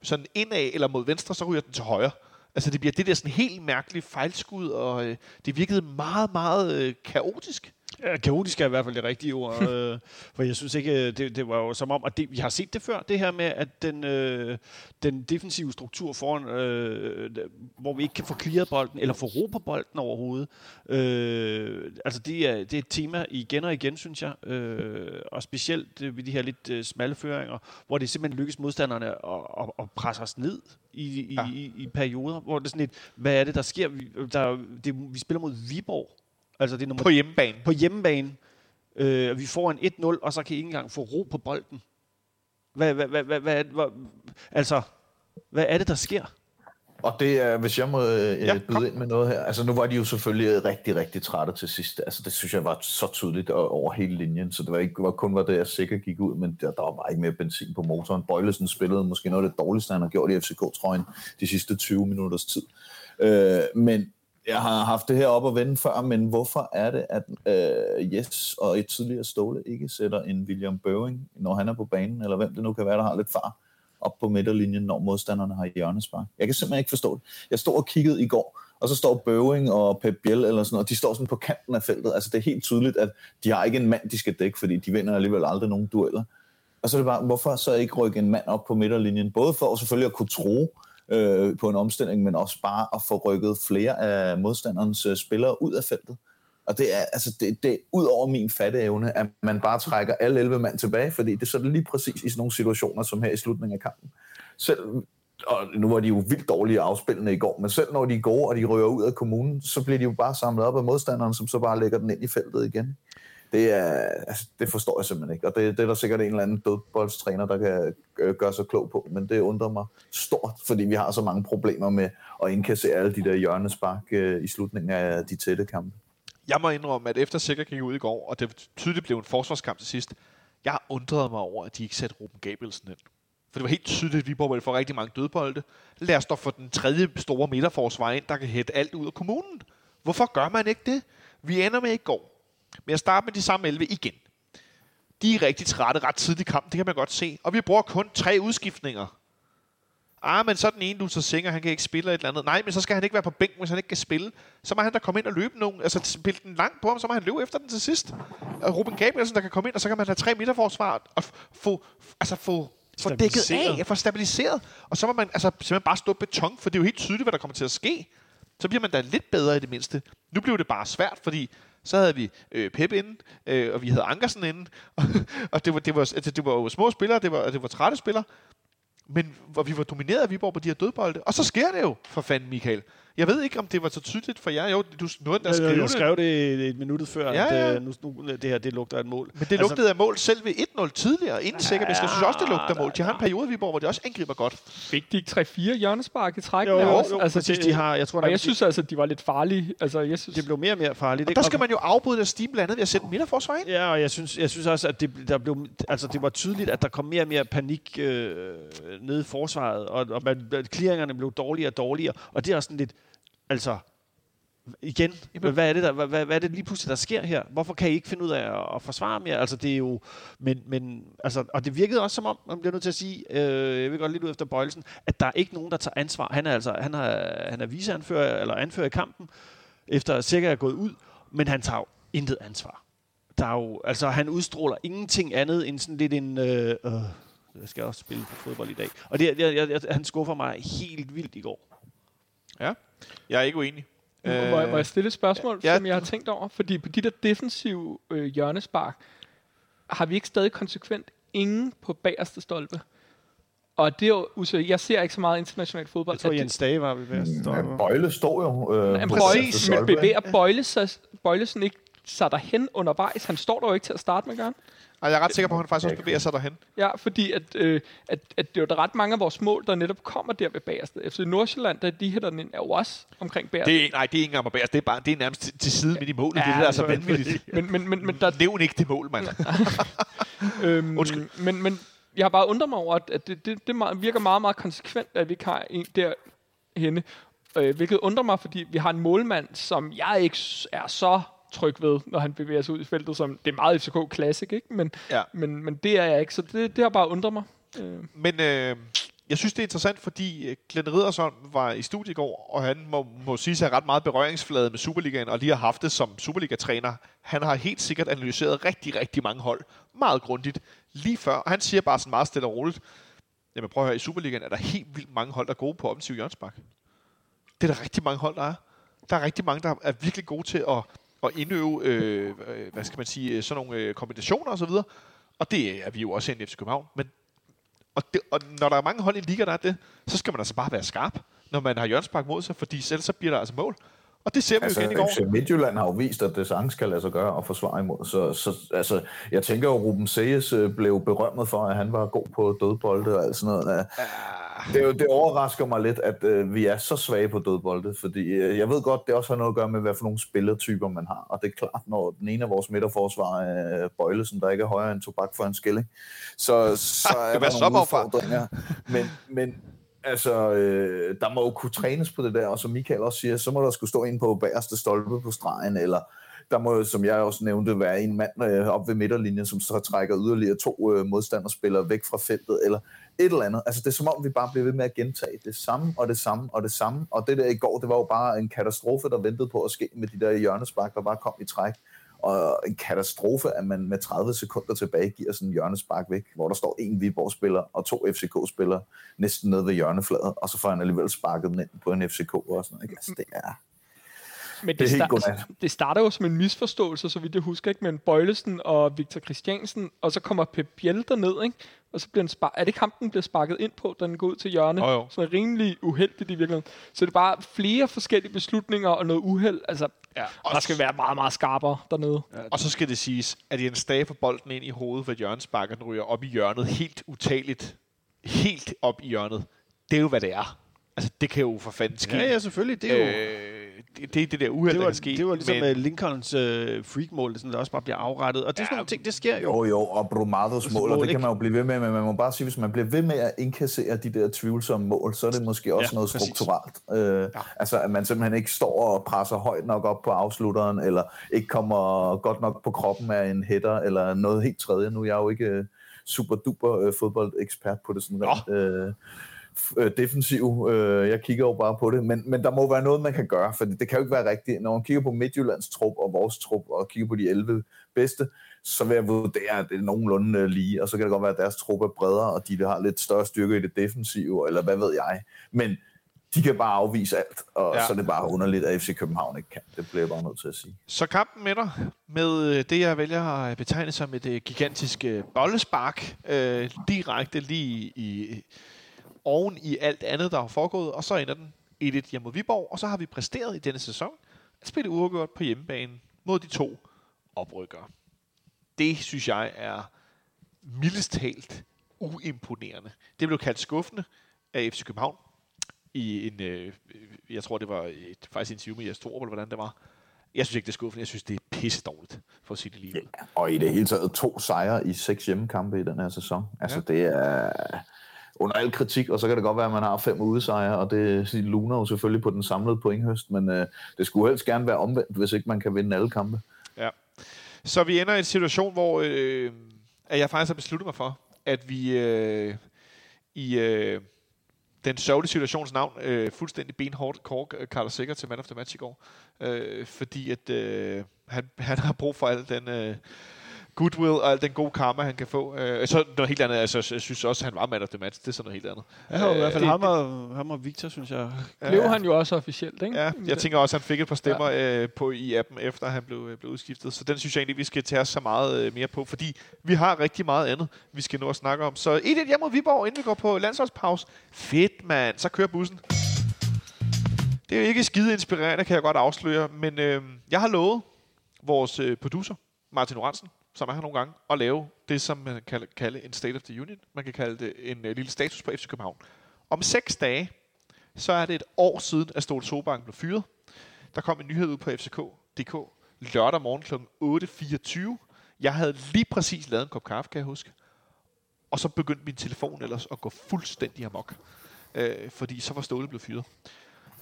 sådan indad eller mod venstre, så ryger den til højre. Altså det bliver det der sådan helt mærkelige fejlskud, og øh, det virkede meget, meget øh, kaotisk. Ja, kaotisk er i hvert fald det rigtige ord, øh, for jeg synes ikke, øh, det, det var jo som om, at det, vi har set det før, det her med, at den, øh, den defensive struktur foran, øh, hvor vi ikke kan få clearet bolden, eller få ro på bolden overhovedet, øh, altså det er, det er et tema igen og igen, synes jeg, øh, og specielt øh, ved de her lidt øh, smalle føringer, hvor det simpelthen lykkes modstanderne at, at, at presse os ned i, i, ja. i, i perioder, hvor det er sådan lidt, hvad er det, der sker? Vi, der, det, vi spiller mod Viborg, altså det er nummer På hjemmebane. på hjemmebane. Øh, vi får en 1-0, og så kan I ikke engang få ro på bolden. Hvad, hvad, hvad, hvad, hvad, hvad, altså, Hvad er det, der sker? Og det er, hvis jeg må øh, Ja, byde ind med noget her. Altså nu var de jo selvfølgelig rigtig, rigtig trætte til sidst. Altså det synes jeg var så tydeligt over hele linjen. Så det var ikke var kun var det, jeg sikkert gik ud, men der, der var bare ikke mere benzin på motoren. Bøjlesen spillede måske noget af det dårligste, han har gjort i FCK-trøjen de sidste 20 minutters tid. Øh, men jeg har haft det her op og vende før, men hvorfor er det, at øh, Yes og et tidligere Ståle ikke sætter en William Bøving, når han er på banen, eller hvem det nu kan være, der har lidt far, op på midterlinjen, når modstanderne har hjørnespark. Jeg kan simpelthen ikke forstå det. Jeg stod og kiggede i går, og så står Bøving og Pep Biel eller sådan noget, de står sådan på kanten af feltet. Altså det er helt tydeligt, at de har ikke en mand, de skal dække, fordi de vinder alligevel aldrig nogen dueller. Og så er det bare, hvorfor så ikke rykke en mand op på midterlinjen? Både for selvfølgelig at kunne tro øh, på en omstilling, men også bare at få rykket flere af modstanderens øh, spillere ud af feltet. Og det er, altså, det, det er ud over min fatteevne, at man bare trækker alle 11 mand tilbage, fordi det er sådan lige præcis i sådan nogle situationer, som her i slutningen af kampen. Selv, og nu var de jo vildt dårlige afspillende i går, men selv når de er gode, og de rører ud af kommunen, så bliver de jo bare samlet op af modstanderen, som så bare lægger den ind i feltet igen. Det, er, altså, det forstår jeg simpelthen ikke, og det, det er der sikkert en eller anden dødboldstræner, der kan øh, gøre sig klog på, men det undrer mig stort, fordi vi har så mange problemer med at indkassere alle de der hjørnespark øh, i slutningen af de tætte kampe. Jeg må indrømme, at efter Sikker gik ud i går, og det tydeligt blev en forsvarskamp til sidst, jeg undrede mig over, at de ikke satte Ruben Gabelsen ind. For det var helt tydeligt, at Viborg ville få rigtig mange dødbolde. Lad os dog få den tredje store midterforsvar ind, der kan hætte alt ud af kommunen. Hvorfor gør man ikke det? Vi ender med i går. Men jeg starter med de samme 11 igen. De er rigtig trætte ret tidligt i kampen, det kan man godt se. Og vi bruger kun tre udskiftninger. Ah, men så er den ene, du så Singer, han kan ikke spille et eller andet. Nej, men så skal han ikke være på bænken, hvis han ikke kan spille. Så må han da komme ind og løbe nogen. Altså spille den langt på ham, så må han løbe efter den til sidst. Og Ruben Gabrielsen, der kan komme ind, og så kan man have tre midterforsvar og få, altså få, få dækket af, få stabiliseret. Og så må man altså simpelthen bare stå beton, for det er jo helt tydeligt, hvad der kommer til at ske. Så bliver man da lidt bedre i det mindste. Nu blev det bare svært, fordi så havde vi øh, Pep inde, øh, og vi havde Ankersen inde, og det var, det, var, altså, det var jo små spillere, det var, det var trætte spillere, men hvor vi var domineret af Viborg på de her dødbolde. Og så sker det jo, for fanden Michael. Jeg ved ikke, om det var så tydeligt for jer. Jo, du nåede Jeg, skrive jeg det. skrev det et minut før, Ja, at ja. øh, nu, nu, det her det lugter af et mål. Men det lugtede af mål selv ved 1-0 tidligere, inden sikkert. Men jeg synes også, det lugter af mål. De har en periode i Viborg, hvor de også angriber godt. Fik de ikke 3-4 hjørnespark i træk? Jo, jo, altså, præcis, det, de har, jeg tror, der, og jeg de- synes altså, at de var lidt farlige. Altså, jeg synes, det blev mere og mere farligt. Og der skal man jo afbryde deres steam blandt andet ved at sætte en midterforsvar ind. Ja, og jeg synes, jeg synes også, at det, der blev, altså, det var tydeligt, at der kom mere og mere panik øh, nede i forsvaret, og, og man, at clearingerne blev dårligere og dårligere, og det er også sådan lidt, altså, igen, Jamen- hvad er, det der, hvad, hvad er det lige pludselig, der sker her? Hvorfor kan I ikke finde ud af at, at forsvare mere? Altså, det er jo, men, men, altså, og det virkede også som om, man bliver nødt til at sige, øh, jeg vil godt lidt ud efter Bøjelsen, at der er ikke nogen, der tager ansvar. Han er altså, han er, han er viseanfører, eller anfører i kampen, efter sikkert er gået ud, men han tager jo intet ansvar der er jo, altså han udstråler ingenting andet end sådan lidt en, øh, øh, jeg skal også spille på fodbold i dag. Og det, jeg, jeg, jeg, han skuffer mig helt vildt i går. Ja, jeg er ikke uenig. Må, må, jeg- må jeg stille et spørgsmål, ja. ja. som jeg har tænkt over? Fordi på de der defensive øh, hjørnespark, har vi ikke stadig konsekvent ingen på bagerste stolpe? Og det er jo, usæ- jeg ser ikke så meget international fodbold. Jeg tror, Jens Dage var ved at Ja, Bøjle står jo øh, Bøjle, bagerste men stolpe, bevæger Bøjle sig, Bøjlesen ikke sig derhen undervejs? Han står der jo ikke til at starte med, gør? Og jeg er ret sikker på, at han faktisk også bevæger sig derhen. Ja, fordi at, øh, at, at det er jo der ret mange af vores mål, der netop kommer der ved bagerste. FC Nordsjælland, der de hætter den ind, er jo også omkring bagerste. Det er, nej, det er ikke engang bæres. Det er, bare, det er nærmest til, til side midt i målet. Ja, det er det, der er så vanvittigt. Men, men, men, men der, Nævn ikke det mål, mand. Øhm, Undskyld. Men, men jeg har bare undret mig over, at det, det, det virker meget, meget konsekvent, at vi ikke har en derhenne. Øh, hvilket undrer mig, fordi vi har en målmand, som jeg ikke er så tryg ved, når han bevæger sig ud i feltet. Som, det er meget FCK Classic, ikke? Men, Ja. men, men det er jeg ikke, så det, det har bare undret mig. Øh, Men øh, jeg synes, det er interessant, fordi øh, Glenn Riddersson var i studiet i går, og han må, må sige sig ret meget berøringsflade med Superligaen, og lige har haft det som Superliga-træner. Han har helt sikkert analyseret rigtig, rigtig mange hold. Meget grundigt. Lige før. Og han siger bare sådan meget stille og roligt, jamen prøv at høre, i Superligaen er der helt vildt mange hold, der er gode på offensiv hjørnsbak. Det er der rigtig mange hold, der er. Der er rigtig mange, der er virkelig gode til at, at indøve, øh, hvad skal man sige, øh, sådan nogle øh, kombinationer osv. Og det er vi jo også i FC København. Men og, det, og når der er mange hold i liga, der er det, så skal man altså bare være skarp, når man har Jørgenspark mod sig, fordi selv så bliver der altså mål. Og det ser vi Altså, jo igen i går. FC Midtjylland har jo vist, at det sagtens kan lade sig gøre og forsvare imod. Så, så altså, jeg tænker jo, Ruben Sejes øh, blev berømmet for, at han var god på dødbolde og alt sådan noget. Der. Det, det overrasker mig lidt, at øh, vi er så svage på dødbolde, fordi øh, jeg ved godt, det også har noget at gøre med, hvad for nogle spillertyper man har. Og det er klart, når den ene af vores midterforsvar er Bøjlesen, der ikke er højere end tobak for en skilling, så, så er der så nogle udfordringer. Men, men altså, øh, der må jo kunne trænes på det der, og som Michael også siger, så må der skulle stå ind på bagerste stolpe på stregen, eller der må jo, som jeg også nævnte, være en mand øh, op ved midterlinjen, som så trækker yderligere to øh, modstanderspillere væk fra feltet, eller et eller andet. Altså, det er som om, vi bare bliver ved med at gentage det samme, og det samme, og det samme. Og det der i går, det var jo bare en katastrofe, der ventede på at ske med de der hjørnespark, der bare kom i træk. Og en katastrofe, at man med 30 sekunder tilbage giver sådan en hjørnespark væk, hvor der står en Viborg-spiller og to FCK-spillere næsten nede ved hjørnefladen, og så får han alligevel sparket den ind på en FCK og sådan noget. ikke? Altså, det er... Men Det er det, helt sta- godnat. det starter jo som en misforståelse, så vidt jeg husker, ikke? mellem Bøjlesen og Victor Christiansen, og så kommer Pep Biel derned, ikke? og så bliver den spar- er det ham, den bliver sparket ind på, da den går ud til hjørne? Jo. Så er rimelig uheldigt i virkeligheden. Så det er bare flere forskellige beslutninger og noget uheld. Altså, Ja, og der skal være meget, meget skarpere dernede. Og så skal det siges, at Jens Dage får bolden ind i hovedet for hjørnespark, og den ryger op i hjørnet helt utageligt. Helt op i hjørnet. Det er jo, hvad det er. Altså, det kan jo for fanden ske. Ja, ja, selvfølgelig. Det er jo... Øh, det, det er det der uheld, det der var, kan ske. det var ligesom men, Lincolns øh, freakmål, det sådan, der også bare bliver afrettet. Og det er sådan nogle ting, det sker jo. Jo, jo, og Brumados mål, og det ikke? kan man jo blive ved med, men man må bare sige, hvis man bliver ved med at indkassere de der tvivlsomme mål, så er det måske også Ja, ja, noget præcis. strukturelt. Øh, ja. Altså, at man simpelthen ikke står og presser højt nok op på afslutteren, eller ikke kommer godt nok på kroppen af en hætter, eller noget helt tredje. Nu er jeg jo ikke øh, super duper øh, fodboldekspert på det sådan rent. Øh, øh, defensiv. Øh, jeg kigger jo bare på det, men, men der må være noget, man kan gøre, for det, det kan jo ikke være rigtigt. Når man kigger på Midtjyllands trup og vores trup, og kigger på de 11 bedste, så vil jeg vurdere, at det er nogenlunde øh, lige, og så kan det godt være, at deres trup er bredere, og de har lidt større styrke i det defensive, eller hvad ved jeg. Men de kan bare afvise alt, og Ja. så er det bare underligt, at FC København ikke kan. Det bliver jeg bare nødt til at sige. Så kampen med dig med det, jeg vælger at betegne som et gigantisk bollespark, øh, direkte lige i, oven i alt andet, der har foregået, og så ender den 1-1 hjemme mod Viborg, og så har vi præsteret i denne sæson at spille uafgjort på hjemmebane mod de to oprykkere. Det synes jeg er mildest talt uimponerende. Det blev kaldt skuffende af FC København i en, øh, jeg tror det var et, faktisk et interview med Jes Torup, eller hvordan det var. Jeg synes ikke, det er skuffende. Jeg synes, det er pisse dårligt, for at sige det lige ud. Og i det hele taget to sejre i seks hjemmekampe i den her sæson. Altså ja. det er under al kritik, og så kan det godt være, at man har fem udsejre, og det luner jo selvfølgelig på den samlede pointhøst, men øh, det skulle helst gerne være omvendt, hvis ikke man kan vinde alle kampe. Ja. Så vi ender i en situation, hvor øh, at jeg faktisk har besluttet mig for, at vi øh, i øh, den sørgelige situations navn øh, fuldstændig benhårdt kork Carl Carlos Sikker til man of the match i går. Øh, fordi at øh, han, han har brug for al den øh, goodwill og al den gode karma, han kan få. Øh, så noget helt andet. Altså, jeg synes også, at han var man of the match. Det er sådan noget helt andet. Ja, i hvert fald Øh, ham og, ham og Victor, synes jeg. Blev han jo også officielt, ikke? Ja, jeg tænker også, at han fik et par stemmer ja. øh, på i appen, efter han blev, øh, blev udskiftet. Så den synes jeg egentlig, vi skal tage os så meget øh, mere på, fordi vi har rigtig meget andet, vi skal nå at snakke om. Så 1-1 hjemme mod Viborg, inden vi går på landsholdspause. Fedt, mand. Så kører bussen. Det er jo ikke skide inspirerende, kan jeg godt afsløre, men øh, jeg har lovet vores øh, producer, Martin Oransen, som er her nogle gange, at lave det, som man kan kalde en State of the Union. Man kan kalde det en øh, lille status på FC København. Om seks dage, så er det et år siden, at Ståle Sobank blev fyret. Der kom en nyhed ud på FCK.dk lørdag morgen kl. 8.24. Jeg havde lige præcis lavet en kop kaffe, kan jeg huske. Og så begyndte min telefon ellers at gå fuldstændig amok. Øh, fordi så var Ståle blevet fyret.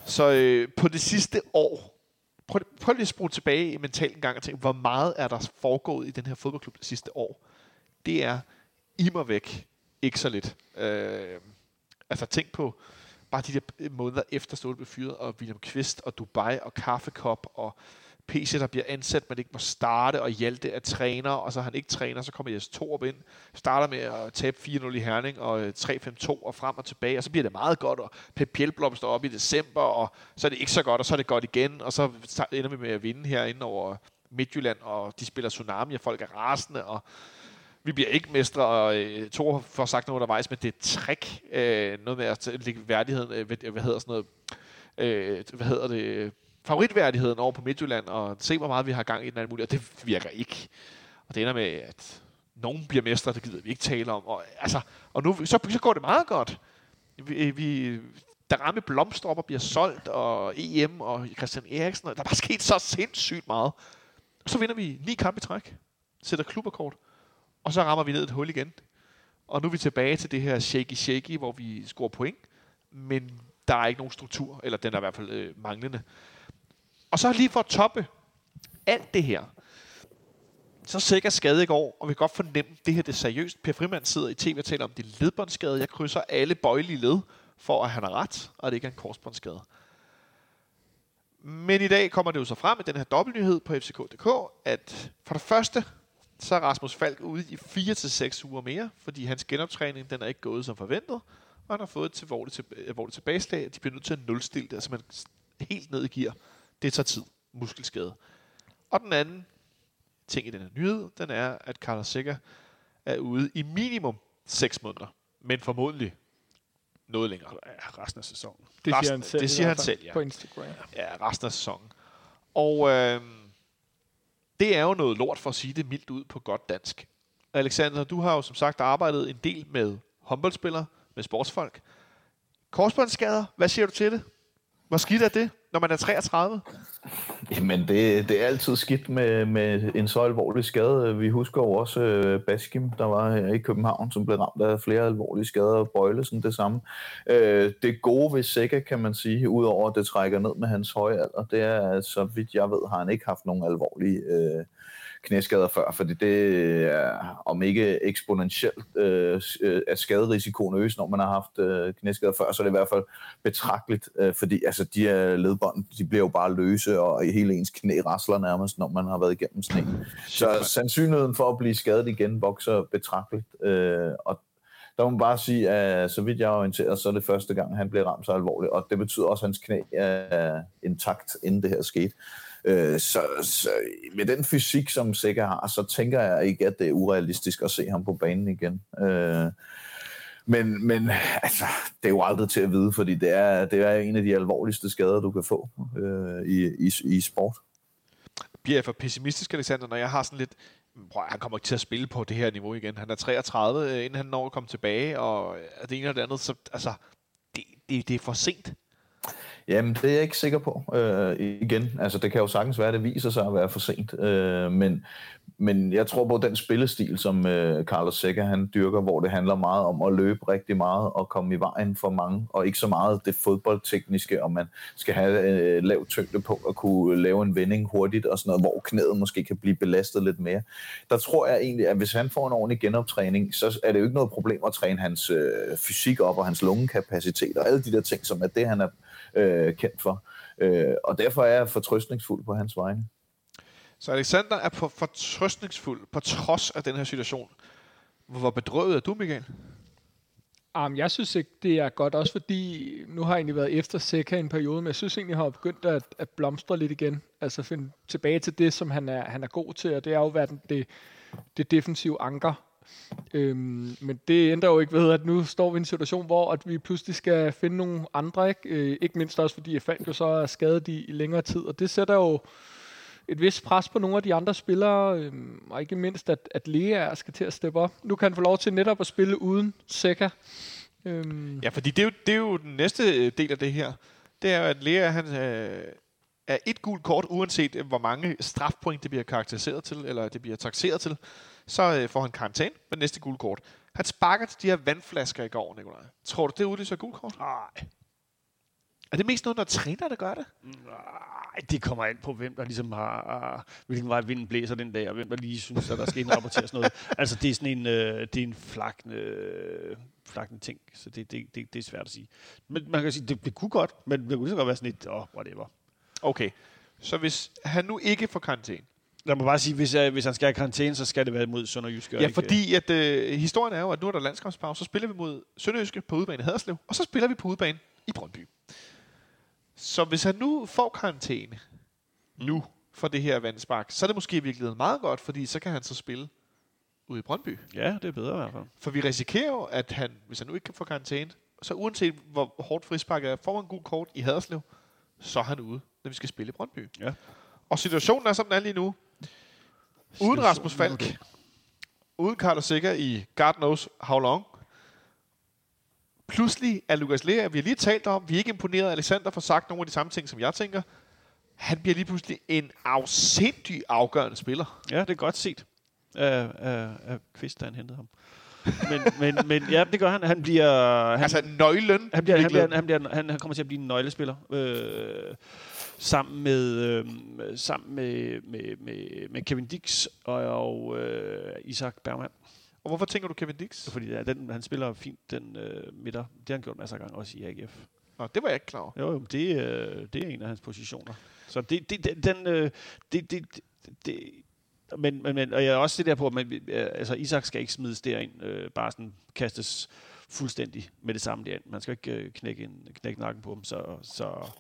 Så øh, på det sidste år, prøv, prøv lige at spole tilbage i mentalt en gang og tænke, hvor meget er der foregået i den her fodboldklub det sidste år? Det er i mig væk ikke så lidt. Øh, altså tænk på bare de der måneder efter Ståle blev fyret, og William Kvist og Dubai og Kaffekop og PC, der bliver ansat, men ikke må starte, og Hjalte er træner, og så han ikke træner, så kommer Jes Torup ind, starter med at tabe 4-0 i Herning, og øh, 3-5-2, og frem og tilbage, og så bliver det meget godt, og Pep Pjelblom står op i december, og så er det ikke så godt, og så er det godt igen, og så ender vi med at vinde herinde over Midtjylland, og de spiller Tsunami, og folk er rasende, og vi bliver ikke mestre, og øh, Thor får sagt noget undervejs, men det er trick, øh, noget med at lægge værdigheden, øh, hvad, hvad hedder sådan noget, øh, hvad hedder det, favoritværdigheden over på Midtjylland, og se hvor meget vi har gang i den anden mulighed, og det virker ikke. Og det ender med, at nogen bliver mestre, det gider vi ikke tale om, og, altså, og nu, så, så går det meget godt. Vi, øh, vi, der ramme blomstropper bliver solgt, og EM og Christian Eriksen, og der er bare sket så sindssygt meget. Og så vinder vi ni kampe i træk, sætter klubberkort, og så rammer vi ned et hul igen. Og nu er vi tilbage til det her shaky-shaky, hvor vi scorer point, men der er ikke nogen struktur, eller den er i hvert fald øh, manglende. Og så lige for at toppe alt det her, så sikkert skade i går, og vi kan godt fornemme, at det her det er seriøst. Per Frimand sidder i tv og taler om, det er ledbåndsskade. Jeg krydser alle bøjelige led, for at han har ret, og det ikke er en korsbåndsskade. Men i dag kommer det jo så frem med den her dobbeltnyhed på FCK.dk, at for det første, så er Rasmus Falk ude i 4-6 uger mere, fordi hans genoptræning den er ikke gået som forventet, og han har fået et alvorligt tilbageslag, at de bliver nødt til at nulstille det, altså man helt ned i gear. Det tager tid. Muskelskade. Og den anden ting i den her nyhed, den er, at Carlos Sikker er ude i minimum 6 måneder, men formodentlig noget længere. Ja, resten af sæsonen. Det Resten- siger han selv, det siger han selv, ja. På Instagram. Ja, resten af sæsonen. Og øh, det er jo noget lort for at sige det mildt ud på godt dansk. Alexander, du har jo som sagt arbejdet en del med håndboldspillere, med sportsfolk. Korsbåndsskader, hvad siger du til det? Hvor skidt er det, når man er 33? Jamen, det, det er altid skidt med, med en så alvorlig skade. Vi husker jo også øh, Baskim, der var her i København, som blev ramt af flere alvorlige skader, og Bøjlesen det samme. Øh, det gode ved Sækker, kan man sige, udover at det trækker ned med hans høje alder, det er, så vidt jeg ved, har han ikke haft nogen alvorlige øh, knæskader før, fordi det er, om ikke eksponentielt, øh, at skaderisikoen øges, når man har haft øh, knæskader før, så er det i hvert fald betragteligt, øh, fordi altså, de her ledbånd, de bliver jo bare løse, og hele ens knæ rasler nærmest, når man har været igennem en. Så sandsynligheden for at blive skadet igen vokser betragteligt, øh, og der må man bare sige, at så vidt jeg er orienteret, så er det første gang, han blev ramt så alvorligt, og det betyder også, at hans knæ er intakt, inden det her skete. Øh, så, så med den fysik, som Sikker har, så tænker jeg ikke, at det er urealistisk at se ham på banen igen. Øh, men, men altså, det er jo aldrig til at vide, fordi det er, det er en af de alvorligste skader, du kan få øh, i, i, i sport. Bliver jeg for pessimistisk, Alexander, når jeg har sådan lidt... Prøv, han kommer ikke til at spille på det her niveau igen. Han er 33, øh, inden han når at komme tilbage, og øh, det ene og det andet, så altså, det, det, det er for sent. Jamen, det er jeg ikke sikker på. Øh, igen, altså det kan jo sagtens være, at det viser sig at være for sent. Øh, men, men jeg tror på den spillestil, som øh, Carlos Seca han dyrker, hvor det handler meget om at løbe rigtig meget og komme i vejen for mange, og ikke så meget det fodboldtekniske, om man skal have øh, lav tyngde på at kunne lave en vending hurtigt og sådan noget, hvor knæet måske kan blive belastet lidt mere. Der tror jeg egentlig, at hvis han får en ordentlig genoptræning, så er det jo ikke noget problem at træne hans øh, fysik op og hans lungekapacitet og alle de der ting, som er det, han er øh, kendt for. Øh, og derfor er jeg fortrøstningsfuld på hans vegne. Så Alexander er på fortrøstningsfuld på trods af den her situation. Hvor bedrøvet er du, Michael? Um, jeg synes ikke, det er godt, også fordi nu har jeg egentlig været efter Seca en periode, men jeg synes egentlig, han har begyndt at, at blomstre lidt igen. Altså finde tilbage til det, som han er, han er god til, og det er jo været det, det defensive anker. Øhm, men det ændrer jo ikke ved, at nu står vi i en situation, hvor at vi pludselig skal finde nogle andre, ikke, øh, ikke mindst også fordi Falk jo så er skadet i, i længere tid, og det sætter jo et vist pres på nogle af de andre spillere, øhm, og ikke mindst, at, at Lea skal til at steppe op. Nu kan han få lov til netop at spille uden Seca. Øhm, Ja, fordi det er, jo, det er jo den næste øh, del af det her. Det er jo, at Lea han, øh, er et gult kort, uanset øh, hvor mange strafpoint det bliver karakteriseret til, eller det bliver taxeret til, så øh, får han karantæne med næste gule kort. Han sparker til de her vandflasker i går, Nikolaj. Tror du, det udløser gult kort? Nej. Er det mest noget, når træner, der gør det? Nej, det kommer an på, hvem der ligesom har, hvilken vej vinden blæser den dag, og hvem der lige synes, at der skal indrapporteres noget. Altså, det er sådan en, øh, det er en flakne, øh, flakne ting, så det, det, det, det, er svært at sige. Men man kan sige, det, det kunne godt, men det kunne lige så godt være sådan et, åh, oh, whatever. Okay. Så hvis han nu ikke får karantæne, Lad mig bare sige, hvis, jeg, hvis han skal have karantæne, så skal det være mod Sønderjyske. Ja, ikke- fordi at, øh, historien er jo, at nu er der landskampspause, så spiller vi mod Sønderjyske på udebane i Haderslev, og så spiller vi på udebane i Brøndby. Så hvis han nu får karantæne nu for det her vandspark, så er det måske i virkeligheden meget godt, fordi så kan han så spille ude i Brøndby. Ja, det er bedre i hvert fald. For vi risikerer jo, at han, hvis han nu ikke kan få karantæne, så uanset hvor hårdt frisparket er, får han en god kort i Haderslev, så er han ude, når vi skal spille i Brøndby. Ja. Og situationen er, som den er lige nu. Uden Rasmus Falk, uden Carlos Sikker i God knows how long, pludselig er Lukas Lea, vi har lige talt om, vi er ikke imponeret. Alexander får sagt nogle af de samme ting, som jeg tænker. Han bliver lige pludselig en afsindig afgørende spiller. Ja, det er godt set af, af, af Kvist, da han hentede ham. men, men, men ja, det gør han. Han bliver... Han, Altså nøglen. han, bliver, han, bliver, han, bliver, han, han kommer til at blive en nøglespiller. Øh, sammen med, øh, sammen med, med, med, med Kevin Dix og, og øh, Isak Bergman. Og hvorfor tænker du Kevin Dix? Fordi ja, den, han spiller fint den øh, midter. Det har han gjort masser af gange også i AGF. Nå, det var jeg ikke klar over. Jo, jo, det, øh, det er en af hans positioner. Så det, det, den, øh, det, det, det, men, men, men, og jeg er også det der på, at man, øh, altså Isak skal ikke smides derind, øh, bare sådan kastes fuldstændig med det samme derind. Man skal ikke øh, knække, en, knække nakken på dem, så, så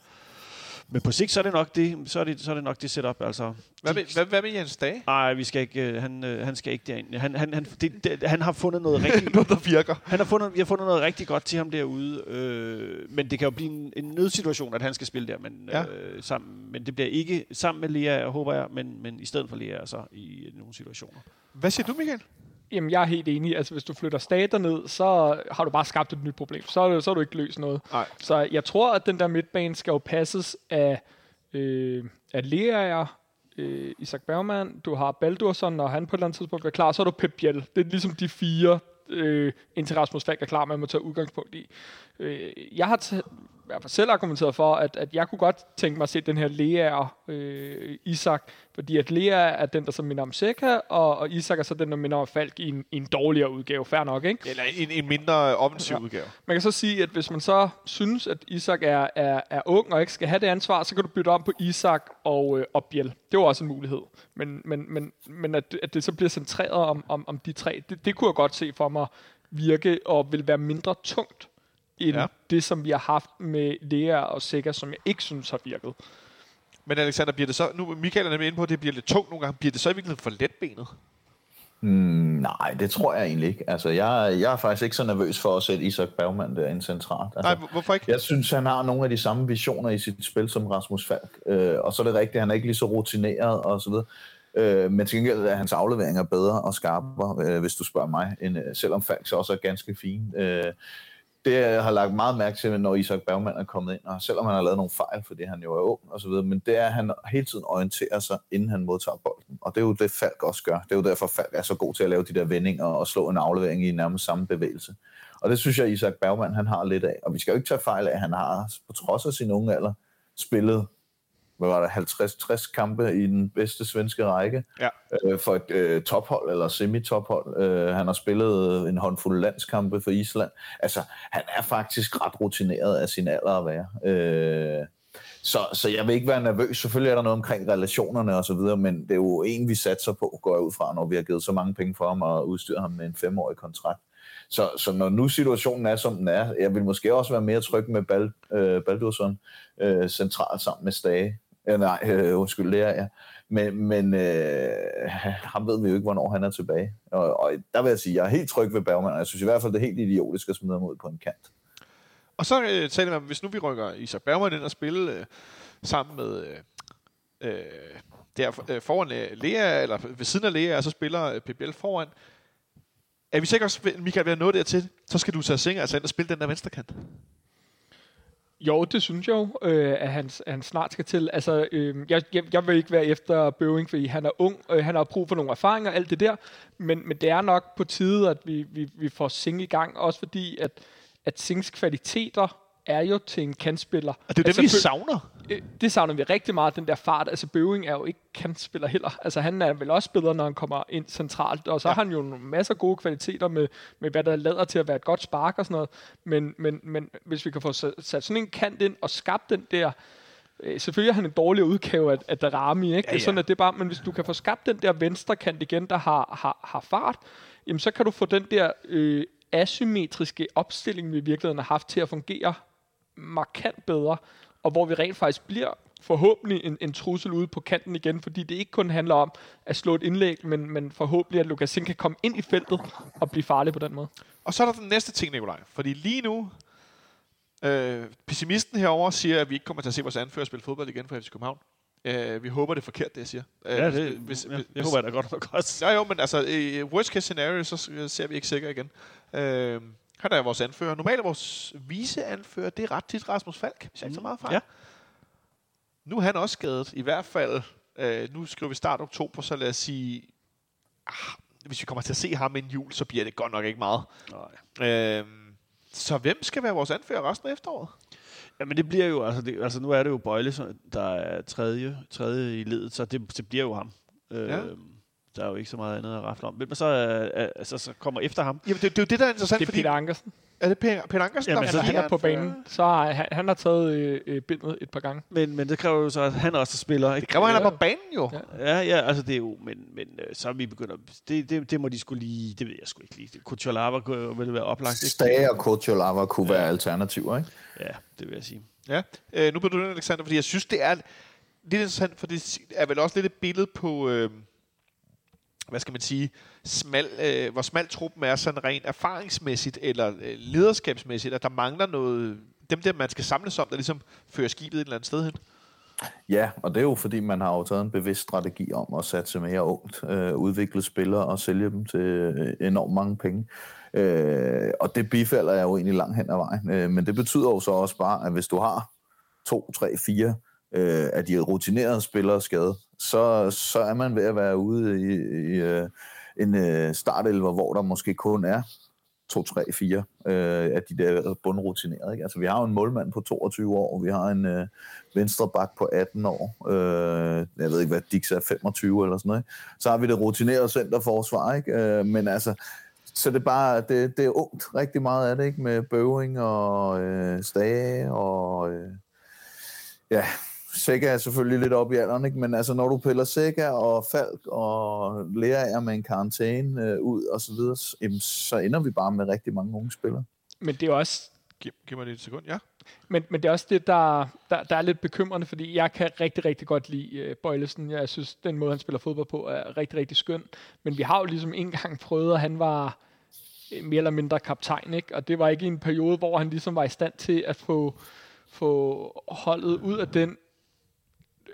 men på sigt, så er det nok det, så er det, så er det nok det setup, altså. Hvad med, hvad, hvad med Jens Dage? Nej, vi skal ikke, øh, han, øh, han skal ikke derind. Han, han, han, det, det, han har fundet noget rigtig, Noget, der virker. han har fundet, vi har fundet noget rigtig godt til ham derude, øh, men det kan jo blive en, en nødsituation, at han skal spille der, men, Ja. øh, sammen, men det bliver ikke sammen med Lea, håber jeg, men, men i stedet for Lea, så i nogle situationer. Hvad siger du, Michael? Jamen, jeg er helt enig. Altså, hvis du flytter stater ned, så har du bare skabt et nyt problem. Så, så har du ikke løst noget. Nej. Så jeg tror, at den der midtbane skal jo passes af, øh, af Lea, øh, Isak Bergman, du har Baldursson, når han på et eller andet tidspunkt er klar, så er du Pep Biel. Det er ligesom de fire, øh, indtil Rasmus Falk er klar, man må tage udgangspunkt i. Øh, jeg har t- hvert fald selv argumenteret for, at, at jeg kunne godt tænke mig at se den her Lea øh, Isak, fordi at Lea er den, der så minder om Seca, og, og Isak er så den, der minder om Falk i en, i en dårligere udgave. Fair nok, ikke? Eller en, en mindre offensiv Ja. udgave. Man kan så sige, at hvis man så synes, at Isak er, er, er ung og ikke skal have det ansvar, så kan du bytte om på Isak og, øh, og Biel. Det var også en mulighed. Men, men, men, men at, at det så bliver centreret om, om, om de tre, det, det kunne jeg godt se for mig virke og vil være mindre tungt end Ja. det, som vi har haft med Lea og Sikker, som jeg ikke synes har virket. Men Alexander, bliver det så... Nu Michael er nemlig inde på, at det bliver lidt tungt nogle gange. Bliver det så i virkeligheden for letbenet? Mm, nej, det tror jeg egentlig ikke. Altså, jeg, jeg er faktisk ikke så nervøs for at sætte Isak Bergman derinde centralt. Altså, Nej, hvor- hvorfor ikke? Jeg synes, han har nogle af de samme visioner i sit spil som Rasmus Falk. Øh, og så er det rigtigt, han er ikke lige så rutineret og så videre. Øh, men til gengæld er hans afleveringer bedre og skarpere, øh, hvis du spørger mig, end, øh, selvom Falk så også er ganske fin. Øh, det jeg har lagt meget mærke til, når Isak Bergman er kommet ind, og selvom han har lavet nogle fejl, fordi han jo er ung og så videre, men det er, at han hele tiden orienterer sig, inden han modtager bolden. Og det er jo det, Falk også gør. Det er jo derfor, Falk er så god til at lave de der vendinger og slå en aflevering i nærmest samme bevægelse. Og det synes jeg, Isak Bergman han har lidt af. Og vi skal jo ikke tage fejl af, at han har, på trods af sin unge alder, spillet hvad var det, 50-60 kampe i den bedste svenske række Ja. øh, for et øh, tophold eller semi-tophold. Øh, han har spillet en håndfuld landskampe for Island. Altså, han er faktisk ret rutineret af sin alder at være. Øh, så, så jeg vil ikke være nervøs. Selvfølgelig er der noget omkring relationerne og så videre, men det er jo en, vi satser på, går jeg ud fra, når vi har givet så mange penge for ham og udstyret ham med en femårig kontrakt. Så, så når nu situationen er, som den er, jeg vil måske også være mere tryg med Bal, øh, Baldursson øh, centralt sammen med Stage. Øh, nej, øh, undskyld, lærer ja. Men, men øh, ham ved vi jo ikke, hvornår han er tilbage. Og, og der vil jeg sige, jeg er helt tryg ved Bergman, og jeg synes i hvert fald, det er helt idiotisk at smide ham ud på en kant. Og så øh, taler man, hvis nu vi rykker Isak Bergman ind og spille øh, sammen med øh, øh, der øh, foran øh, Lea, eller ved siden af Lea, og så spiller øh, PBL foran. Er vi sikkert også, Michael, ved at nå dertil, så skal du tage Singer altså ind og spille den der venstre kant. Jo, det synes jeg jo, øh, at, han, han snart skal til. Altså, øh, jeg, jeg, jeg vil ikke være efter Bøving, fordi han er ung, øh, han har brug for nogle erfaringer, alt det der. Men, men det er nok på tide, at vi, vi, vi får Sing i gang, også fordi, at, at Sings kvaliteter er jo til en kantspiller. Og det er altså, det, vi savner. Øh, det savner vi rigtig meget, den der fart. Altså, Bøving er jo ikke kantspiller heller. Altså, han er vel også bedre, når han kommer ind centralt. Og så ja. har han jo nogle masser af gode kvaliteter med, med, hvad der lader til at være et godt spark og sådan noget. Men, men, men hvis vi kan få sat sådan en kant ind og skabt den der... Øh, selvfølgelig er han en dårlig udgave af, af Darami, ikke? Ja, Ja, ja. Sådan ja. er det bare. Men hvis du kan få skabt den der venstre kant igen, der har, har, har fart, jamen så kan du få den der øh, asymmetriske opstilling, vi i virkeligheden har haft til at fungere markant bedre, og hvor vi rent faktisk bliver forhåbentlig en, en trussel ude på kanten igen, fordi det ikke kun handler om at slå et indlæg, men, men forhåbentlig at Lukas Singh kan komme ind i feltet og blive farlig på den måde. Og så er der den næste ting, Nikolaj. Fordi lige nu, øh, pessimisten herover siger, at vi ikke kommer til at se vores anfører spille fodbold igen for FC København. Øh, vi håber, det er forkert, det jeg siger. Øh, Ja, det, hvis, ja, hvis, jeg håber, at der godt nok også. Ja, jo, men altså, i worst case scenario, så ser vi ikke sikkert igen. Øh, Han er vores anfører. Normalt er vores vice-anfører, det er ret tit Rasmus Falk, hvis jeg ikke så meget fejl. Ja. Nu er han også skadet. I hvert fald, øh, nu skriver vi start oktober, så lad os sige, ah, hvis vi kommer til at se ham en jul, så bliver det godt nok ikke meget. Nej. Øh, så hvem skal være vores anfører resten af efteråret? Jamen det bliver jo, altså, det, altså nu er det jo Bøjle, der er tredje, tredje i ledet, så det, det bliver jo ham. Øh, Ja. Der er jo ikke så meget andet at rafle om. Hvem så, øh, altså, så kommer efter ham? Jamen, det, det er jo det, der er interessant, Det er fordi... Peter Ankersen. Er det Peter, Peter Ankersen, Jamen, der så er Han er på banen. Så har han, han har taget øh, øh, bindet et par gange. Men, men det kræver jo så, at han også spiller. Ikke? Det kræver, at han er Ja. på banen jo. Ja. Ja, ja, altså det er jo, men, men øh, så er vi begyndt at, det, det, det må de skulle lige, det ved jeg sgu ikke lige. Kuchalava kunne- ville være oplagt, ikke? Stage og Kocholava kunne være alternativer, ikke? Ja, det vil jeg sige. Ja. Øh, nu bliver du Alexander, fordi jeg synes, det er lidt interessant, for det er vel også lidt et billede på, øh, hvad skal man sige, smal, øh, hvor smal truppen er sådan rent erfaringsmæssigt eller øh, lederskabsmæssigt, at der mangler noget, dem der, man skal samles om, der ligesom fører skibet et eller andet sted hen. Ja, og det er jo fordi, man har jo taget en bevidst strategi om at satse mere ungt, øh, udvikle spillere og sælge dem til øh, enormt mange penge. Øh, og det bifalder jeg jo egentlig langt hen ad vejen. Øh, men det betyder jo så også bare, at hvis du har to, tre, fire øh, af de rutinerede spillere skadet, så, så er man ved at være ude i, i øh, en øh, startelver, hvor der måske kun er 2, 3, 4 øh, af de der bundrutinerede. Ikke? Altså, vi har jo en målmand på 22 år, vi har en øh, venstre bak på 18 år, øh, jeg ved ikke, hvad Dix er, 25 eller sådan noget. Ikke? Så har vi det rutinerede centerforsvar, ikke? Øh, men altså, så det er bare, det, det er ungt rigtig meget af det, ikke? Med bøving og øh, stage og... Øh, ja, Sækker er selvfølgelig lidt op i alderen, ikke? men altså, når du piller Sækker og Falk og lærer med en karantæne øh, ud og så videre, jamen, så ender vi bare med rigtig mange unge spillere. Men det er også Giv, giv mig lige et sekund, ja. Men, men det er også det, der, der, der er lidt bekymrende, fordi jeg kan rigtig, rigtig godt lide uh, Bøjlesen. Jeg synes, den måde, han spiller fodbold på, er rigtig, rigtig skøn. Men vi har jo ligesom en gang prøvet, at han var øh, mere eller mindre kaptajn, ikke? Og det var ikke i en periode, hvor han ligesom var i stand til at få, få holdet ud af den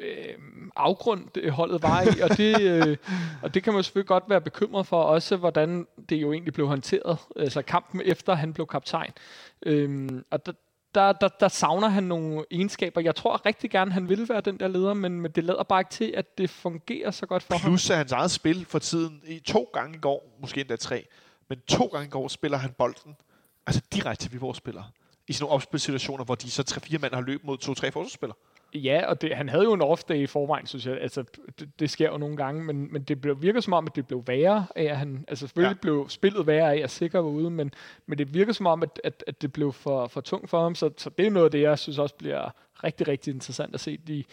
øh, afgrund, det holdet var i, og det, øh, og det kan man selvfølgelig godt være bekymret for, også hvordan det jo egentlig blev håndteret, altså kampen efter han blev kaptajn. Øh, og der, der, der, der savner han nogle egenskaber. Jeg tror rigtig gerne, han vil være den der leder, men, men det lader bare ikke til, at det fungerer så godt for ham. Plus hans eget spil for tiden, i to gange i går, måske endda tre, men to gange i går spiller han bolden, altså direkte til Viborg spillere. I sådan nogle opspilsituationer, hvor de så tre-fire mænd har løbet mod to-tre forsvarsspillere. Ja, og det, han havde jo en off-day i forvejen, synes jeg. Altså, det, det sker jo nogle gange, men, men det blev, virker som om, at det blev værre af, at han... Altså, selvfølgelig ja. blev spillet værre af, at Sikker var ude, men, men det virker som om, at, at, at det blev for, for tungt for ham, så, så det er noget af det, jeg synes også bliver rigtig, rigtig interessant at se de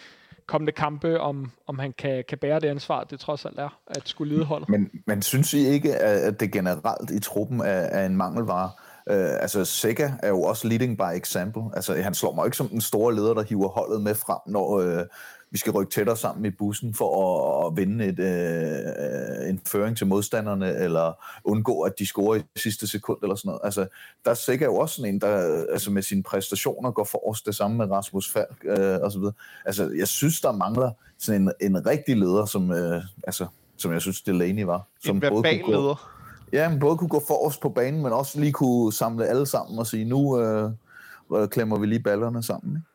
kommende kampe, om, om han kan, kan bære det ansvar, det trods alt er, at skulle lede holdet. Men, men synes I ikke, at det generelt i truppen er, er en mangelvare? Uh, altså, Sega er jo også leading by example. Altså, han slår mig ikke som den store leder, der hiver holdet med frem, når uh, vi skal rykke tættere sammen i bussen for at, at vinde et, uh, en føring til modstanderne, eller undgå, at de scorer i sidste sekund, eller sådan noget. Altså, der er Sega jo også sådan en, der altså med sine præstationer går forrest, det samme med Rasmus Falk, uh, og så videre. Altså, jeg synes, der mangler sådan en, en rigtig leder, som, uh, altså, som jeg synes, Delaney var. Som En verbal leder. Ja, men både kunne gå forrest på banen, men også lige kunne samle alle sammen og sige, nu øh, øh, klemmer vi lige ballerne sammen. Ikke?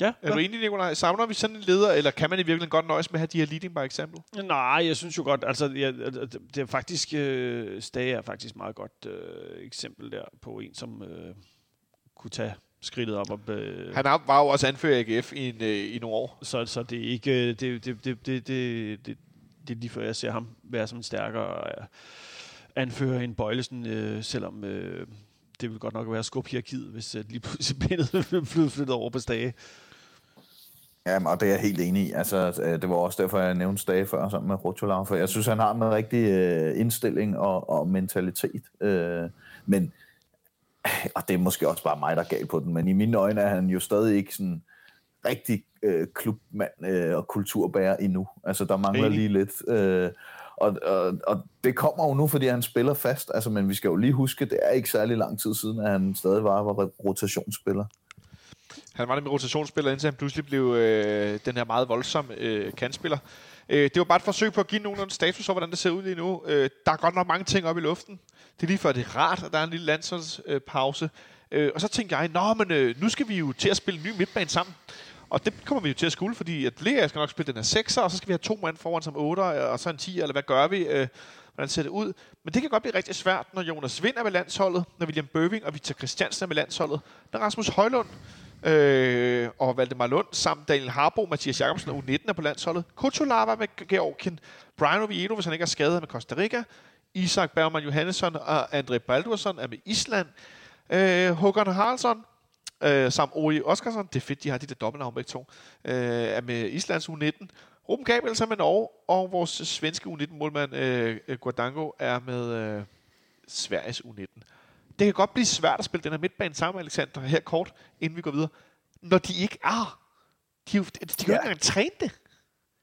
Ja, Er du enig, Nikolaj? Savner vi sådan en leder, eller kan man i virkeligheden godt nøjes med at have de her leading by example? Nej, jeg synes jo godt, altså jeg, det er faktisk, øh, Stage er faktisk meget godt øh, eksempel der på en, som øh, kunne tage skridtet op. Og, øh, Han var jo også anfører i AGF i, en, øh, i nogle år. så, så det er ikke, øh, det, det, det, det, det, det, det er lige før jeg ser ham være som en stærkere øh, anfører end Bøjlesen, øh, selvom øh, det vil godt nok være skubhierarkiet, hvis øh, lige pludselig bindet blev flyttet over på Stage. Ja, og det er jeg helt enig i. Altså, øh, det var også derfor, jeg nævnte Stage før sammen med Rotolav, for jeg synes, han har en rigtig øh, indstilling og, og mentalitet. Øh, men, og det er måske også bare mig, der er gal på den, men i mine øjne er han jo stadig ikke sådan rigtig øh, klubmand øh, og kulturbærer endnu. Altså, der mangler lige lidt. Øh, og, og, og det kommer jo nu, fordi han spiller fast. Altså, men vi skal jo lige huske, det er ikke særlig lang tid siden, at han stadig var, var rotationsspiller. Han var nemlig rotationsspiller, indtil han pludselig blev øh, den her meget voldsomme øh, kantspiller. Øh, det var bare et forsøg på at give nogen en status over, hvordan det ser ud lige nu. Øh, der er godt nok mange ting op i luften. Det er lige før, det er rart, at der er en lille landsholdspause. Øh, og så tænkte jeg, nå, men øh, nu skal vi jo til at spille en ny midtbane sammen. Og det kommer vi jo til at skulle, fordi at Lea skal nok spille den her 6'er, og så skal vi have to mand foran som 8'er, og så en 10'er, eller hvad gør vi? Øh, hvordan ser det ud? Men det kan godt blive rigtig svært, når Jonas Vind er med landsholdet, når William Bøving og Victor Christiansen er med landsholdet, når Rasmus Højlund øh, og Valdemar Lund samt Daniel Harbo, Mathias Jacobsen og U19 er på landsholdet. Kutulava med Georgien, Brian Oviedo, hvis han ikke er skadet med Costa Rica, Isak Bergman Johannesson og André Baldursson er med Island, øh, Håkon Haraldsson øh, samt Ori Oskarsson, det er fedt, de har de der dobbeltnavn begge to, øh, er med Islands U19. Ruben Gabrielsen er med Norge, og vores svenske U19-målmand øh, Guardango er med øh, Sveriges U19. Det kan godt blive svært at spille den her midtbane sammen, Alexander, her kort, inden vi går videre, når de ikke er. De, de, de, kan jo ikke engang træne det.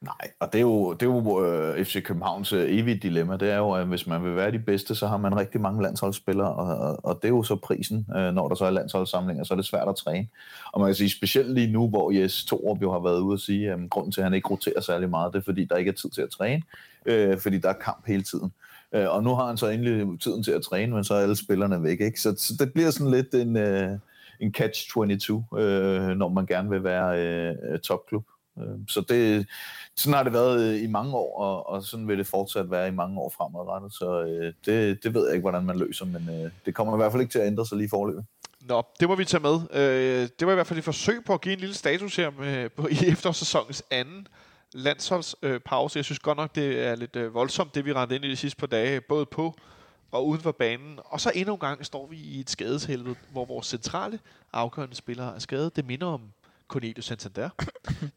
Nej, og det er jo, det er jo øh, FC Københavns øh, evige dilemma. Det er jo, at hvis man vil være de bedste, så har man rigtig mange landsholdsspillere, og, og, og det er jo så prisen, øh, når der så er landsholdssamlinger, så er det svært at træne. Og man kan sige, specielt lige nu, hvor Jes Torup jo har været ude og sige, at øh, grunden til, at han ikke roterer særlig meget, det er, fordi der ikke er tid til at træne, øh, fordi der er kamp hele tiden. Øh, og nu har han så endelig tiden til at træne, men så er alle spillerne væk. Ikke? Så, så det bliver sådan lidt en, øh, en catch-22, øh, når man gerne vil være øh, topklub. Øhm, så det, sådan har det været øh, i mange år, og, og sådan vil det fortsat være i mange år fremadrettet. Så øh, det, det ved jeg ikke, hvordan man løser, men øh, det kommer i hvert fald ikke til at ændre sig lige forløbet. Nå, det må vi tage med. Øh, det var i hvert fald et forsøg på at give en lille status her med, på, i efterårssæsonens anden landsholdspause. Øh, jeg synes godt nok, det er lidt øh, voldsomt, det vi rendte ind i de sidste par dage, både på og uden for banen. Og så endnu en gang står vi i et skadeshelvede, hvor vores centrale afgørende spillere er skadet. Det minder om Cornelius Santander.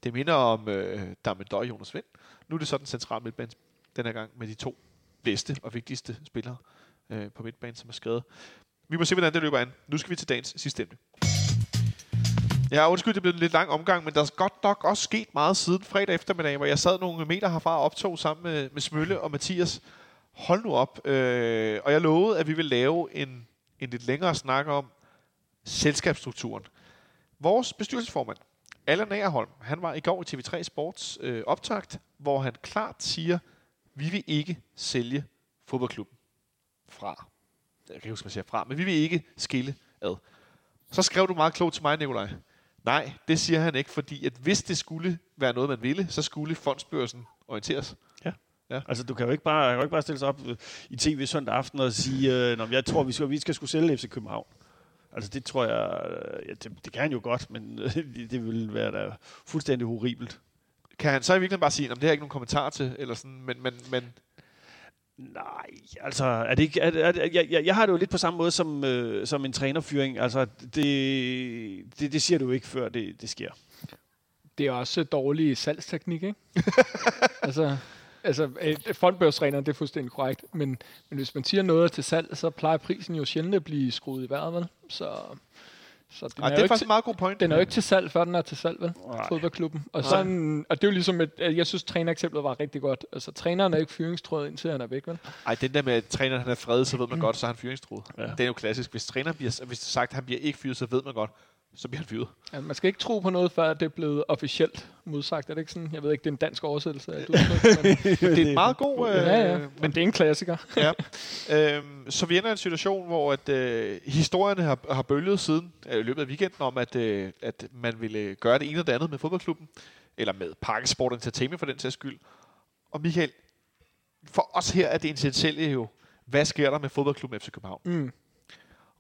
det minder om øh, Damendøj og Jonas Vind. Nu er det sådan central midtbane den her gang med de to bedste og vigtigste spillere øh, på midtbanen, som er skrevet. Vi må se, hvordan det løber an. Nu skal vi til dagens sidste emne. Ja, undskyld, det blev en lidt lang omgang, men der er godt nok også sket meget siden fredag eftermiddag, hvor jeg sad nogle meter herfra og optog sammen med, med Smølle og Mathias. Hold nu op. Øh, og jeg lovede, at vi vil lave en, en lidt længere snak om selskabsstrukturen. Vores bestyrelsesformand, Allan Agerholm, han var i går i TV3 Sports øh, optakt, hvor han klart siger, vi vil ikke sælge fodboldklubben fra. Jeg kan ikke huske, hvad jeg siger fra, men vi vil ikke skille ad. Så skrev du meget klogt til mig, Nikolaj. Nej, det siger han ikke, fordi at hvis det skulle være noget, man ville, så skulle fondsbørsen orienteres. Ja. Ja. Altså, du kan jo ikke bare, kan jo ikke bare stille sig op øh, i tv søndag aften og sige, øh, jeg tror, vi skal, vi skal skulle sælge FC København. Altså det tror jeg, øh, ja, det, det kan han jo godt, men det vil være da fuldstændig horribelt. Kan han så i virkeligheden bare sige, at det har jeg ikke nogen kommentar til, eller sådan, men, men, men Nej, altså, er det ikke, er, er, er, jeg, jeg har det jo lidt på samme måde som, øh, som en trænerfyring. Altså, det, det, det siger du ikke, før det, det sker. Det er også dårlig salgsteknik, ikke? altså, altså fondbørsreglerne, det er fuldstændig korrekt, men, men hvis man siger noget til salg, så plejer prisen jo sjældent at blive skruet i vejret, vel? Så, så den Ej, er det er faktisk en meget god point. Den er jo ikke til salg, før den er til salg, vel? Nej. Fodboldklubben. Og, sådan, og det er jo ligesom, et, jeg synes, trænereksemplet var rigtig godt. Altså, træneren er ikke fyringstrådet, indtil han er væk, vel? Ej, den der med, at træneren han er fredet, så ved man mm. godt, så er han fyringstrådet. Ja. Det er jo klassisk. Hvis træneren bliver, hvis det sagt, at han bliver ikke fyret, så ved man godt, så bliver han fyret. Ja, man skal ikke tro på noget, før det er blevet officielt modsagt. Er det ikke sådan? Jeg ved ikke, det er en dansk oversættelse af det. men, det er en meget god... Øh, ja, ja. Men det er en klassiker. ja. Øhm, så vi ender i en situation, hvor at, øh, historierne har, har bølget siden øh, i løbet af weekenden om, at, øh, at man ville gøre det ene eller det andet med fodboldklubben. Eller med Parkesport Entertainment for den sags skyld. Og Michael, for os her er det essentielle jo, hvad sker der med fodboldklubben FC København? Mm.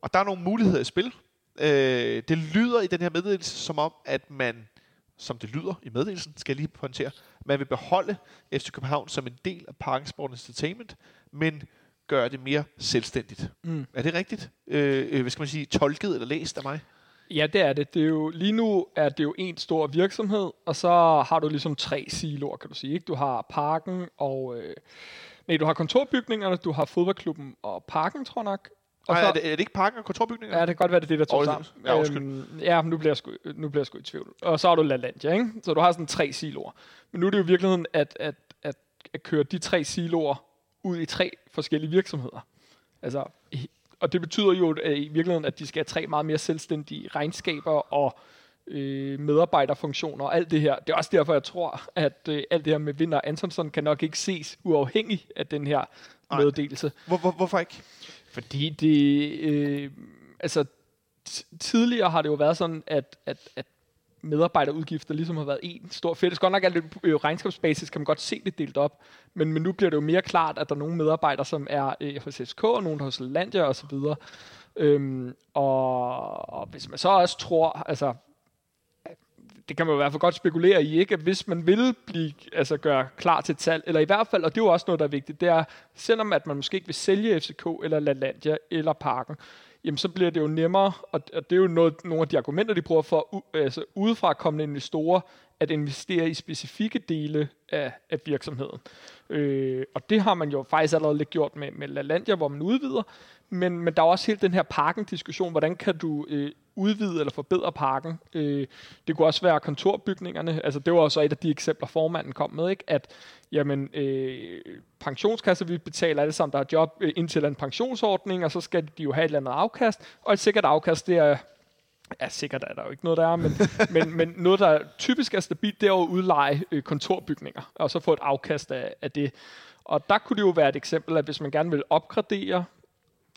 Og der er nogle muligheder i spil. Øh, det lyder i den her meddelelse som om, at man, som det lyder i meddelelsen, skal jeg lige pointere, man vil beholde FC København som en del af Parken Sport Entertainment, men gøre det mere selvstændigt. Mm. Er det rigtigt? Øh, øh, hvad skal man sige, tolket eller læst af mig? Ja, det er det. det er jo, lige nu er det jo en stor virksomhed, og så har du ligesom tre siloer, kan du sige. Ikke? Du har parken og... Øh, nej, du har kontorbygningerne, du har fodboldklubben og parken, tror jeg nok, og så, er, det, er det ikke parken og kontorbygninger? Ja, det kan godt være, det er det, der tog sammen. Ja, øhm, ja, nu bliver, jeg sgu, nu bliver jeg sgu i tvivl. Og så har du LaLandia, ikke? Så du har sådan tre siloer. Men nu er det jo i virkeligheden at, at, at, at køre de tre siloer ud i tre forskellige virksomheder. Altså, og det betyder jo at i virkeligheden, at de skal have tre meget mere selvstændige regnskaber og øh, medarbejderfunktioner og alt det her. Det er også derfor, jeg tror, at øh, alt det her med Vinder Antonsson kan nok ikke ses uafhængig af den her meddelelse. Hvor, hvor, hvorfor ikke? Fordi det, øh, altså tidligere har det jo været sådan, at, at, at medarbejderudgifter ligesom har været en stor fælles. Godt nok er det øh, regnskabsbasis, kan man godt se det delt op, men, men nu bliver det jo mere klart, at der er nogle medarbejdere, som er øh, hos SK, og nogle hos Landia og så videre. Øhm, og, og hvis man så også tror, altså det kan man jo i hvert fald godt spekulere i, ikke? At hvis man vil blive, altså gøre klar til tal, salg, eller i hvert fald, og det er jo også noget, der er vigtigt, det er, selvom at man måske ikke vil sælge FCK, eller LaLandia, eller Parken, jamen så bliver det jo nemmere, og og det er jo noget, nogle af de argumenter, de bruger for altså udefra kommende investorer, at investere i specifikke dele af, af virksomheden. Øh, og det har man jo faktisk allerede lidt gjort med, med LaLandia, hvor man udvider, men, men der er også hele den her parken-diskussion, hvordan kan du øh, udvide eller forbedre parken? Øh, det kunne også være kontorbygningerne, altså det var også et af de eksempler, formanden kom med, ikke? at jamen, øh, pensionskasser, vi betaler alle sammen, der har job øh, indtil en pensionsordning, og så skal de jo have et eller andet afkast, og et sikkert afkast, det er Ja, sikkert er der jo ikke noget, der er, men, men, men noget, der typisk er stabilt, det er at udleje øh, kontorbygninger, og så få et afkast af, af det. Og der kunne det jo være et eksempel, at hvis man gerne vil opgradere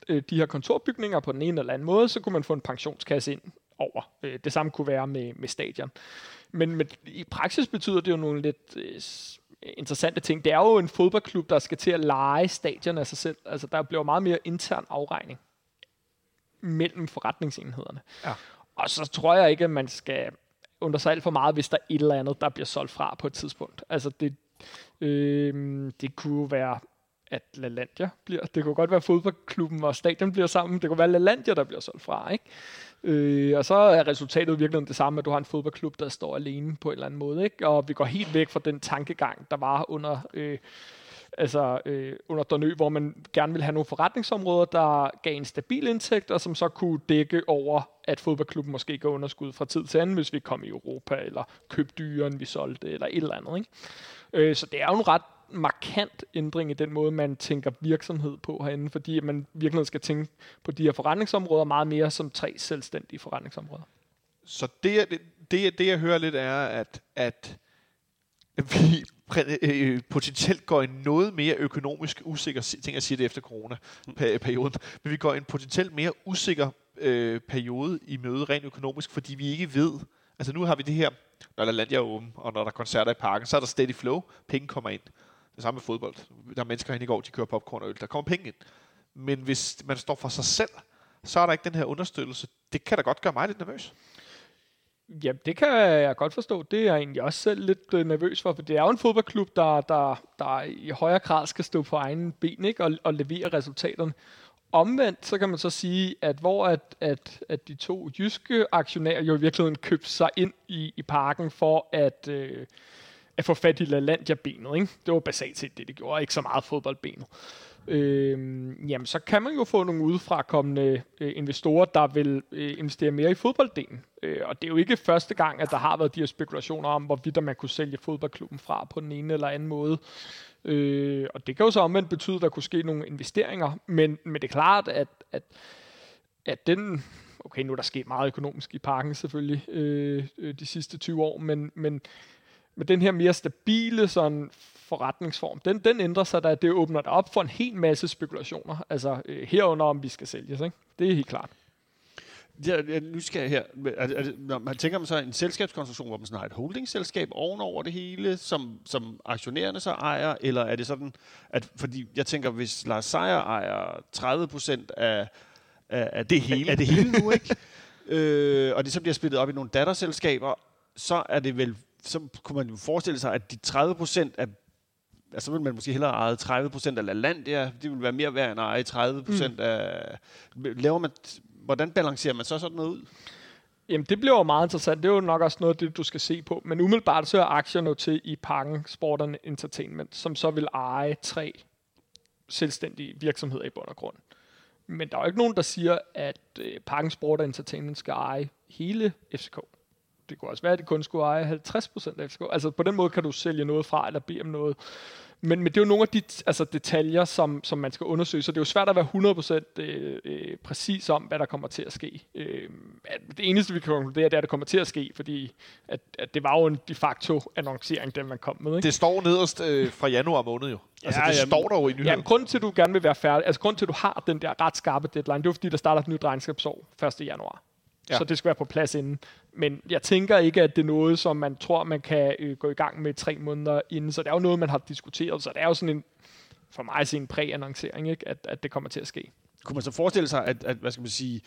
øh, de her kontorbygninger på den ene eller anden måde, så kunne man få en pensionskasse ind over. Øh, det samme kunne være med, med stadion. Men med, i praksis betyder det jo nogle lidt øh, interessante ting. Det er jo en fodboldklub, der skal til at lege stadion af sig selv. Altså, der bliver meget mere intern afregning mellem forretningsenhederne. Ja. Og så tror jeg ikke, at man skal undre sig alt for meget, hvis der er et eller andet, der bliver solgt fra på et tidspunkt. Altså, det, øh, det kunne være at LaLandia bliver. Det kunne godt være fodboldklubben og stadion bliver sammen. Det kunne være LaLandia, der bliver solgt fra, ikke? Øh, og så er resultatet virkelig det samme, at du har en fodboldklub, der står alene på en eller anden måde, ikke? Og vi går helt væk fra den tankegang, der var under... Øh, altså øh, under Donø, hvor man gerne ville have nogle forretningsområder, der gav en stabil indtægt, og som så kunne dække over, at fodboldklubben måske går underskud fra tid til anden, hvis vi kom i Europa, eller købte dyre, end vi solgte, eller et eller andet. Ikke? Øh, så det er jo en ret markant ændring i den måde, man tænker virksomhed på herinde, fordi man virkelig skal tænke på de her forretningsområder meget mere som tre selvstændige forretningsområder. Så det, jeg- det, det, det jeg hører lidt er, at, at vi øh, potentielt går i en noget mere økonomisk usikker, ting jeg siger det efter corona-perioden, men vi går i en potentielt mere usikker øh, periode i møde rent økonomisk, fordi vi ikke ved, altså nu har vi det her, når der Landia er åben, og når der er koncerter i parken, så er der steady flow, penge kommer ind. Det samme med fodbold. Der er mennesker herinde i går, de kører popcorn og øl, der kommer penge ind. Men hvis man står for sig selv, så er der ikke den her understøttelse. Det kan da godt gøre mig lidt nervøs. Ja, det kan jeg godt forstå. Det er jeg egentlig også selv lidt øh, nervøs for, for det er jo en fodboldklub, der, der, der i højere grad skal stå på egen ben ikke? Og, og levere resultaterne. Omvendt, så kan man så sige, at hvor at, at, at de to jyske aktionærer jo i virkeligheden købte sig ind i, i parken for at, øh, at få fat i LaLandia-benet. Ikke? Det var basalt set det, det gjorde. Ikke så meget fodboldbenet. Øh, jamen, så kan man jo få nogle udefrakommende øh, investorer, der vil øh, investere mere i fodbolddelen. Øh, og det er jo ikke første gang, at der har været de her spekulationer om, hvorvidt man kunne sælge fodboldklubben fra på den ene eller anden måde. Øh, og det kan jo så omvendt betyde, at der kunne ske nogle investeringer. Men, men det er klart, at, at, at den... Okay, nu er der sket meget økonomisk i parken selvfølgelig øh, øh de sidste 20 år, men, men men den her mere stabile sådan forretningsform, den, den ændrer sig, da det åbner det op for en hel masse spekulationer. Altså øh, herunder, om vi skal sælges. Ikke? Det er helt klart. Ja, ja, nu skal jeg her. Er, er, det- når man tænker man så en selskabskonstruktion, hvor man sådan har et holdingselskab ovenover det hele, som, som aktionærerne så ejer, eller er det sådan, at fordi jeg tænker, hvis Lars Seier ejer 30 procent af, af, af, det hele. af det hele nu, ikke? øh, og det så bliver splittet op i nogle datterselskaber, så er det vel, så kunne man jo forestille sig, at de 30 procent af Altså, så vil man måske hellere eje 30 procent af LaLandia. Det vil være mere værd end at eje 30 procent mm. af... Laver man, hvordan balancerer man så sådan noget ud? Jamen, det bliver jo meget interessant. Det er jo nok også noget af det, du skal se på. Men umiddelbart så er aktier til i Parken Sport Entertainment, som så vil eje tre selvstændige virksomheder i bund og grund. Men der er jo ikke nogen, der siger, at øh, Parken Sport Entertainment skal eje hele FCK. Det kunne også være, at de kun skulle eje 50% af FCK. Altså på den måde kan du sælge noget fra, eller bede om noget. Men, men det er jo nogle af de altså, detaljer, som, som man skal undersøge, så det er jo svært at være 100% øh, øh, præcis om, hvad der kommer til at ske. Øh, det eneste, vi kan konkludere, det er, at det kommer til at ske, fordi at, at det var jo en de facto annoncering, den man kom med. Ikke? Det står nederst øh, fra januar måned jo. Altså, Ja, det jamen- står der jo i nyheden. Ja, grunden til, at du gerne vil være færdig, altså grunden til, at du har den der ret skarpe deadline, det er jo fordi, der starter et nyt regnskabsår 1. januar. Ja. Ja. Så det skal være på plads inden. Men jeg tænker ikke, at det er noget, som man tror, man kan øh, gå i gang med tre måneder inden. Så det er jo noget, man har diskuteret. Så det er jo sådan en, for mig at se en præannoncering, ikke? At, at det kommer til at ske. Kunne man så forestille sig, at, at hvad skal man sige,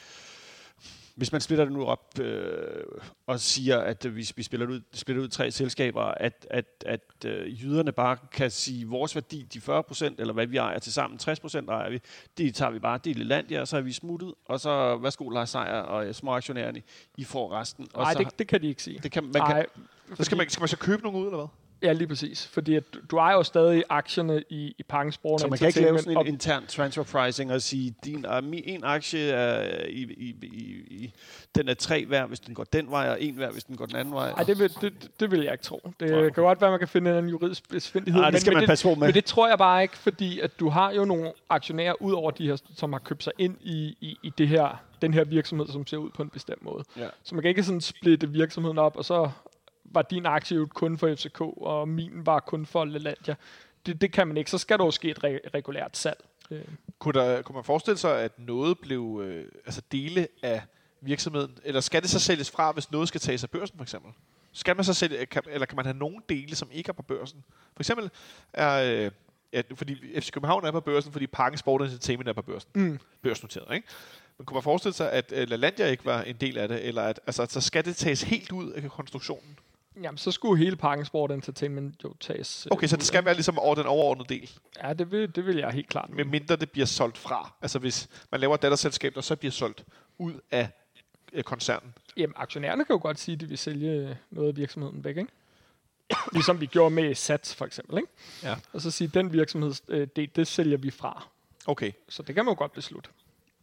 hvis man splitter det nu op øh, og siger, at vi, vi spiller, ud, spiller ud i tre selskaber, at, at, at øh, jyderne bare kan sige, vores værdi, de 40 procent, eller hvad vi ejer til sammen, 60 procent ejer vi, det tager vi bare, det er Lelandia, og så er vi smuttet, og så værsgo Lars Seier og øh, småaktionærerne, I får resten. Nej, det, det kan de ikke sige. det kan, man kan, Nej, Så skal man, skal man så købe nogen ud, eller hvad? Ja, lige præcis. Fordi at du, du ejer jo stadig aktierne i, i Pangsport så man kan ikke lave sådan en intern transfer pricing og sige, din mi- en aktie er i, i, i, i, den er tre værd, hvis den går den vej, og en værd, hvis den går den anden vej. Nej, det vil, det, det vil jeg ikke tro. Det okay. kan godt være, at man kan finde en juridisk besvindelighed. Ej, det skal men, man passe på med. Men det tror jeg bare ikke, fordi at du har jo nogle aktionærer ud over de her, som har købt sig ind i, i, i det her, den her virksomhed, som ser ud på en bestemt måde. Ja. Så man kan ikke sådan splitte virksomheden op, og så var din aktie jo kun for FCK, og min var kun for Lelandia. Det, det kan man ikke. Så skal der jo ske et re- regulært salg. Øh, Kunne, der, kunne man forestille sig, at noget blev øh, altså dele af virksomheden, eller skal det så sælges fra, hvis noget skal tages af børsen for eksempel? Skal man så sælge, kan, eller kan man have nogle dele, som ikke er på børsen? For eksempel er, øh, ja, fordi FC København er på børsen, fordi Parken Sport Entertainment er på børsen. Mm. Børsnoteret, ikke? Men kunne man forestille sig, at øh, LaLandia ikke var en del af det, eller at altså, så skal det tages helt ud af konstruktionen? Jamen, så skulle hele Parken Sport Entertainment jo tages. øh, Okay, så det skal være ligesom over den overordnede del, Ja, det vil, det vil jeg helt klart. med mindre det bliver solgt fra. Altså hvis man laver et datterselskab, der så bliver solgt ud af øh, koncernen. Jamen, aktionærerne kan jo godt sige, at de vil sælge noget af virksomheden væk, ikke? ligesom vi gjorde med Sats, for eksempel, ikke? Ja. Og så sige, at den virksomhedsdel, det, det sælger vi fra. Okay. Så det kan man jo godt beslutte.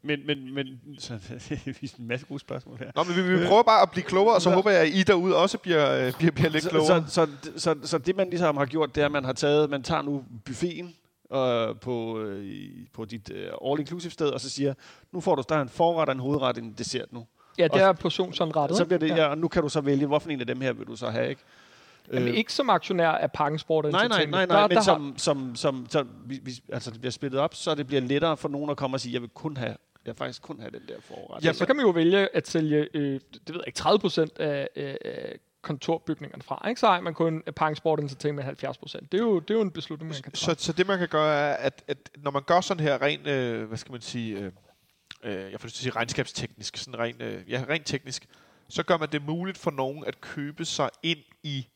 Men, men, men så, vi er en masse gode spørgsmål her. Nå, men vi, vi prøver bare at blive klogere, og så håber jeg, at I derude også bliver, øh, bliver, bliver lidt Så, klogere. så, så, så, så det man ligesom har gjort, det er, at man har taget, man tager nu buffeten øh, på, øh, på dit øh, all-inclusive sted, og så siger, nu får du der er en forret, en hovedret, en dessert nu. Ja, det Og- er portionsanrettet. Så bliver det, ja, og nu kan du så vælge, hvorfor en af dem her vil du så have, ikke? Jamen, ikke som aktionær af Parken Sport Nej, nej, nej, nej, Der- men der har- som, som, som, som vi, vi, altså det bliver splittet op, så det bliver lettere for nogen at komme og sige, jeg vil kun have, jeg faktisk kun have den der forret. Ja, så kan man jo vælge at sælge, øh, det ved jeg ikke, 30 procent af, af kontorbygningerne fra. Ikke? Så ejer man kun Parken Sport Entertainment 70 procent. Det, er jo- det er jo en beslutning, man kan Så, træffe. så det man kan gøre er, at, at når man gør sådan her rent, øh, hvad skal man sige, øh, øh, jeg får lyst til at sige regnskabsteknisk, sådan rent, øh, ja, rent teknisk, så gør man det muligt for nogen at købe sig ind i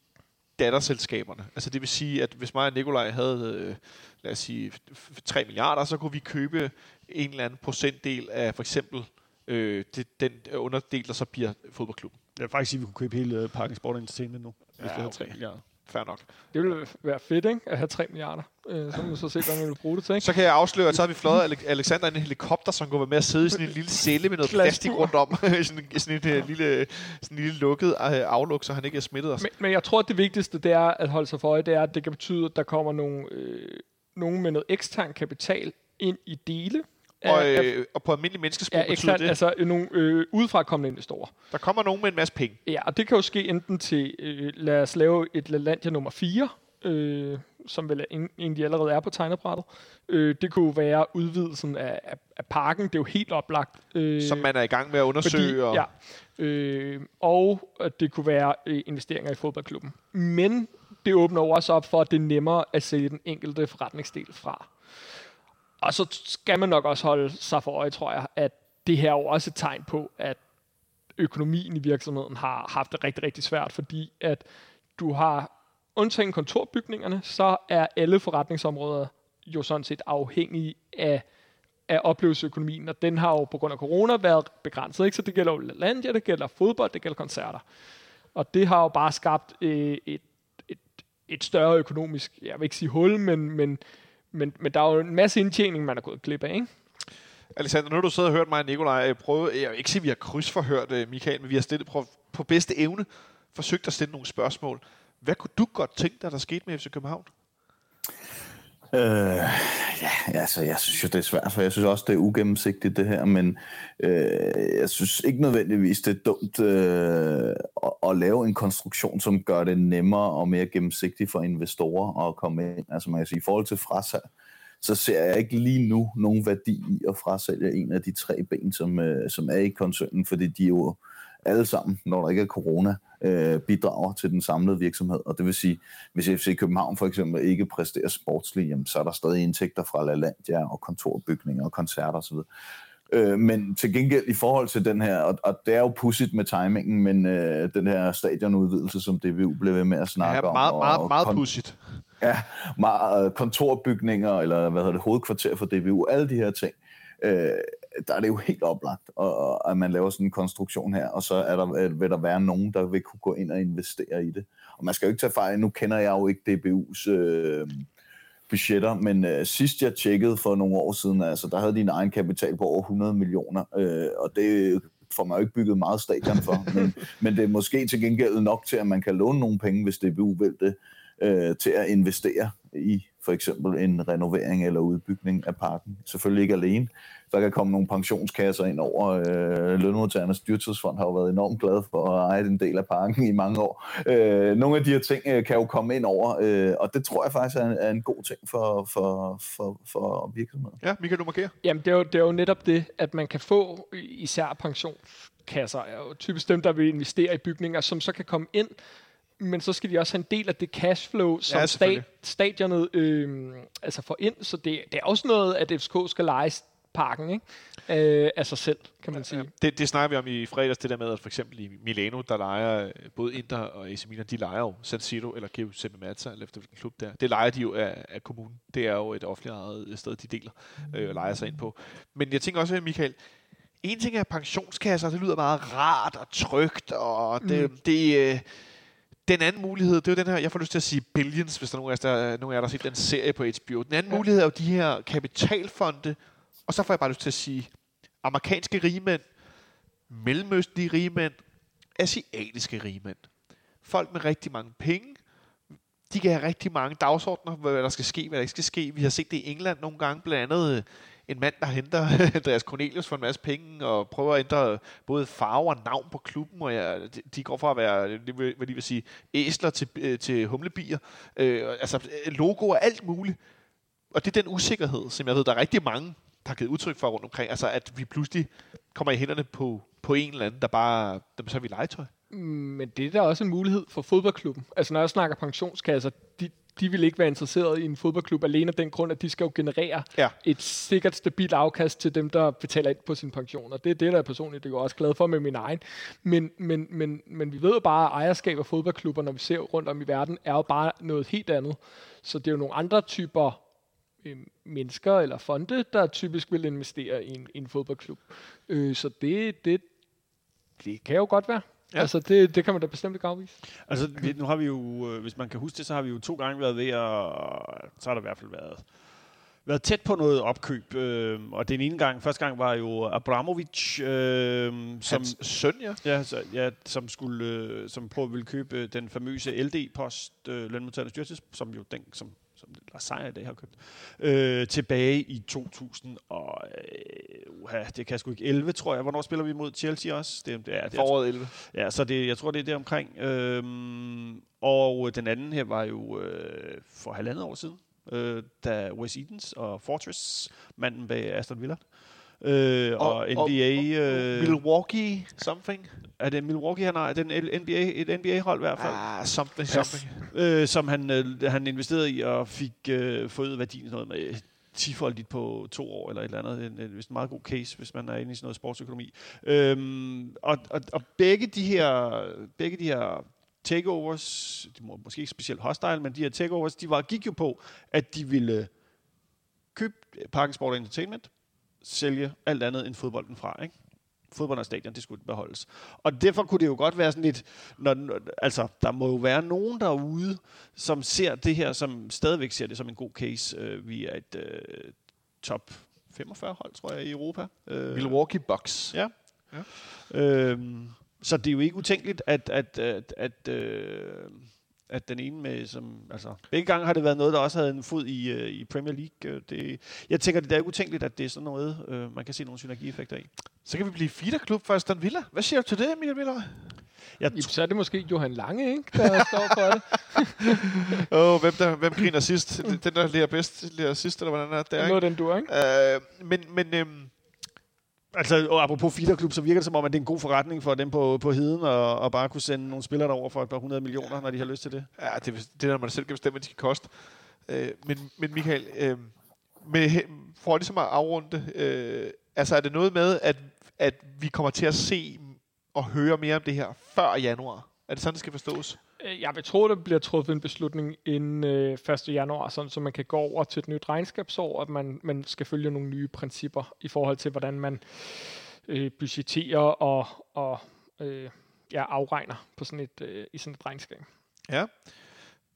datterselskaberne. Altså det vil sige, at hvis mig og Nikolaj havde, øh, lad os sige, f- f- 3 milliarder, så kunne vi købe en eller anden procentdel af for eksempel øh, det, den underdel, der så bliver fodboldklubben. Jeg vil faktisk sige, at vi kunne købe hele uh, Parken Sport Entertainment nu. Hvis Ja, vi havde okay. 3 milliarder. Fair nok. Det ville være fedt, ikke? At have 3 milliarder. Øh, så må man så se, hvad man vil bruge det til, ikke? Så kan jeg afsløre, at så har vi fløjet Ale- Alexander i en helikopter, som går med at sidde i sådan en lille celle med noget plastik rundt om. sådan, en- sådan, et øh, lille, sådan en lille lukket øh, afluk, så han ikke er smittet os. Men, men jeg tror, at det vigtigste, det er at holde sig for øje, det er, at det kan betyde, at der kommer nogle, øh, nogen med noget ekstern kapital ind i dele. Og, øh, og på almindelig menneskesprog Ja, betyder ekstern, det, altså øh, nogle øh, udefrakommende investorer. der kommer nogen med en masse penge. Ja, og det kan jo ske enten til, øh, lad os lave et LaLandia nummer 4, øh, som vel en- egentlig allerede er på tegnebrættet. Øh, det kunne være udvidelsen af, af, af parken, det er jo helt oplagt. Øh, som man er i gang med at undersøge. og, ja, øh, og at det kunne være øh, investeringer i fodboldklubben. Men det åbner også op for, at det er nemmere at sælge den enkelte forretningsdel fra. Og så skal man nok også holde sig for øje, tror jeg, at det her er jo også et tegn på, at økonomien i virksomheden har haft det rigtig, rigtig svært, fordi at du har undtagen kontorbygningerne, så er alle forretningsområder jo sådan set afhængige af, af oplevelsesøkonomien, og den har jo på grund af corona været begrænset, ikke? så det gælder jo Landia, det gælder fodbold, det gælder koncerter. Og det har jo bare skabt øh, et, et, et større økonomisk, jeg vil ikke sige hul, men, men, men, men der er jo en masse indtjening, man er gået glip af, ikke? Alexander, nu har du siddet og hørt mig og Nikolaj øh, prøve, øh, jeg vil ikke sige, at vi har krydsforhørt øh, Michael, men vi har stillet på, på bedste evne forsøgt at stille nogle spørgsmål. Hvad kunne du godt tænke dig, der skete med FC København? Øh, ja, altså, jeg synes jo, det er svært, for jeg synes også, det er ugennemsigtigt, det her, men øh, jeg synes ikke nødvendigvis, det er dumt øh, at, at lave en konstruktion, som gør det nemmere og mere gennemsigtigt for investorer at komme ind. Altså, man kan sige, i forhold til frasalg, så ser jeg ikke lige nu nogen værdi i at frasælge en af de tre ben, som, øh, som er i koncernen, fordi de jo alle sammen, når der ikke er corona, øh, bidrager til den samlede virksomhed. Og det vil sige, hvis FC København for eksempel ikke præsterer sportsligt, jamen, så er der stadig indtægter fra LaLandia og kontorbygninger og koncerter osv. Øh, men til gengæld i forhold til den her, og, og det er jo pudsigt med timingen, men øh, den her stadionudvidelse, som DVU blev ved med at snakke ja, meget, om. meget, og, meget kon- pudsigt. Ja, meget, kontorbygninger, eller hvad hedder det, hovedkvarter for DVU, alle de her ting. Øh, der er det jo helt oplagt, og, at man laver sådan en konstruktion her, og så er der, øh, vil der være nogen, der vil kunne gå ind og investere i det. Og man skal jo ikke tage fejl, nu kender jeg jo ikke DBU's øh, budgetter, men øh, sidst jeg tjekkede for nogle år siden, altså der havde de en egen kapital på over 100 millioner, øh, og det får man jo ikke bygget meget stadion for, men, men det er måske til gengæld nok til, at man kan låne nogle penge, hvis DBU vil det, øh, til at investere i for eksempel en renovering eller udbygning af parken. Selvfølgelig ikke alene. Der kan komme nogle pensionskasser ind over. Øh, Lønmodtagernes dyrtidsfond har jo været enormt glad for at eje en del af parken i mange år. Øh, nogle af de her ting øh, kan jo komme ind over, øh, og det tror jeg faktisk er en, er en god ting for, for, for, for virksomheden. Ja, Michael, du markerer. Jamen, det er, jo, det er jo netop det, at man kan få især pensionskasser, er jo typisk dem, der vil investere i bygninger, som så kan komme ind, men så skal de også have en del af det cashflow, som Ja, stat, stadionet øh, altså får ind. Så det, det er også noget, at FCK skal lege parken ikke? Øh, af sig selv, kan man sige. Ja, det, det snakker vi om i fredags, det der med, at for eksempel i Milano, der leger øh, både Inter og AC Milan, de leger jo San Siro eller Giuseppe Mazza, eller efter hvilken klub der. Det leger de jo af, af kommunen. Det er jo et offentligt ejet sted, de deler øh, og leger sig ind på. Men jeg tænker også, Michael, en ting er pensionskasser, det lyder meget rart og trygt, og det, mm. det øh, den anden mulighed, det er jo den her, jeg får lyst til at sige Billions, hvis der er nogen af jer, der, nogen af jer, der har set den serie på HBO. Den anden ja. mulighed er jo de her kapitalfonde, og så får jeg bare lyst til at sige amerikanske rigmænd, mellemøstlige rigmænd, asiatiske rigmænd. Folk med rigtig mange penge, de kan have rigtig mange dagsordner, hvad der skal ske, hvad der ikke skal ske. Vi har set det i England nogle gange, blandt andet øh, en mand, der henter Andreas Cornelius for en masse penge, og prøver at ændre både farve og navn på klubben, og ja, de- går fra at være, det vil, hvad de vil sige, æsler til, øh, til humlebier. Øh, altså logo og alt muligt. Og det er den usikkerhed, som jeg ved, der er rigtig mange, der har givet udtryk for rundt omkring. Altså at vi pludselig kommer i hænderne på, på en eller anden, der bare, dem så er vi legetøj. Mm, men det er da også en mulighed for fodboldklubben. Altså når jeg snakker pensionskasser, de, de vil ikke være interesseret i en fodboldklub alene af den grund, at de skal jo generere Ja. et sikkert, stabilt afkast til dem, der betaler ind på sine pensioner. Det er det, der er personligt, det er jeg også glad for med min egen. Men, men, men, men vi ved jo bare, at ejerskab af fodboldklubber, når vi ser rundt om i verden, er jo bare noget helt andet. Så det er jo nogle andre typer øh, mennesker eller fonde, der typisk vil investere i en, i en fodboldklub. Øh, så det, det, det kan jo godt være. Ja. Altså, det, det kan man da bestemt ikke afvise. Altså, vi, nu har vi jo, øh, hvis man kan huske det, så har vi jo to gange været ved at, så har der i hvert fald været, været tæt på noget opkøb. Øh, og den ene gang, første gang var jo Abramovic, øh, som, Hans søn, ja. ja, så, ja, som skulle, øh, som prøvede ville købe øh, den famøse LD-post, øh, lønmodtagernes dyrtids, som jo den, som som Lars Seier i dag har købt, øh, tilbage i 2000 og, øh, uha, det kan jeg sgu ikke, 11 tror jeg. Hvornår spiller vi mod Chelsea også? Det, det er, det Foråret 11. Ja, så det, jeg tror, det er det omkring. Øhm, og den anden her var jo øh, for halvandet år siden, øh, da Wes Edens og Fortress, manden bag Aston Villa, øh, og, og NBA... øh, Milwaukee something. er det Milwaukee, han har? Er det en NBA, et NBA-hold i hvert fald? Ah, something, something. øh, som han, øh, han investerede i og fik øh, fået værdien noget med tifoldigt på to år eller et eller andet. En, en, en meget god case, hvis man er inde i sådan noget sportsøkonomi. Øhm, og, og, og begge de her, begge de her takeovers, de må måske ikke specielt hostile, men de her takeovers, de var, gik jo på, at de ville købe Parken Sport og Entertainment, sælge alt andet end fodbolden fra, ikke? fodbold og stadion, det skulle beholdes. Og derfor kunne det jo godt være sådan lidt, når, altså, der må jo være nogen derude, som ser det her, som stadigvæk ser det som en god case. Øh, vi er et øh, top 45 hold, tror jeg, i Europa. Øh, Milwaukee Bucks. Ja. ja. Øhm, så det er jo ikke utænkeligt, at, at, at, at, øh, at den ene med, som, altså, begge gange har det været noget, der også havde en fod i, øh, i Premier League. Øh, Det, jeg tænker, det er ikke utænkeligt, at det er sådan noget, øh, man kan se nogle synergieffekter i. Så kan vi blive feederklub for Aston Villa. Hvad siger du til det, Michael Miller? Jeg Jamen, så er det måske Johan Lange, ikke, der står for det. Oh, hvem, der, hvem griner sidst? Den, der lærer bedst, lærer sidst, eller hvordan er det? Det Er, er noget, ikke? den dur, ikke? Øh, men, men øhm, Altså, og apropos feederklub, så virker det som om, at det er en god forretning for dem på, på heden, og, og bare kunne sende nogle spillere derover for et par hundrede millioner, når de har lyst til det. ja, det, er det er, når man selv kan bestemme, hvad de skal koste. Øh, men, men Michael, øh, med, for ligesom at afrunde øh, altså er det noget med, at, at vi kommer til at se og høre mere om det her før januar? Er det sådan, det skal forstås? Øh, jeg vil tro, der bliver truffet en beslutning inden øh, 1. januar, sådan, så man kan gå over til et nyt regnskabsår, at man, man skal følge nogle nye principper i forhold til, hvordan man øh, budgetterer og, og øh, ja, afregner på sådan et, øh, i sådan et regnskab. Ja.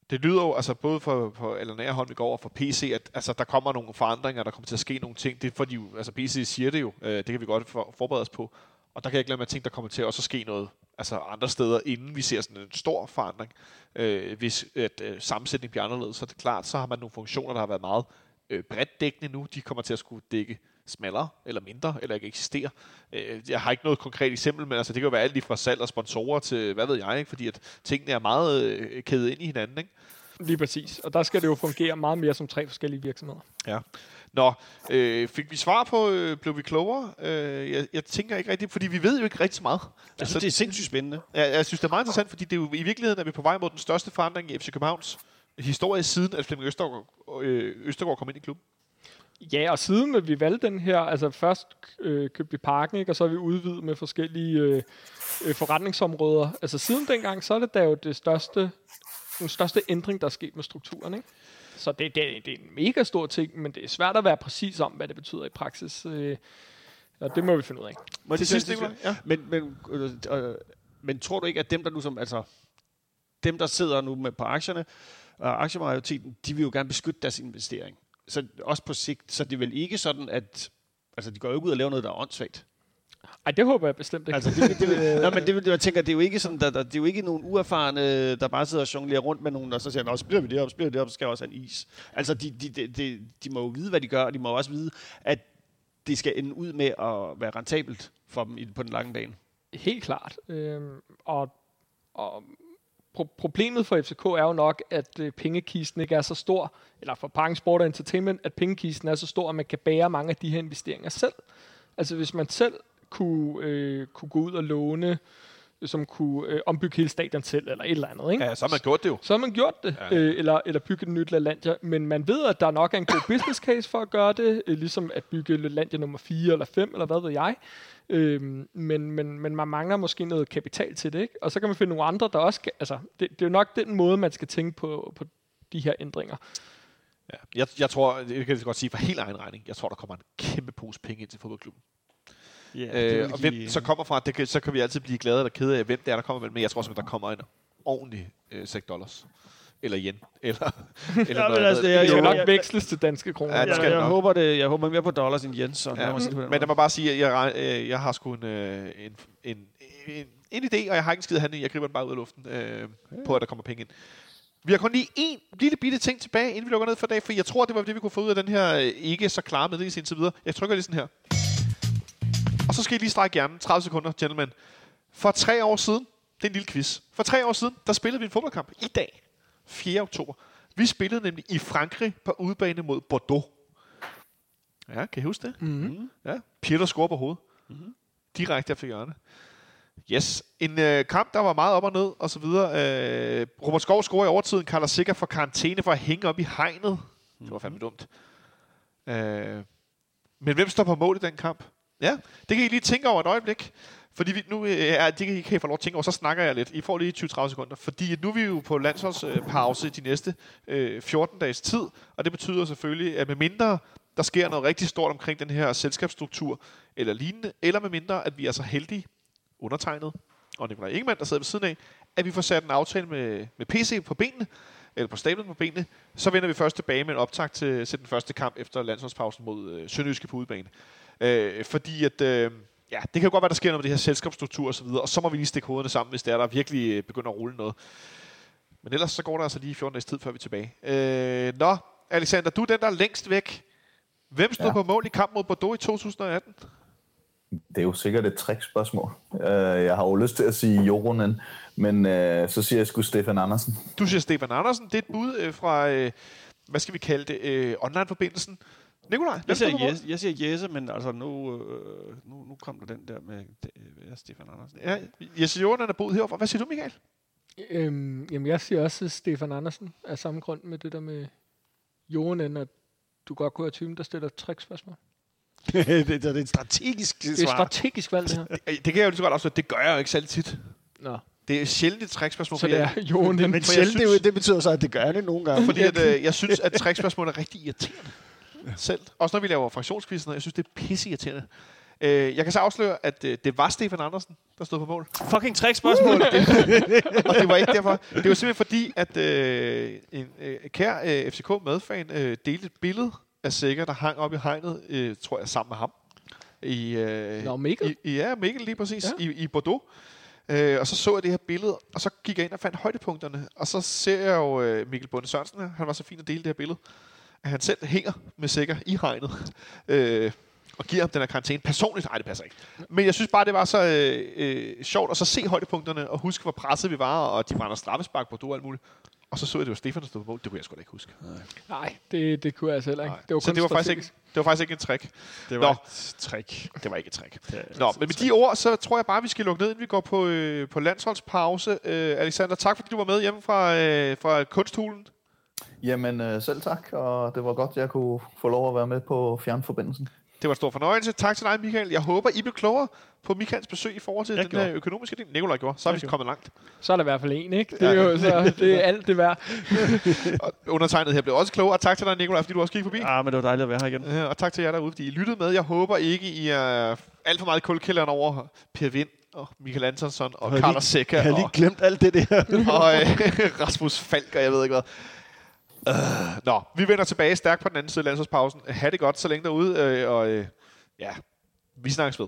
Det lyder jo, altså både for, for eller nær hånd, vi går over for PC, at altså, der kommer nogle forandringer, der kommer til at ske nogle ting. Det er fordi, altså PC siger det jo, øh, det kan vi godt for, forberede os på. Og der kan jeg ikke lade mig tænke, der kommer til at også ske noget altså andre steder, inden vi ser sådan en stor forandring. Øh, hvis at, øh, sammensætningen bliver anderledes, så er det klart, så har man nogle funktioner, der har været meget øh, bredt dækkende nu. De kommer til at skulle dække smallere eller mindre, eller ikke eksistere. Øh, jeg har ikke noget konkret eksempel, men altså, det kan jo være alt lige fra salg og sponsorer til, hvad ved jeg, ikke? fordi at tingene er meget øh, kædet ind i hinanden. Ikke? Lige præcis. Og der skal det jo fungere meget mere som tre forskellige virksomheder. Ja. Nå, øh, fik vi svar på, øh, blev vi klogere? Øh, jeg, jeg tænker ikke rigtigt, fordi vi ved jo ikke rigtig så meget. Jeg synes, det er sindssygt spændende. Jeg, jeg synes, det er meget interessant, fordi det er jo, i virkeligheden er vi på vej mod den største forandring i FC Københavns historie siden, at Flemming Østergaard, øh, Østergaard kom ind i klubben. Ja, og siden at vi valgte den her, altså først øh, købte vi parken, ikke, og så har vi udvidet med forskellige øh, øh, forretningsområder. Altså siden dengang, så er det da jo det største, den største ændring, der er sket med strukturen. Ikke? Så det, det, det er en mega stor ting, men det er svært at være præcis om, hvad det betyder i praksis. Øh, og det må vi finde ud af. Må Til sidst, Nicolaj? Ja. Men, men, øh, øh, men tror du ikke, at dem, der nu som, altså, dem, der sidder nu med på aktierne, og aktiemajoriteten, de vil jo gerne beskytte deres investering. Så også på sigt, så det er vel ikke sådan, at altså, de går jo ikke ud og laver noget, der er åndssvagt. Ej, det håber jeg bestemt ikke. Altså, det, det, det, nå, men det, jeg tænker, det er jo ikke sådan, der, der, det er jo ikke nogen uerfarne, der bare sidder og jonglerer rundt med nogen, og så siger, nå, så bliver vi det op, så bliver vi det op, så skal jeg også have en is. Altså, de, de, de, de, de må jo vide, hvad de gør, og de må også vide, at det skal ende ud med at være rentabelt for dem i, på den lange bane. Helt klart. Øhm, og og pro- problemet for FCK er jo nok, at øh, pengekisten ikke er så stor, eller for Parken Sport og Entertainment, at pengekisten er så stor, at man kan bære mange af de her investeringer selv. Altså hvis man selv kunne, øh, kunne gå ud og låne, som kunne øh, ombygge hele stadion selv, eller et eller andet, ikke? Ja, så har man gjort det jo. så har man gjort det, Ja. øh, eller, eller bygge et nyt LaLandia. Men man ved, at der nok er en god business case for at gøre det, øh, ligesom at bygge LaLandia nummer 4 eller 5, eller hvad ved jeg. Øhm, men, men, men man mangler måske noget kapital til det, ikke? Og så kan man finde nogle andre, der også kan, altså, det, det er jo nok den måde, man skal tænke på, på de her ændringer. Ja. Jeg, jeg tror, det kan jeg godt sige for helt egen regning, jeg tror, der kommer en kæmpe pose penge ind til fodboldklubben. Ja, Øh, og hvem så kommer fra, det kan, så kan vi altid blive glade eller kede af, hvem det er, der kommer med. Men jeg tror simpelthen, der kommer en ordentlig øh, 6 dollars. Eller yen. Eller, eller Ja, noget, altså, det er skal nok jeg- veksles til danske kroner. Ja, Ja, det skal jeg, det jeg, nok. håber det, jeg håber mere på dollars end Jens, så Ja, den men lad mig bare sige, at jeg, jeg, øh, jeg har sgu en, øh, en, en, en, en idé, og jeg har ikke en skid handling. Jeg griber den bare ud af luften øh, på, at der kommer penge ind. Vi har kun lige en lille bitte ting tilbage, inden vi lukker ned for i dag, for jeg tror, det var det, vi kunne få ud af den her øh, ikke så klare meddelelse indtil videre. Jeg trykker lige sådan her. Og så skal I lige strække hjernen. 30 sekunder, gentlemen. For tre år siden, det er en lille quiz. For tre år siden, der spillede vi en fodboldkamp. I dag, 4. oktober. Vi spillede nemlig i Frankrig på udebane mod Bordeaux. Ja, kan I huske det? mm-hmm. Ja, Peter scorer på hovedet. Mm-hmm. Direkte efter hjørne. Yes. En øh, kamp, der var meget op og ned, og så videre. Øh, Robert Skov scorer i overtiden. Carlos Sikker for karantæne for at hænge op i hegnet. Det var fandme dumt. Øh, men hvem står på mål i den kamp? Ja, det kan I lige tænke over et øjeblik. Fordi vi, nu øh, er, det kan I, kan få lov at tænke over, så snakker jeg lidt. I får lige 20-30 sekunder. Fordi nu er vi jo på landsholdspause de næste øh, 14 dages tid. Og det betyder selvfølgelig, at med mindre der sker noget rigtig stort omkring den her selskabsstruktur eller lignende, eller med mindre, at vi er så heldige, undertegnet, og Nikolaj Ingemann, der sidder ved siden af, at vi får sat en aftale med, med PC på benene, eller på stablen på benene, så vender vi først tilbage med en optag til, til den første kamp efter landsholdspausen mod øh, Sønderjyske på udebane. Øh, fordi at, øh, ja, det kan jo godt være, der sker noget med det her selskabsstruktur og så videre, og så må vi lige stikke hovederne sammen, hvis det er, der virkelig øh, begynder at rulle noget. Men ellers så går der altså lige 14 dages tid, før vi er tilbage. Øh, nå, Alexander, du er den, der er længst væk. Hvem stod ja. På mål i kamp mod Bordeaux i 2018? Det er jo sikkert et trickspørgsmål. Uh, jeg har jo lyst til at sige Joronen, men uh, så siger jeg sgu Stefan Andersen. Du siger Stefan Andersen. Det er et bud øh, fra, øh, hvad skal vi kalde det, øh, online-forbindelsen. Nikolaj, Jeg siger, yes, jeg siger Jesse, men altså nu, øh, nu, nu kom der den der med øh, Stefan Andersen. Ja, Jesse Jordan er boet herovre. Hvad siger du, Michael? Øhm, jamen, jeg siger også Stefan Andersen af samme grund med det der med Jonen, at du godt kunne have typen, der stiller trickspørgsmål. det, det, er et strategisk Det er et svar. strategisk valg, det her. Det, det kan jeg jo lige så godt afsløre, det gør jeg jo ikke særlig tit. Nå. Det er sjældent et trickspørgsmål. Så det er Jonen. Men jeg sjældent, det, synes- det betyder så, at det gør det nogle gange. Fordi at, øh, jeg synes, at trickspørgsmål er rigtig irriterende. Selv. Også når vi laver fraktionsquizzen, jeg synes, det er pisse irriterende. Øh, jeg kan så afsløre, at øh, det var Stefan Andersen, der stod på mål. Fucking trick-spørgsmål. Og det var ikke derfor. Det var simpelthen fordi, at øh, en øh, kær øh, FCK-medfan øh, delte et billede af Sikker, der hang op i hegnet, øh, tror jeg, sammen med ham. I, øh, Nå, Mikkel? I, ja, Mikkel lige præcis. Ja. I, I Bordeaux. Øh, og så så jeg det her billede, og så gik jeg ind og fandt højdepunkterne. Og så ser jeg jo øh, Mikkel Bunde Sørensen, her. han var så fin at dele det her billede, at han selv hænger med Sikker i hegnet. Øh, og giver ham den her karantæne. Personligt, nej, det passer ikke. Men jeg synes bare, det var så øh, øh, sjovt at så se højdepunkterne, og huske, hvor presset vi var, og de brænder straffespark på og alt muligt. Og så så jeg, det var Stefan, der stod på mål. Det kunne jeg sgu da ikke huske. Nej, det, det kunne jeg altså heller ikke. Nej. Det var så det var, faktisk ikke, det var faktisk ikke en trick. Det var Nå. et trick. Det var ikke et trick. Nå, altid men med de ord, så tror jeg bare, vi skal lukke ned, inden vi går på, øh, på landsholdspause. Øh, Alexander, tak fordi du var med hjemme fra, øh, fra kunsthulen. Jamen øh, selv tak, og det var godt, jeg kunne få lov at være med på fjernforbindelsen. Det var en stor fornøjelse. Tak til dig, Michael. Jeg håber, I blev klogere på Michaels besøg i forhold til Jeg den gjorde. her økonomiske del. Nikolaj gjorde. Så er Jeg vi gjorde. kommet langt. Så er der i hvert fald en, ikke? Det er jo så, det er alt det værd. Og undertegnet her blev også klogere. Og tak til dig, Nikolaj, fordi du også gik forbi. Ah, men det var dejligt at være her igen. Øh, Og tak til jer derude, fordi I lyttede med. Jeg håber ikke, I er alt for meget i kuldkælderen over Per Vind og Michael Antonsson og Carlos Seca Jeg har og, lige glemt alt det der. og øh, Rasmus Falk, og jeg ved ikke hvad. Uh, nå, vi vender tilbage stærkt på den anden side af landsholdspausen. Ha' det godt så længe derude, øh, og øh, ja, vi snakkes ved.